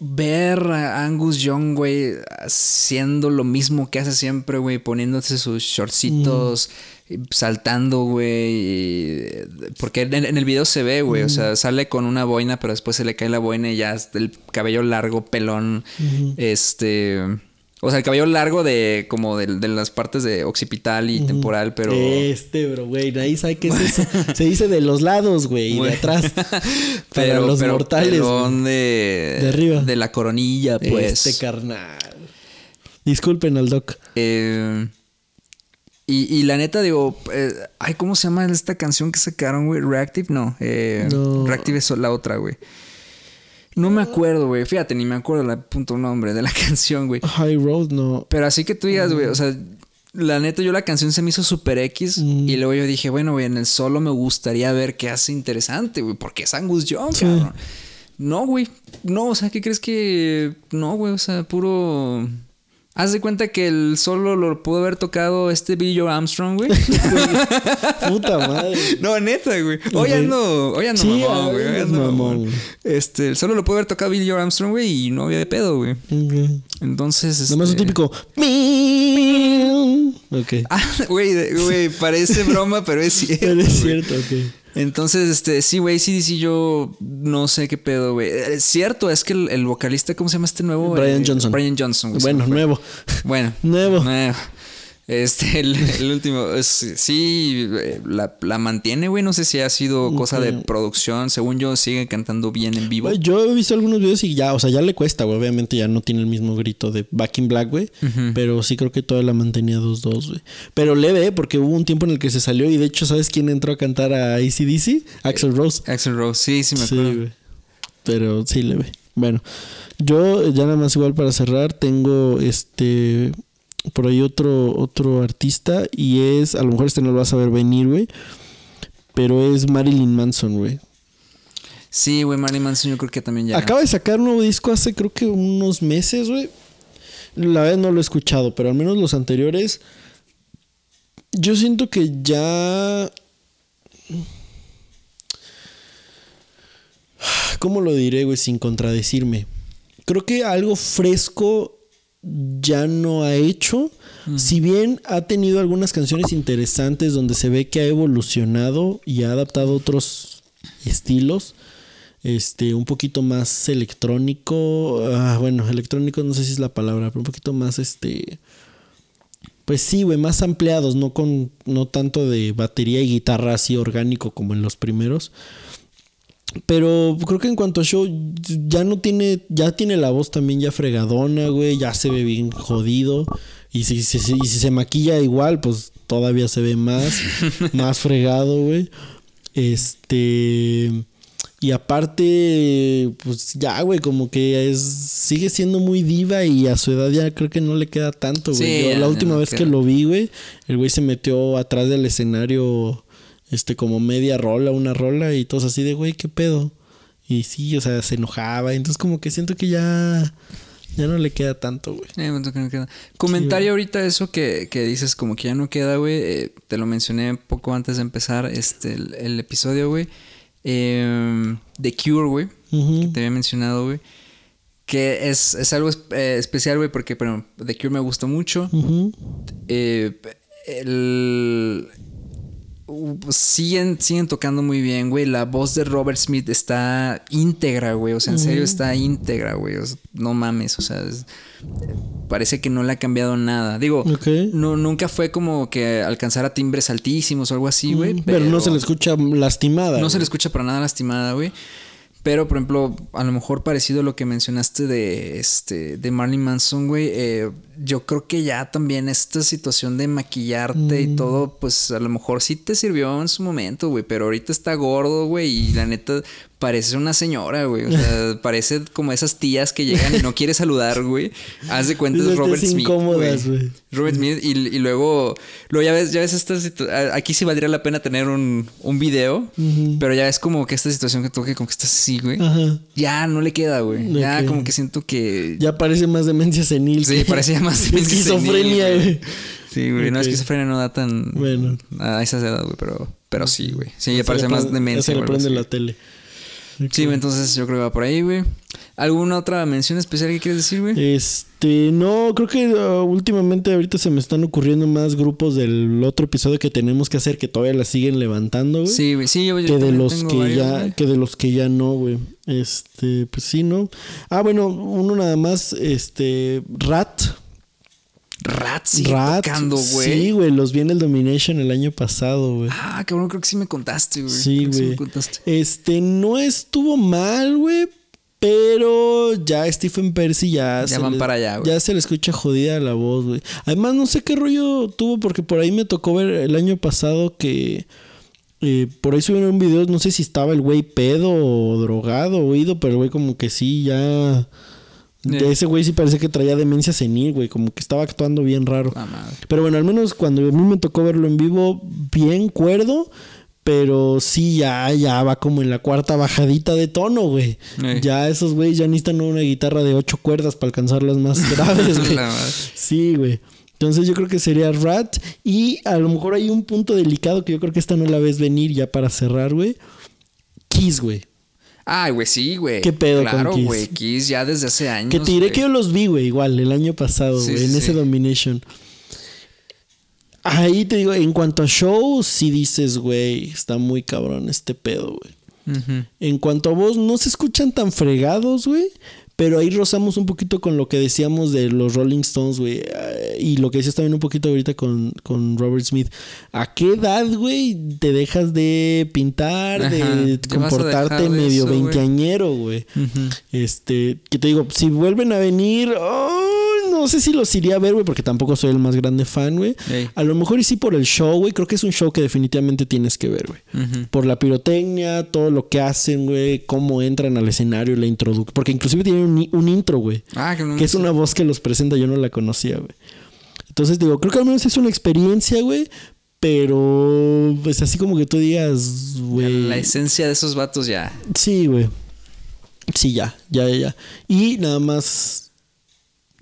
ver a Angus Young, güey, haciendo lo mismo que hace siempre, güey, poniéndose sus shortcitos, y saltando, güey, porque en, en el video se ve, güey, o sea, sale con una boina, pero después se le cae la boina y ya el cabello largo, pelón, este... O sea, el cabello largo de como de, de las partes de occipital y temporal, pero... Este, bro, güey. Nadie sabe qué es eso. Se dice *laughs* de los lados, güey. Y de atrás. *laughs* Para pero, los pero mortales. pelón güey. de, De arriba. De la coronilla, pues. Este carnal. Disculpen al doc. Eh, y, y la neta, digo, eh, ay, ¿cómo se llama esta canción que sacaron, güey? Reactive, no. Eh, No. Reactive es la otra, güey. No me acuerdo, güey. Fíjate, ni me acuerdo el punto nombre de la *laughs* canción, güey. High Road, no. Pero así que tú digas, güey, o sea, la neta, yo la canción se me hizo super X. Mm. Y luego yo dije, bueno, güey, en el solo me gustaría ver qué hace interesante, güey, porque es Angus Young, Sí. cabrón. No, güey. No, o sea, ¿qué crees que.? No, güey, o sea, puro. Haz de cuenta que el solo lo pudo haber tocado este Billy Joe Armstrong, güey. *laughs* Puta madre. no, neta, güey. Hoy ando, hoy ando Sí, mamón, güey. hoy ando mamón, güey. Este, el solo lo pudo haber tocado Billy Joe Armstrong, güey, y no había de pedo, güey. Entonces. Nada más un este- típico. Ok. *laughs* Ah, güey, parece broma, pero es cierto. *laughs* Pero es güey. cierto, ok. Entonces, este, sí, güey, sí, sí, yo no sé qué pedo, güey. Es cierto, es que el, el vocalista, ¿cómo se llama este nuevo? Brian Eh, Johnson. Brian Johnson, Bueno, nuevo. Bueno. *laughs* Nuevo. Nuevo. Este, *laughs* el, el último, es- sí, eh, la, la mantiene, güey. No sé si ha sido cosa de producción. Según yo, sigue cantando bien en vivo. Yo he visto algunos videos y ya, o sea, ya le cuesta, güey. Obviamente ya no tiene el mismo grito de Back in Black, güey. Pero sí creo que todavía la mantenía 2-2, güey. Pero leve, ¿eh? porque hubo un tiempo en el que se salió y de hecho, ¿sabes quién entró a cantar a ACDC? Axel Rose. Axel Rose, sí, sí me Sí, acuerdo. Pero sí leve. Bueno, yo ya nada más igual para cerrar tengo este por ahí otro otro artista y es a lo mejor este no lo vas a ver venir, güey. Pero es Marilyn Manson, güey. Sí, güey, Marilyn Manson yo creo que también ya. Acaba de sacar un nuevo disco hace creo que unos meses, güey. La verdad no lo he escuchado, pero al menos los anteriores. Yo siento que ya. *sighs* ¿Cómo lo diré, güey? Sin contradecirme. Creo que algo fresco ya no ha hecho. Si bien ha tenido algunas canciones interesantes donde se ve que ha evolucionado y ha adaptado otros estilos. Este, un poquito más electrónico. ah, bueno, electrónico no sé si es la palabra, pero un poquito más este. Pues sí, güey, más ampliados, no con. no tanto de batería y guitarra así orgánico como en los primeros. Pero creo que en cuanto a show, ya no tiene, ya tiene la voz también ya fregadona, güey, ya se ve bien jodido. Y si, si- si- y si se maquilla igual, pues todavía se ve más, *laughs* más fregado, güey. Este. Y aparte, pues ya, güey, como que es sigue siendo muy diva y a su edad ya creo que no le queda tanto, güey. Sí, la última vez que lo vi, güey, el güey se metió atrás del escenario, este, como media rola, una rola, y todos así de, güey, ¿qué pedo? Y sí, o sea, se enojaba. Entonces, como que siento que ya, ya no le queda tanto, güey. Eh, no queda. Comentario ahorita eso que, que dices como que ya no queda, güey. eh, te lo mencioné poco antes de empezar este, el, el episodio, güey. Eh, The Cure, güey. Que te había mencionado, güey. Que es, es algo eh, especial, güey, porque bueno, The Cure me gustó mucho. Eh, el... uh, siguen, siguen tocando muy bien, güey. La voz de Robert Smith está íntegra, güey. O sea, en serio está íntegra, güey. O sea, no mames, o sea, es- parece que no le ha cambiado nada. Digo, no, nunca fue como que alcanzara timbres altísimos o algo así, güey. Pero, no se le escucha lastimada. No se le escucha para nada lastimada, güey. Pero, por ejemplo, a lo mejor parecido a lo que mencionaste de este de Marley Manson, güey. eh, yo creo que ya también esta situación de maquillarte y todo, pues a lo mejor sí te sirvió en su momento, güey. Pero ahorita está gordo, güey. Y la neta parece una señora, güey. O sea, *laughs* parece como esas tías que llegan y no quiere saludar, güey. Haz de cuenta es Robert Smith. incómodas, güey. Robert Smith y, y luego, luego ya ves, ya ves esta situ- a- aquí sí valdría la pena tener un, un video, pero ya es como que esta situación que toque como que estás así, güey. Ajá. Ya no le queda, güey. Ya como que siento que Ya parece más demencia senil. Sí, parece ya más *laughs* demencia esquizofrenia, senil, güey. Sí, güey, no Ok. esquizofrenia no da tan Bueno. a esa edad, güey, pero pero sí, güey. Sí, ya parece más demencia. Se le prende así. la tele. Sí, güey, entonces yo creo que va por ahí, güey. ¿Alguna otra mención especial que quieres decir, güey? Este, no, creo que uh, últimamente ahorita se me están ocurriendo más grupos del otro episodio que tenemos que hacer que todavía la siguen levantando, güey. Sí, güey, sí, yo, yo que de los tengo que varios, ya güey. que de los que ya no, güey. Este, pues sí, ¿no? Ah, bueno, uno nada más este Rat, Rat sigue Rat. tocando, güey. Sí, güey, los vi en el Domination el año pasado, güey. Ah, cabrón, creo que sí me contaste, güey. Sí, güey. me contaste. Este no estuvo mal, güey. Pero ya Stephen Percy ya, Ya van le, para allá, güey. ya se le escucha jodida la voz, güey. Además, no sé qué rollo tuvo, porque por ahí me tocó ver el año pasado que eh, por ahí subieron un video, no sé si estaba el güey pedo o drogado o oído, pero el güey como que sí, ya... de Eh. ese güey sí parece que traía demencia senil, güey, como que estaba actuando bien raro. Madre. Pero bueno, al menos cuando a mí me tocó verlo en vivo, bien cuerdo. Pero sí, ya, ya va como en la cuarta bajadita de tono, güey. Ey. Ya esos güeyes ya necesitan una guitarra de ocho cuerdas para alcanzar las más *laughs* graves, güey. Sí, güey. Entonces yo creo que sería Rat. Y a lo mejor hay un punto delicado que yo creo que esta no la ves venir ya para cerrar, güey. Kiss, güey. Ay, güey, sí, güey. ¿Qué pedo con Claro, Kiss? güey. Kiss ya desde hace años. Que te diré güey. que yo los vi, güey, igual, el año pasado, Sí, güey, sí, en ese sí. Domination. Ahí te digo, en cuanto a show, sí dices, güey, está muy cabrón este pedo, güey. En cuanto a voz, no se escuchan tan fregados, güey. Pero ahí rozamos un poquito con lo que decíamos de los Rolling Stones, güey. eh, Y lo que decías también un poquito ahorita con, con Robert Smith. ¿A qué edad, güey, te dejas de pintar, Ajá, de comportarte de medio güey. veinteañero, güey? Este, que te digo, si vuelven a venir, ay, no sé si los iría a ver, güey, porque tampoco soy el más grande fan, güey. Ey. A lo mejor y sí por el show, güey. Creo que es un show que definitivamente tienes que ver, güey. Por la pirotecnia, todo lo que hacen, güey, cómo entran al escenario, la introducción. Porque inclusive tienen un, un intro, güey. Ah, que no Que es una voz que los presenta, yo no la conocía, güey. Entonces digo, creo que al menos es una experiencia, güey. Pero, pues así como que tú digas, güey. La esencia de esos vatos ya. Sí, güey. Sí, ya, ya, ya. Y nada más,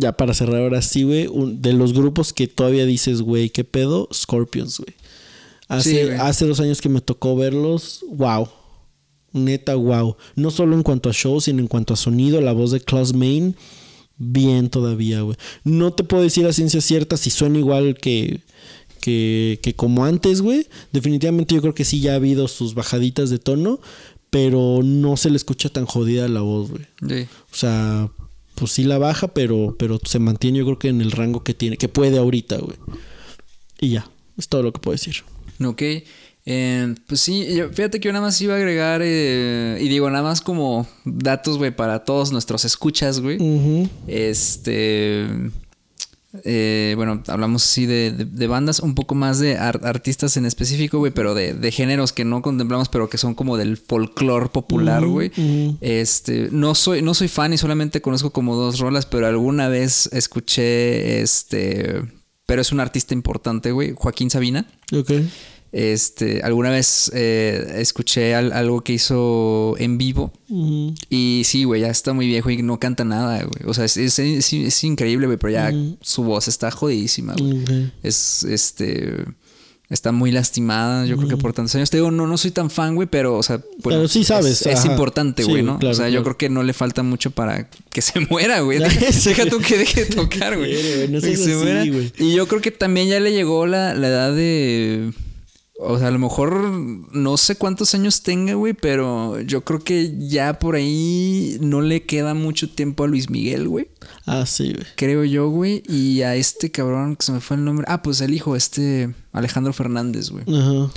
ya para cerrar ahora sí, güey, de los grupos que todavía dices, güey, ¿qué pedo? Scorpions, güey. Hace, Sí, hace dos años que me tocó verlos, wow. Neta, wow. No solo en cuanto a show, sino en cuanto a sonido, la voz de Klaus Main, bien todavía, güey. No te puedo decir a ciencia cierta si suena igual que, que, que como antes, güey. Definitivamente yo creo que sí ya ha habido sus bajaditas de tono, pero no se le escucha tan jodida la voz, güey. Sí. O sea, pues sí la baja, pero, pero se mantiene yo creo que en el rango que tiene, que puede ahorita, güey. Y ya, es todo lo que puedo decir. Ok. Eh, pues sí, fíjate que yo nada más iba a agregar, eh, y digo, nada más como datos, güey, para todos nuestros escuchas, güey. Este. Eh, bueno, hablamos así de, de- de bandas, un poco más de ar- artistas en específico, güey, pero de, de géneros que no contemplamos, pero que son como del folclore popular, güey. Este, no soy, no soy fan y solamente conozco como dos rolas, pero alguna vez escuché, este, pero es un artista importante, güey, Joaquín Sabina. Ok. Este, alguna vez eh, escuché al- algo que hizo en vivo. Y sí, güey, ya está muy viejo y no canta nada, güey. O sea, es, es- es- es increíble, güey, pero ya su voz está jodidísima, güey. Es, este... Está muy lastimada, yo creo que por tantos años. Te digo, no, no soy tan fan, güey, pero, o sea... bueno, Pero sí sabes, Es, importante, Sí, güey, ¿no? claro, o sea, yo creo que no le falta mucho para que se *laughs* muera, güey. *laughs* Deja tú que deje de tocar, güey. No Que se así, muera. Y yo creo que también ya le llegó la, la edad de... O sea, a lo mejor no sé cuántos años tenga, güey, pero yo creo que ya por ahí no le queda mucho tiempo a Luis Miguel, güey. Ah, sí, güey. Creo yo, güey. Y a este cabrón que se me fue el nombre. Ah, pues el hijo, este Alejandro Fernández, güey. Ajá.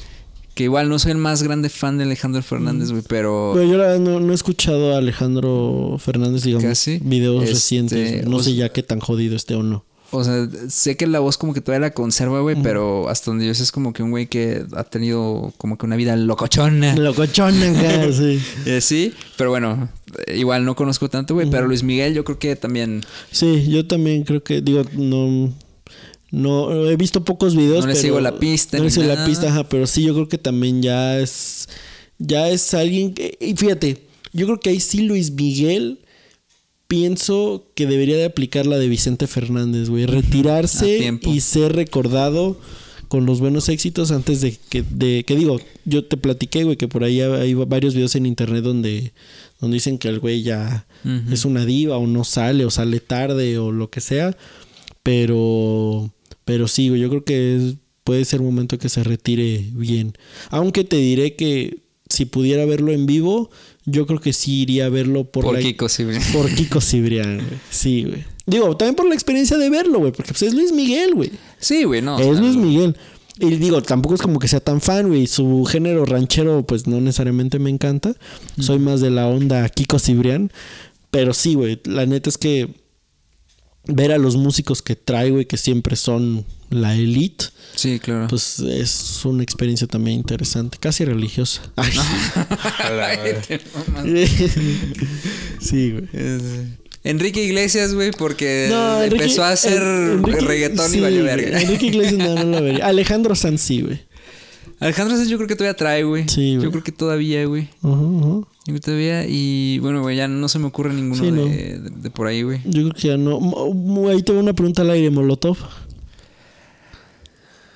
Que igual no soy el más grande fan de Alejandro Fernández, güey, pero... Pero yo la verdad no, no he escuchado a Alejandro Fernández, digamos, Casi. videos Este, recientes. No sé ya qué tan jodido esté o no. O sea, sé que la voz como que todavía la conserva, güey, pero hasta donde yo sé es como que un güey que ha tenido como que una vida locochona. Locochona *laughs* sí. Eh, sí, pero bueno, eh, igual no conozco tanto, güey, pero Luis Miguel yo creo que también Sí, yo también creo que, digo, no. No, he visto pocos videos. No le pero- sigo la pista No le sigo la pista, ajá, pero sí, yo creo que también ya es. Ya es alguien que. Y fíjate, yo creo que ahí sí Luis Miguel. Pienso que debería de aplicar la de Vicente Fernández, güey. Retirarse y ser recordado con los buenos éxitos antes de que, de, que digo, yo te platiqué, güey, que por ahí hay varios videos en internet donde, donde dicen que el güey ya es una diva o no sale o sale tarde o lo que sea. Pero, pero sí, güey, yo creo que es- puede ser momento que se retire bien. Aunque te diré que si pudiera verlo en vivo, yo creo que sí iría a verlo por, por la- Kiko, güey. *laughs* por Kiko Cibrián, güey. Sí, güey. Digo, también por la experiencia de verlo, güey, porque pues es Luis Miguel, güey. Sí, güey, no. es Luis Miguel. Y digo, tampoco es como que sea tan fan, güey. Su género ranchero, pues no necesariamente me encanta. Soy más de la onda Kiko Cibrián. Pero sí, güey. La neta es que ver a los músicos que trae, güey, que siempre son la elite, Sí, claro. pues es una experiencia también interesante. Casi religiosa. *laughs* Ay. *laughs* sí, güey. Enrique Iglesias, güey, porque No, Enrique- empezó a hacer en- Enrique- reggaetón sí, y valió verga. Enrique Iglesias no, no lo vería. Alejandro Sanz sí, güey. Alejandro Sanz yo creo que todavía trae, güey. Sí, güey. Yo creo que todavía, güey. Ajá, ajá. Yo creo que todavía. Y bueno, güey, ya no se me ocurre ninguno Sí, no. de, de- de por ahí, güey. Yo creo que ya no. Ahí tengo una pregunta al aire, Molotov.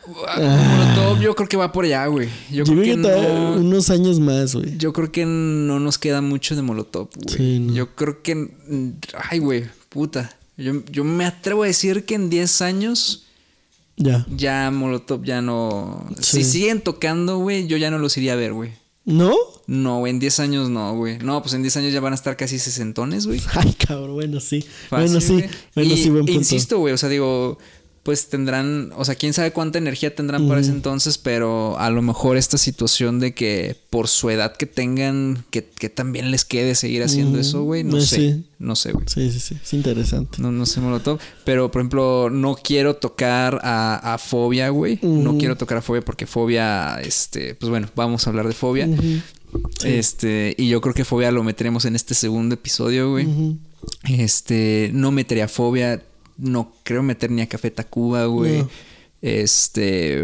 Molotov, yo creo que va por allá, güey. Yo, Yo, creo que, todavía no. unos años más, güey. Yo creo que no nos queda mucho de Molotov, güey. Sí, no. Yo creo que. mm, Ay, güey, puta. Yo, yo me atrevo a decir que en 10 años Ya. ya Molotov ya no. Sí. Si siguen tocando, güey, yo ya no los iría a ver, güey. ¿No? No, güey, en 10 años no, güey. No, pues en 10 años ya van a estar casi sesentones, güey. *laughs* Ay, cabrón, bueno, sí. Fácil, bueno, sí. Bueno, Y- sí, buen punto. Insisto, güey, o sea, digo, pues tendrán, o sea, quién sabe cuánta energía tendrán para ese entonces, pero a lo mejor esta situación de que por su edad que tengan, que, que también les quede seguir haciendo eso, güey, no Eh, sé. sí. No sé, güey. Sí, sí, sí. Es interesante. No, no sé Molotov. Pero, por ejemplo, no quiero tocar a, a Fobia, güey. No quiero tocar a Fobia porque Fobia, este, pues bueno, vamos a hablar de Fobia. Este, y yo creo que Fobia lo meteremos en este segundo episodio, güey. Este, no metería Fobia. No creo meter ni a Café Tacuba, güey. No. Este.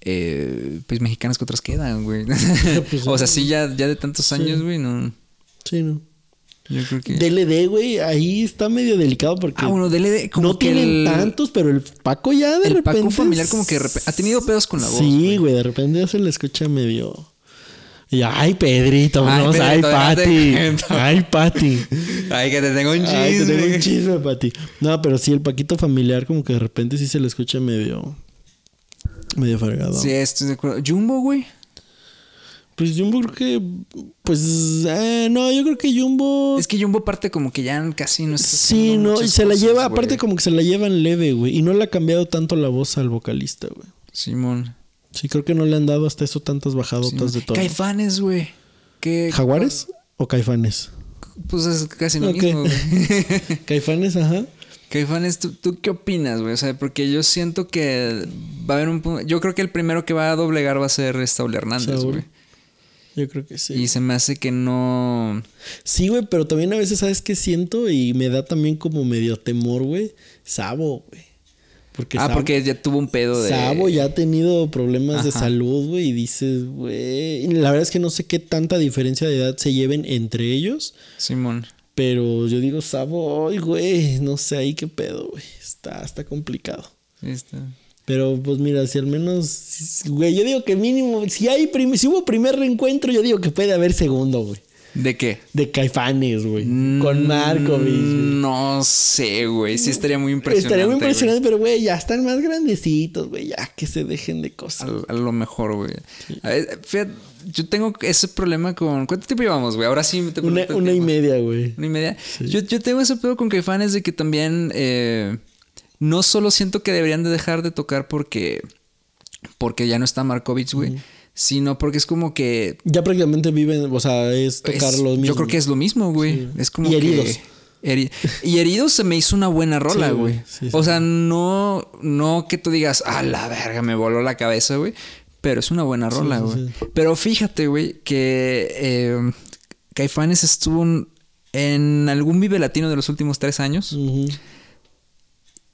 eh, pues mexicanas que otras quedan, güey. *laughs* pues, *laughs* o sea, sí, ya, ya de tantos sí. años, güey, no. Sí, ¿no? Yo creo que. DLD, güey, ahí está medio delicado porque Ah, bueno, DLD, como no que tienen el, tantos, pero el Paco ya de el repente. Paco familiar, como que de repente- ha tenido pedos con la voz. Sí, güey, de repente ya se le escucha medio. Y ay, Pedrito, Ay, vamos, ay, Pati. Ay, Pati. Ay, que te tengo un chisme. Ay, te tengo un chisme, Pati. No, pero sí, el Paquito familiar, como que de repente sí se le escucha medio. medio fregado. Sí, estoy de acuerdo. Jumbo, güey. Pues Jumbo creo que. Pues. eh, no, yo creo que Jumbo. Es que Jumbo parte como que ya casi no está Sí, no, y se la lleva, güey. aparte como que se la llevan leve, güey. Y no le ha cambiado tanto la voz al vocalista, güey. Simón. Sí, creo que no le han dado hasta eso tantas bajadotas de tono. Caifanes, güey. ¿Qué- ¿Jaguares o Caifanes? Pues es casi lo Ok. mismo, güey. *laughs* Caifanes, ajá. Caifanes, ¿tú, ¿tú qué opinas, güey? O sea, porque yo siento que va a haber un. Yo creo que el primero que va a doblegar va a ser Saúl Hernández, Saúl. güey. Yo creo que sí. Y se me hace que no. Sí, güey, pero también a veces, ¿sabes qué siento? Y me da también como medio temor, güey. Sabo, güey. Porque ah, Sabo- porque ya tuvo un pedo de. Sabo ya ha tenido problemas de salud, güey, y dices, güey. La verdad es que no sé qué tanta diferencia de edad se lleven entre ellos, Simón. pero yo digo, Sabo, ay, güey, no sé ahí qué pedo, güey. Está, está complicado. Sí, está. Pero pues mira, si al menos, güey, yo digo que mínimo, si hay prim- si hubo primer reencuentro, yo digo que puede haber segundo, güey. ¿De qué? De Caifanes, güey. Con Markovich, güey. No sé, güey. Sí estaría muy impresionante. Estaría muy impresionante, pero güey, ya están más grandecitos, güey. Ya que se dejen de cosas. A, a lo mejor, güey. Fíjate, yo tengo ese problema con. ¿Cuánto tiempo llevamos, güey? Ahora sí te Una, una y media, güey. Una y media. Yo, yo tengo ese pedo con Caifanes de que también eh, no solo siento que deberían de dejar de tocar porque porque ya no está Markovich, güey, sino porque es como que Ya prácticamente viven, o sea, es tocar es- los mismos. yo creo que es lo mismo, güey. Sí. Es como Y que- Heridos. Heri- y heridos se me hizo una buena rola, Sí, güey. Sí. O sea, no, no que tú digas, a la verga, me voló la cabeza, güey. Pero es una buena rola, güey. Pero fíjate, güey, que eh, Caifanes estuvo en- en algún Vive Latino de los últimos tres años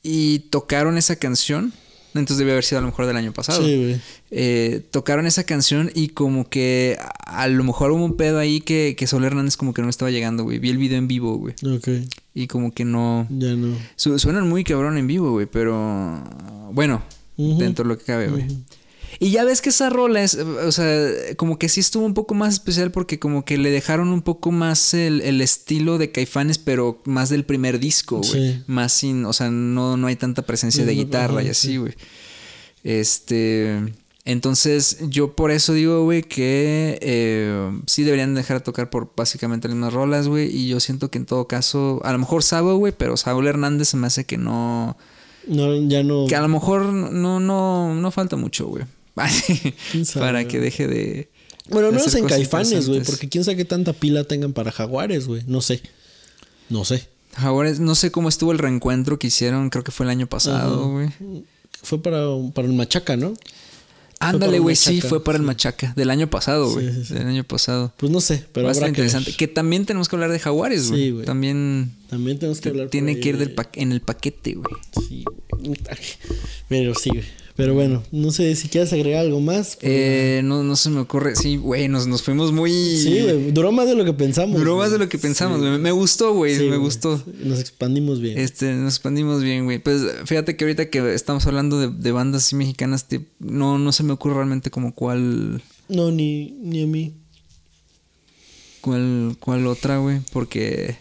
y tocaron esa canción. Entonces debe haber sido a lo mejor del año pasado. Sí, güey. Eh, tocaron esa canción y como que a, a lo mejor hubo un pedo ahí que, que Sol Hernández como que no estaba llegando, güey. Vi el video en vivo, güey. Ok. Y como que no... Ya no. Su- suenan muy cabrón en vivo, güey, pero... Bueno, dentro de lo que cabe, güey. Ujú. Y ya ves que esa rola es, o sea, como que sí estuvo un poco más especial porque como que le dejaron un poco más el, el estilo de Caifanes, pero más del primer disco, güey. Sí. Más sin, o sea, no, no hay tanta presencia de guitarra y así, sí. güey. Este... Entonces, yo por eso digo, güey, que eh, sí deberían dejar de tocar por básicamente las mismas rolas, güey. Y yo siento que en todo caso, a lo mejor Sabo, güey, pero Saúl Hernández se me hace que no... No, ya no. Que a lo mejor no, no, no falta mucho, güey. ¿Quién sabe? *laughs* Para que deje de. Bueno, es hacer en Caifanes, güey, porque quién sabe qué tanta pila tengan para Jaguares, güey. No sé. No sé. Jaguares, no sé cómo estuvo el reencuentro que hicieron, creo que fue el año pasado, güey. Fue para, para el Machaca, ¿no? Ándale, güey, sí, fue para el. Machaca, del año pasado, güey. Sí, sí, sí. Del año pasado. Pues no sé, pero estar habrá que interesante. ver. Que también tenemos que hablar de Jaguares, güey. Sí, güey. También También tenemos que hablar tiene que ir del de- pa- en el paquete, güey. Sí, güey. Pero sí, güey. Pero bueno, no sé si quieres agregar algo más. Eh, no, no se me ocurre. Sí, güey, nos, nos fuimos muy. sí, güey. Duró más de lo que pensamos. Duró más de lo que pensamos, güey. Me gustó, güey. Sí, me gustó. Nos expandimos bien. Este, nos expandimos bien, güey. Pues fíjate que ahorita que estamos hablando de, de bandas así mexicanas, te- no, no se me ocurre realmente como cuál, No, ni, ni a mí. cuál, cuál otra, güey. Porque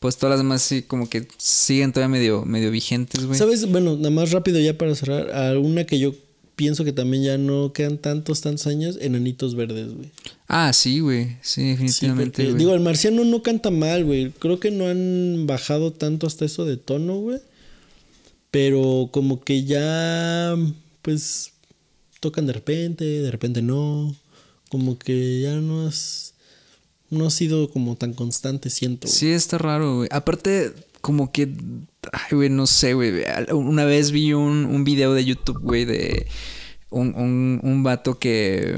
pues todas las demás sí como que siguen todavía medio, medio vigentes, güey. ¿Sabes? Bueno, nada más rápido ya para cerrar. A una que yo pienso que también ya no quedan tantos, tantos años. Enanitos verdes, güey. Ah, sí, güey. Sí, Sí, definitivamente, porque, digo, el marciano no canta mal, güey. Creo que no han bajado tanto hasta eso de tono, güey. Pero como que ya, pues, tocan de repente, de repente no. Como que ya no has, no ha sido como tan constante, siento. güey. Sí, está raro, güey. Aparte, como que. Ay, güey, no sé, güey. Una vez vi un, un video de YouTube, güey, de un, un, un vato que.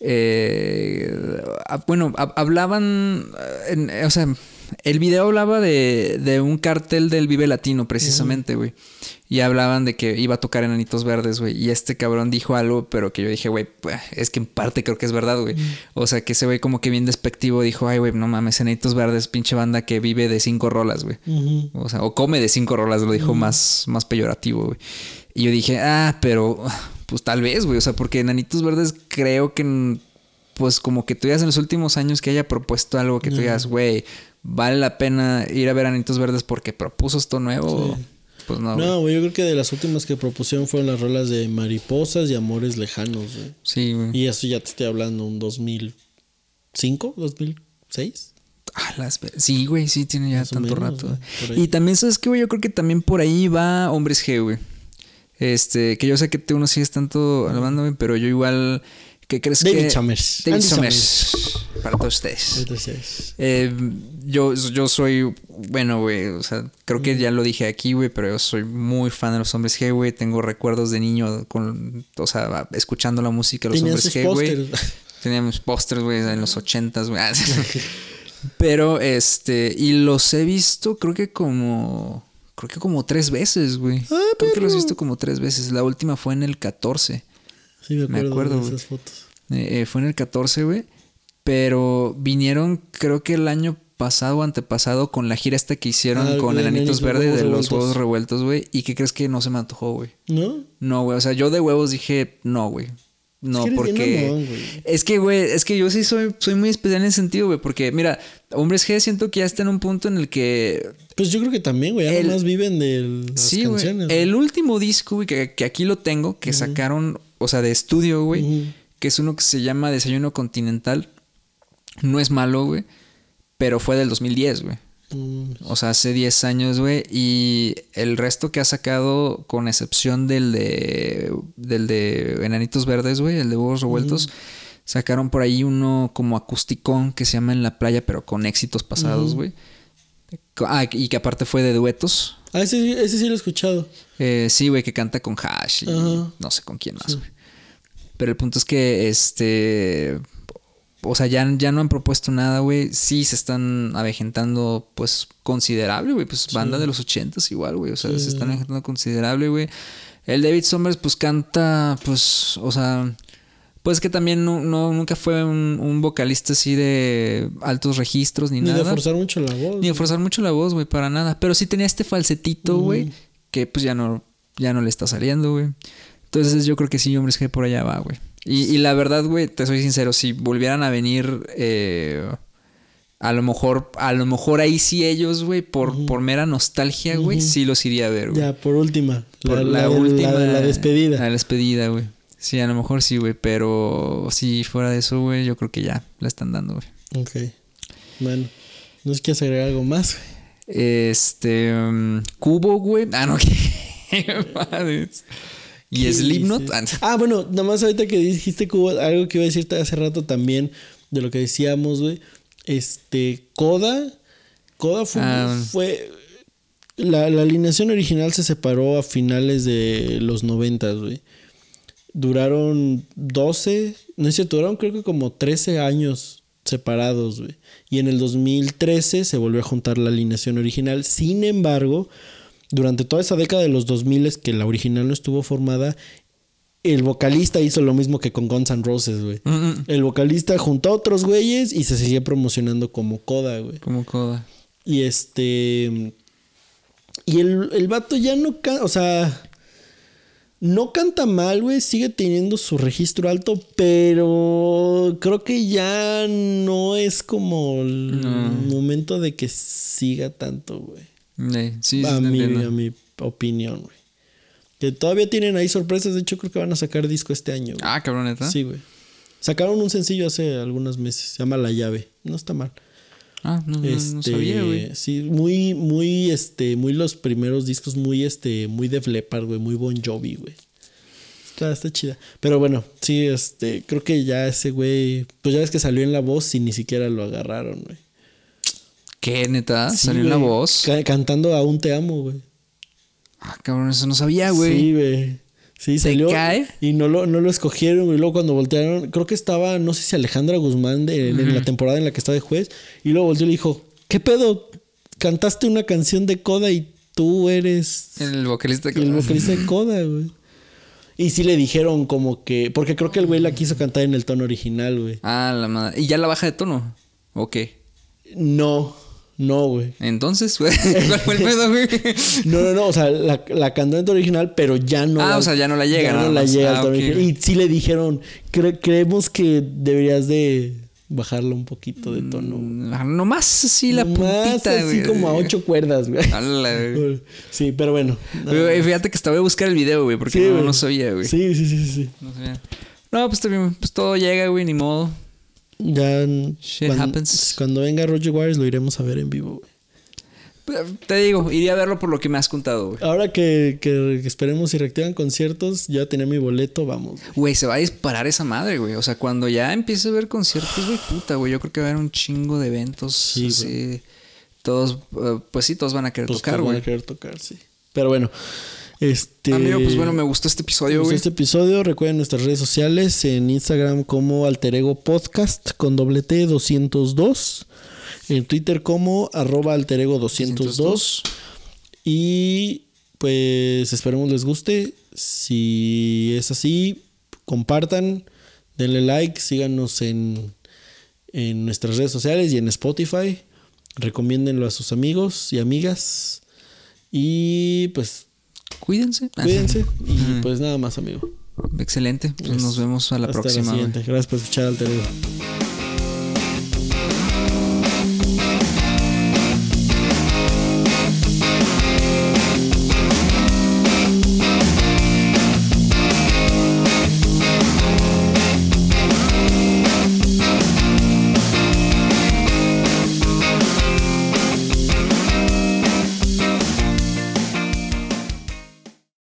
eh, bueno, hab- hablaban. eh, en- o sea, el video hablaba de, de un cartel del Vive Latino, precisamente, güey. Y hablaban de que iba a tocar Enanitos Verdes, güey. Y este cabrón dijo algo, pero que yo dije, güey, es que en parte creo que es verdad, güey. O sea, que ese güey como que bien despectivo dijo, ay, güey, no mames, Enanitos Verdes, pinche banda que vive de cinco rolas, güey. O sea, o come de cinco rolas, lo dijo más, más peyorativo, güey. Y yo dije, ah, pero pues tal vez, güey. O sea, porque Enanitos Verdes creo que, mm, pues como que tú digas en los últimos años que haya propuesto algo que tú digas, güey, vale la pena ir a ver Enanitos Verdes porque propuso esto nuevo. Pues no, güey. No, güey, yo creo que de las últimas que propusieron fueron las rolas de Mariposas y Amores Lejanos, güey. Sí, güey. Y eso ya te estoy hablando, un 2005, 2006. Ah, las ve- Sí, güey, sí, tiene ya Más tanto menos, rato. güey. Y también, ¿sabes qué, güey? Yo creo que también por ahí va Hombres G, güey. Este, que yo sé que tú no sigues tanto a la banda, güey, pero yo igual. ¿Qué crees David que.? Summers. David Andy Summers. para todos ustedes. Entonces, Eh, yo, yo soy, bueno, güey, o sea, creo que ya lo dije aquí, güey, pero yo soy muy fan de los hombres G, güey. Tengo recuerdos de niño con, o sea, escuchando la música de los hombres G, güey. pósters. *laughs* Tenía mis pósters, güey, en los ochentas, güey. *laughs* *laughs* Pero, este, y los he visto, creo que como, creo que como tres veces, güey. Ah, creo que los he visto como tres veces. La última fue en el 14. Sí, me acuerdo, acuerdo, de güey. esas fotos. Eh, eh, fue en el 14, güey. Pero vinieron, creo que el año pasado o antepasado con la gira esta que hicieron Ah, con Enanitos Verdes de los huevos revueltos, güey. ¿Y qué crees que no se me antojó, güey? ¿No? No, güey. O sea, yo de huevos dije, no, güey. No, que porque. es que, güey, es que yo sí soy, soy muy especial en ese sentido, güey. Porque, mira, Hombres G siento que ya está en un punto en el que. Pues yo creo que también, güey. Nomás viven de las sí, canciones. El último disco, güey, que, que aquí lo tengo, que sacaron, o sea, de estudio, güey. Que es uno que se llama Desayuno Continental. No es malo, güey. Pero fue del 2010, güey. Mm, O sea, hace 10 años, güey. Y el resto que ha sacado, con excepción del de. del de Enanitos Verdes, güey, el de Huevos Revueltos. Sacaron por ahí uno como acusticón que se llama En la playa, pero con éxitos pasados, güey. Ah, y que aparte fue de duetos. Ah, ese, ese sí lo he escuchado. Eh, sí, güey, que canta con Hash y Ajá. no sé con quién más, güey. Pero el punto es que, este... O sea, ya, ya no han propuesto nada, güey. Sí se están avejentando, pues, considerable, güey. Pues banda de los ochentas igual, güey. O sea, se están avejentando considerable, güey. El David Summers, pues, canta, pues, o sea... Pues que también no, no- nunca fue un, un vocalista así de altos registros ni, Ni nada. de forzar mucho la voz. Ni de forzar mucho la voz, güey, para nada. Pero sí tenía este falsetito, güey, que pues ya no, ya no le está saliendo, güey. Entonces yo creo que sí, hombres G por allá va, güey. Y, y la verdad, güey, te soy sincero, si volvieran a venir, eh, a lo mejor, a lo mejor ahí sí ellos, güey, por, por mera nostalgia, güey, sí los iría a ver, güey. Ya, por última. Por la, la, la- última. La, la despedida. La despedida, güey. Sí, a lo mejor sí, güey, pero si fuera de eso, güey, yo creo que ya la están dando, güey. Ok. Bueno. ¿No es que agregar algo más? güey? Este. um, Cubo, güey. Ah, no, *laughs* qué madres. Y ¿Qué Slipknot. dices? Ah, bueno, nada más ahorita que dijiste hubo algo que iba a decirte hace rato también de lo que decíamos, güey. Este, Coda. Coda fue. Ah. fue la, la alineación original se separó a finales de los noventas, güey. Duraron 12, no es cierto, duraron creo que como 13 años separados, güey. Y en el 2013 se volvió a juntar la alineación original. Sin embargo, durante toda esa década de los 2000 que la original no estuvo formada, el vocalista hizo lo mismo que con Guns N' Roses, güey. Mm, mm, El vocalista juntó a otros güeyes y se seguía promocionando como Coda, güey. Como coda. Y este. Y el, el vato ya no. O sea. No canta mal, güey. Sigue teniendo su registro alto. Pero. Creo que ya no es como el No. momento de que siga tanto, güey. Eh, sí, sí, a, mi, a mi opinión, güey. Que todavía tienen ahí sorpresas. De hecho, creo que van a sacar disco este año. güey. Ah, cabrón. Sí, güey. Sacaron un sencillo hace algunos meses. Se llama La Llave. No está mal. Ah, no, no- no Este, sabía, güey. Sí, muy, muy, este, muy los primeros discos, muy, este, muy Def Leppard, güey, muy Bon Jovi, güey. Está, está chida. Pero bueno, sí, este, creo que ya ese güey, pues ya ves que salió en la voz y ni siquiera lo agarraron, güey. ¿Qué, neta? Sí, ¿Salió en la voz? Ca- cantando Aún te amo, güey. Ah, cabrón, eso no sabía, güey. Sí, güey. Sí, ¿Se salió. cae? Y no lo, no lo escogieron. Y luego cuando voltearon, creo que estaba, no sé si Alejandra Guzmán de, en la temporada en la que estaba de juez. Y luego volteó y le dijo: ¿Qué pedo? Cantaste una canción de Coda y tú eres El vocalista que... el vocalista de Coda, *laughs* güey. Y sí le dijeron como que. Porque creo que el güey la quiso cantar en el tono original, güey. Ah, la madre. ¿Y ya la baja de tono? ¿O qué? No, no, güey. Entonces, güey. *laughs* ¿Cuál fue el pedo, güey? *laughs* No, no, no, o sea, la, la tono original, pero ya no. Ah, o sea, ya no la llega, Ya no la llega Ah, tono ok. original. Y sí le dijeron, "Cre- creemos que deberías de bajarle un poquito de tono. güey". Ah, Nomás así la Nomás puntita, así güey. como a ocho cuerdas, güey. *laughs* Güey. Sí, pero bueno. Güey, Fíjate que estaba a buscar el video, güey, porque Sí, no, no sabía, güey. Sí, sí, sí, sí. No sabía. No, pues también, pues todo llega, güey, ni modo. Ya Shit cuando, happens. cuando venga Roger Waters lo iremos a ver en vivo, güey. Te digo, iría a verlo por lo que me has contado, güey. Ahora que, que esperemos y reactivan conciertos, ya tenía mi boleto, vamos. Güey, se va a disparar esa madre, güey. O sea, cuando ya empiece a ver conciertos, güey, puta, güey. Yo creo que va a haber un chingo de eventos. Sí, así. Todos, eh, pues sí, todos van a querer Pues tocar, todos van a querer tocar, sí. Pero bueno, este... Amigo, pues bueno, me gustó este episodio, ¿Te gustó este episodio. Recuerden nuestras redes sociales en Instagram como Alterego Podcast con doble T 202. En Twitter como arroba alterego 202. Y pues esperemos les guste. Si es así, compartan, denle like, síganos en, en nuestras redes sociales y en Spotify. Recomiéndenlo a sus amigos y amigas. Y pues Cuídense. cuídense. Y pues nada más, amigo. Excelente. Pues Es- nos vemos a la Hasta próxima. siguiente. Gracias por escuchar Alterego.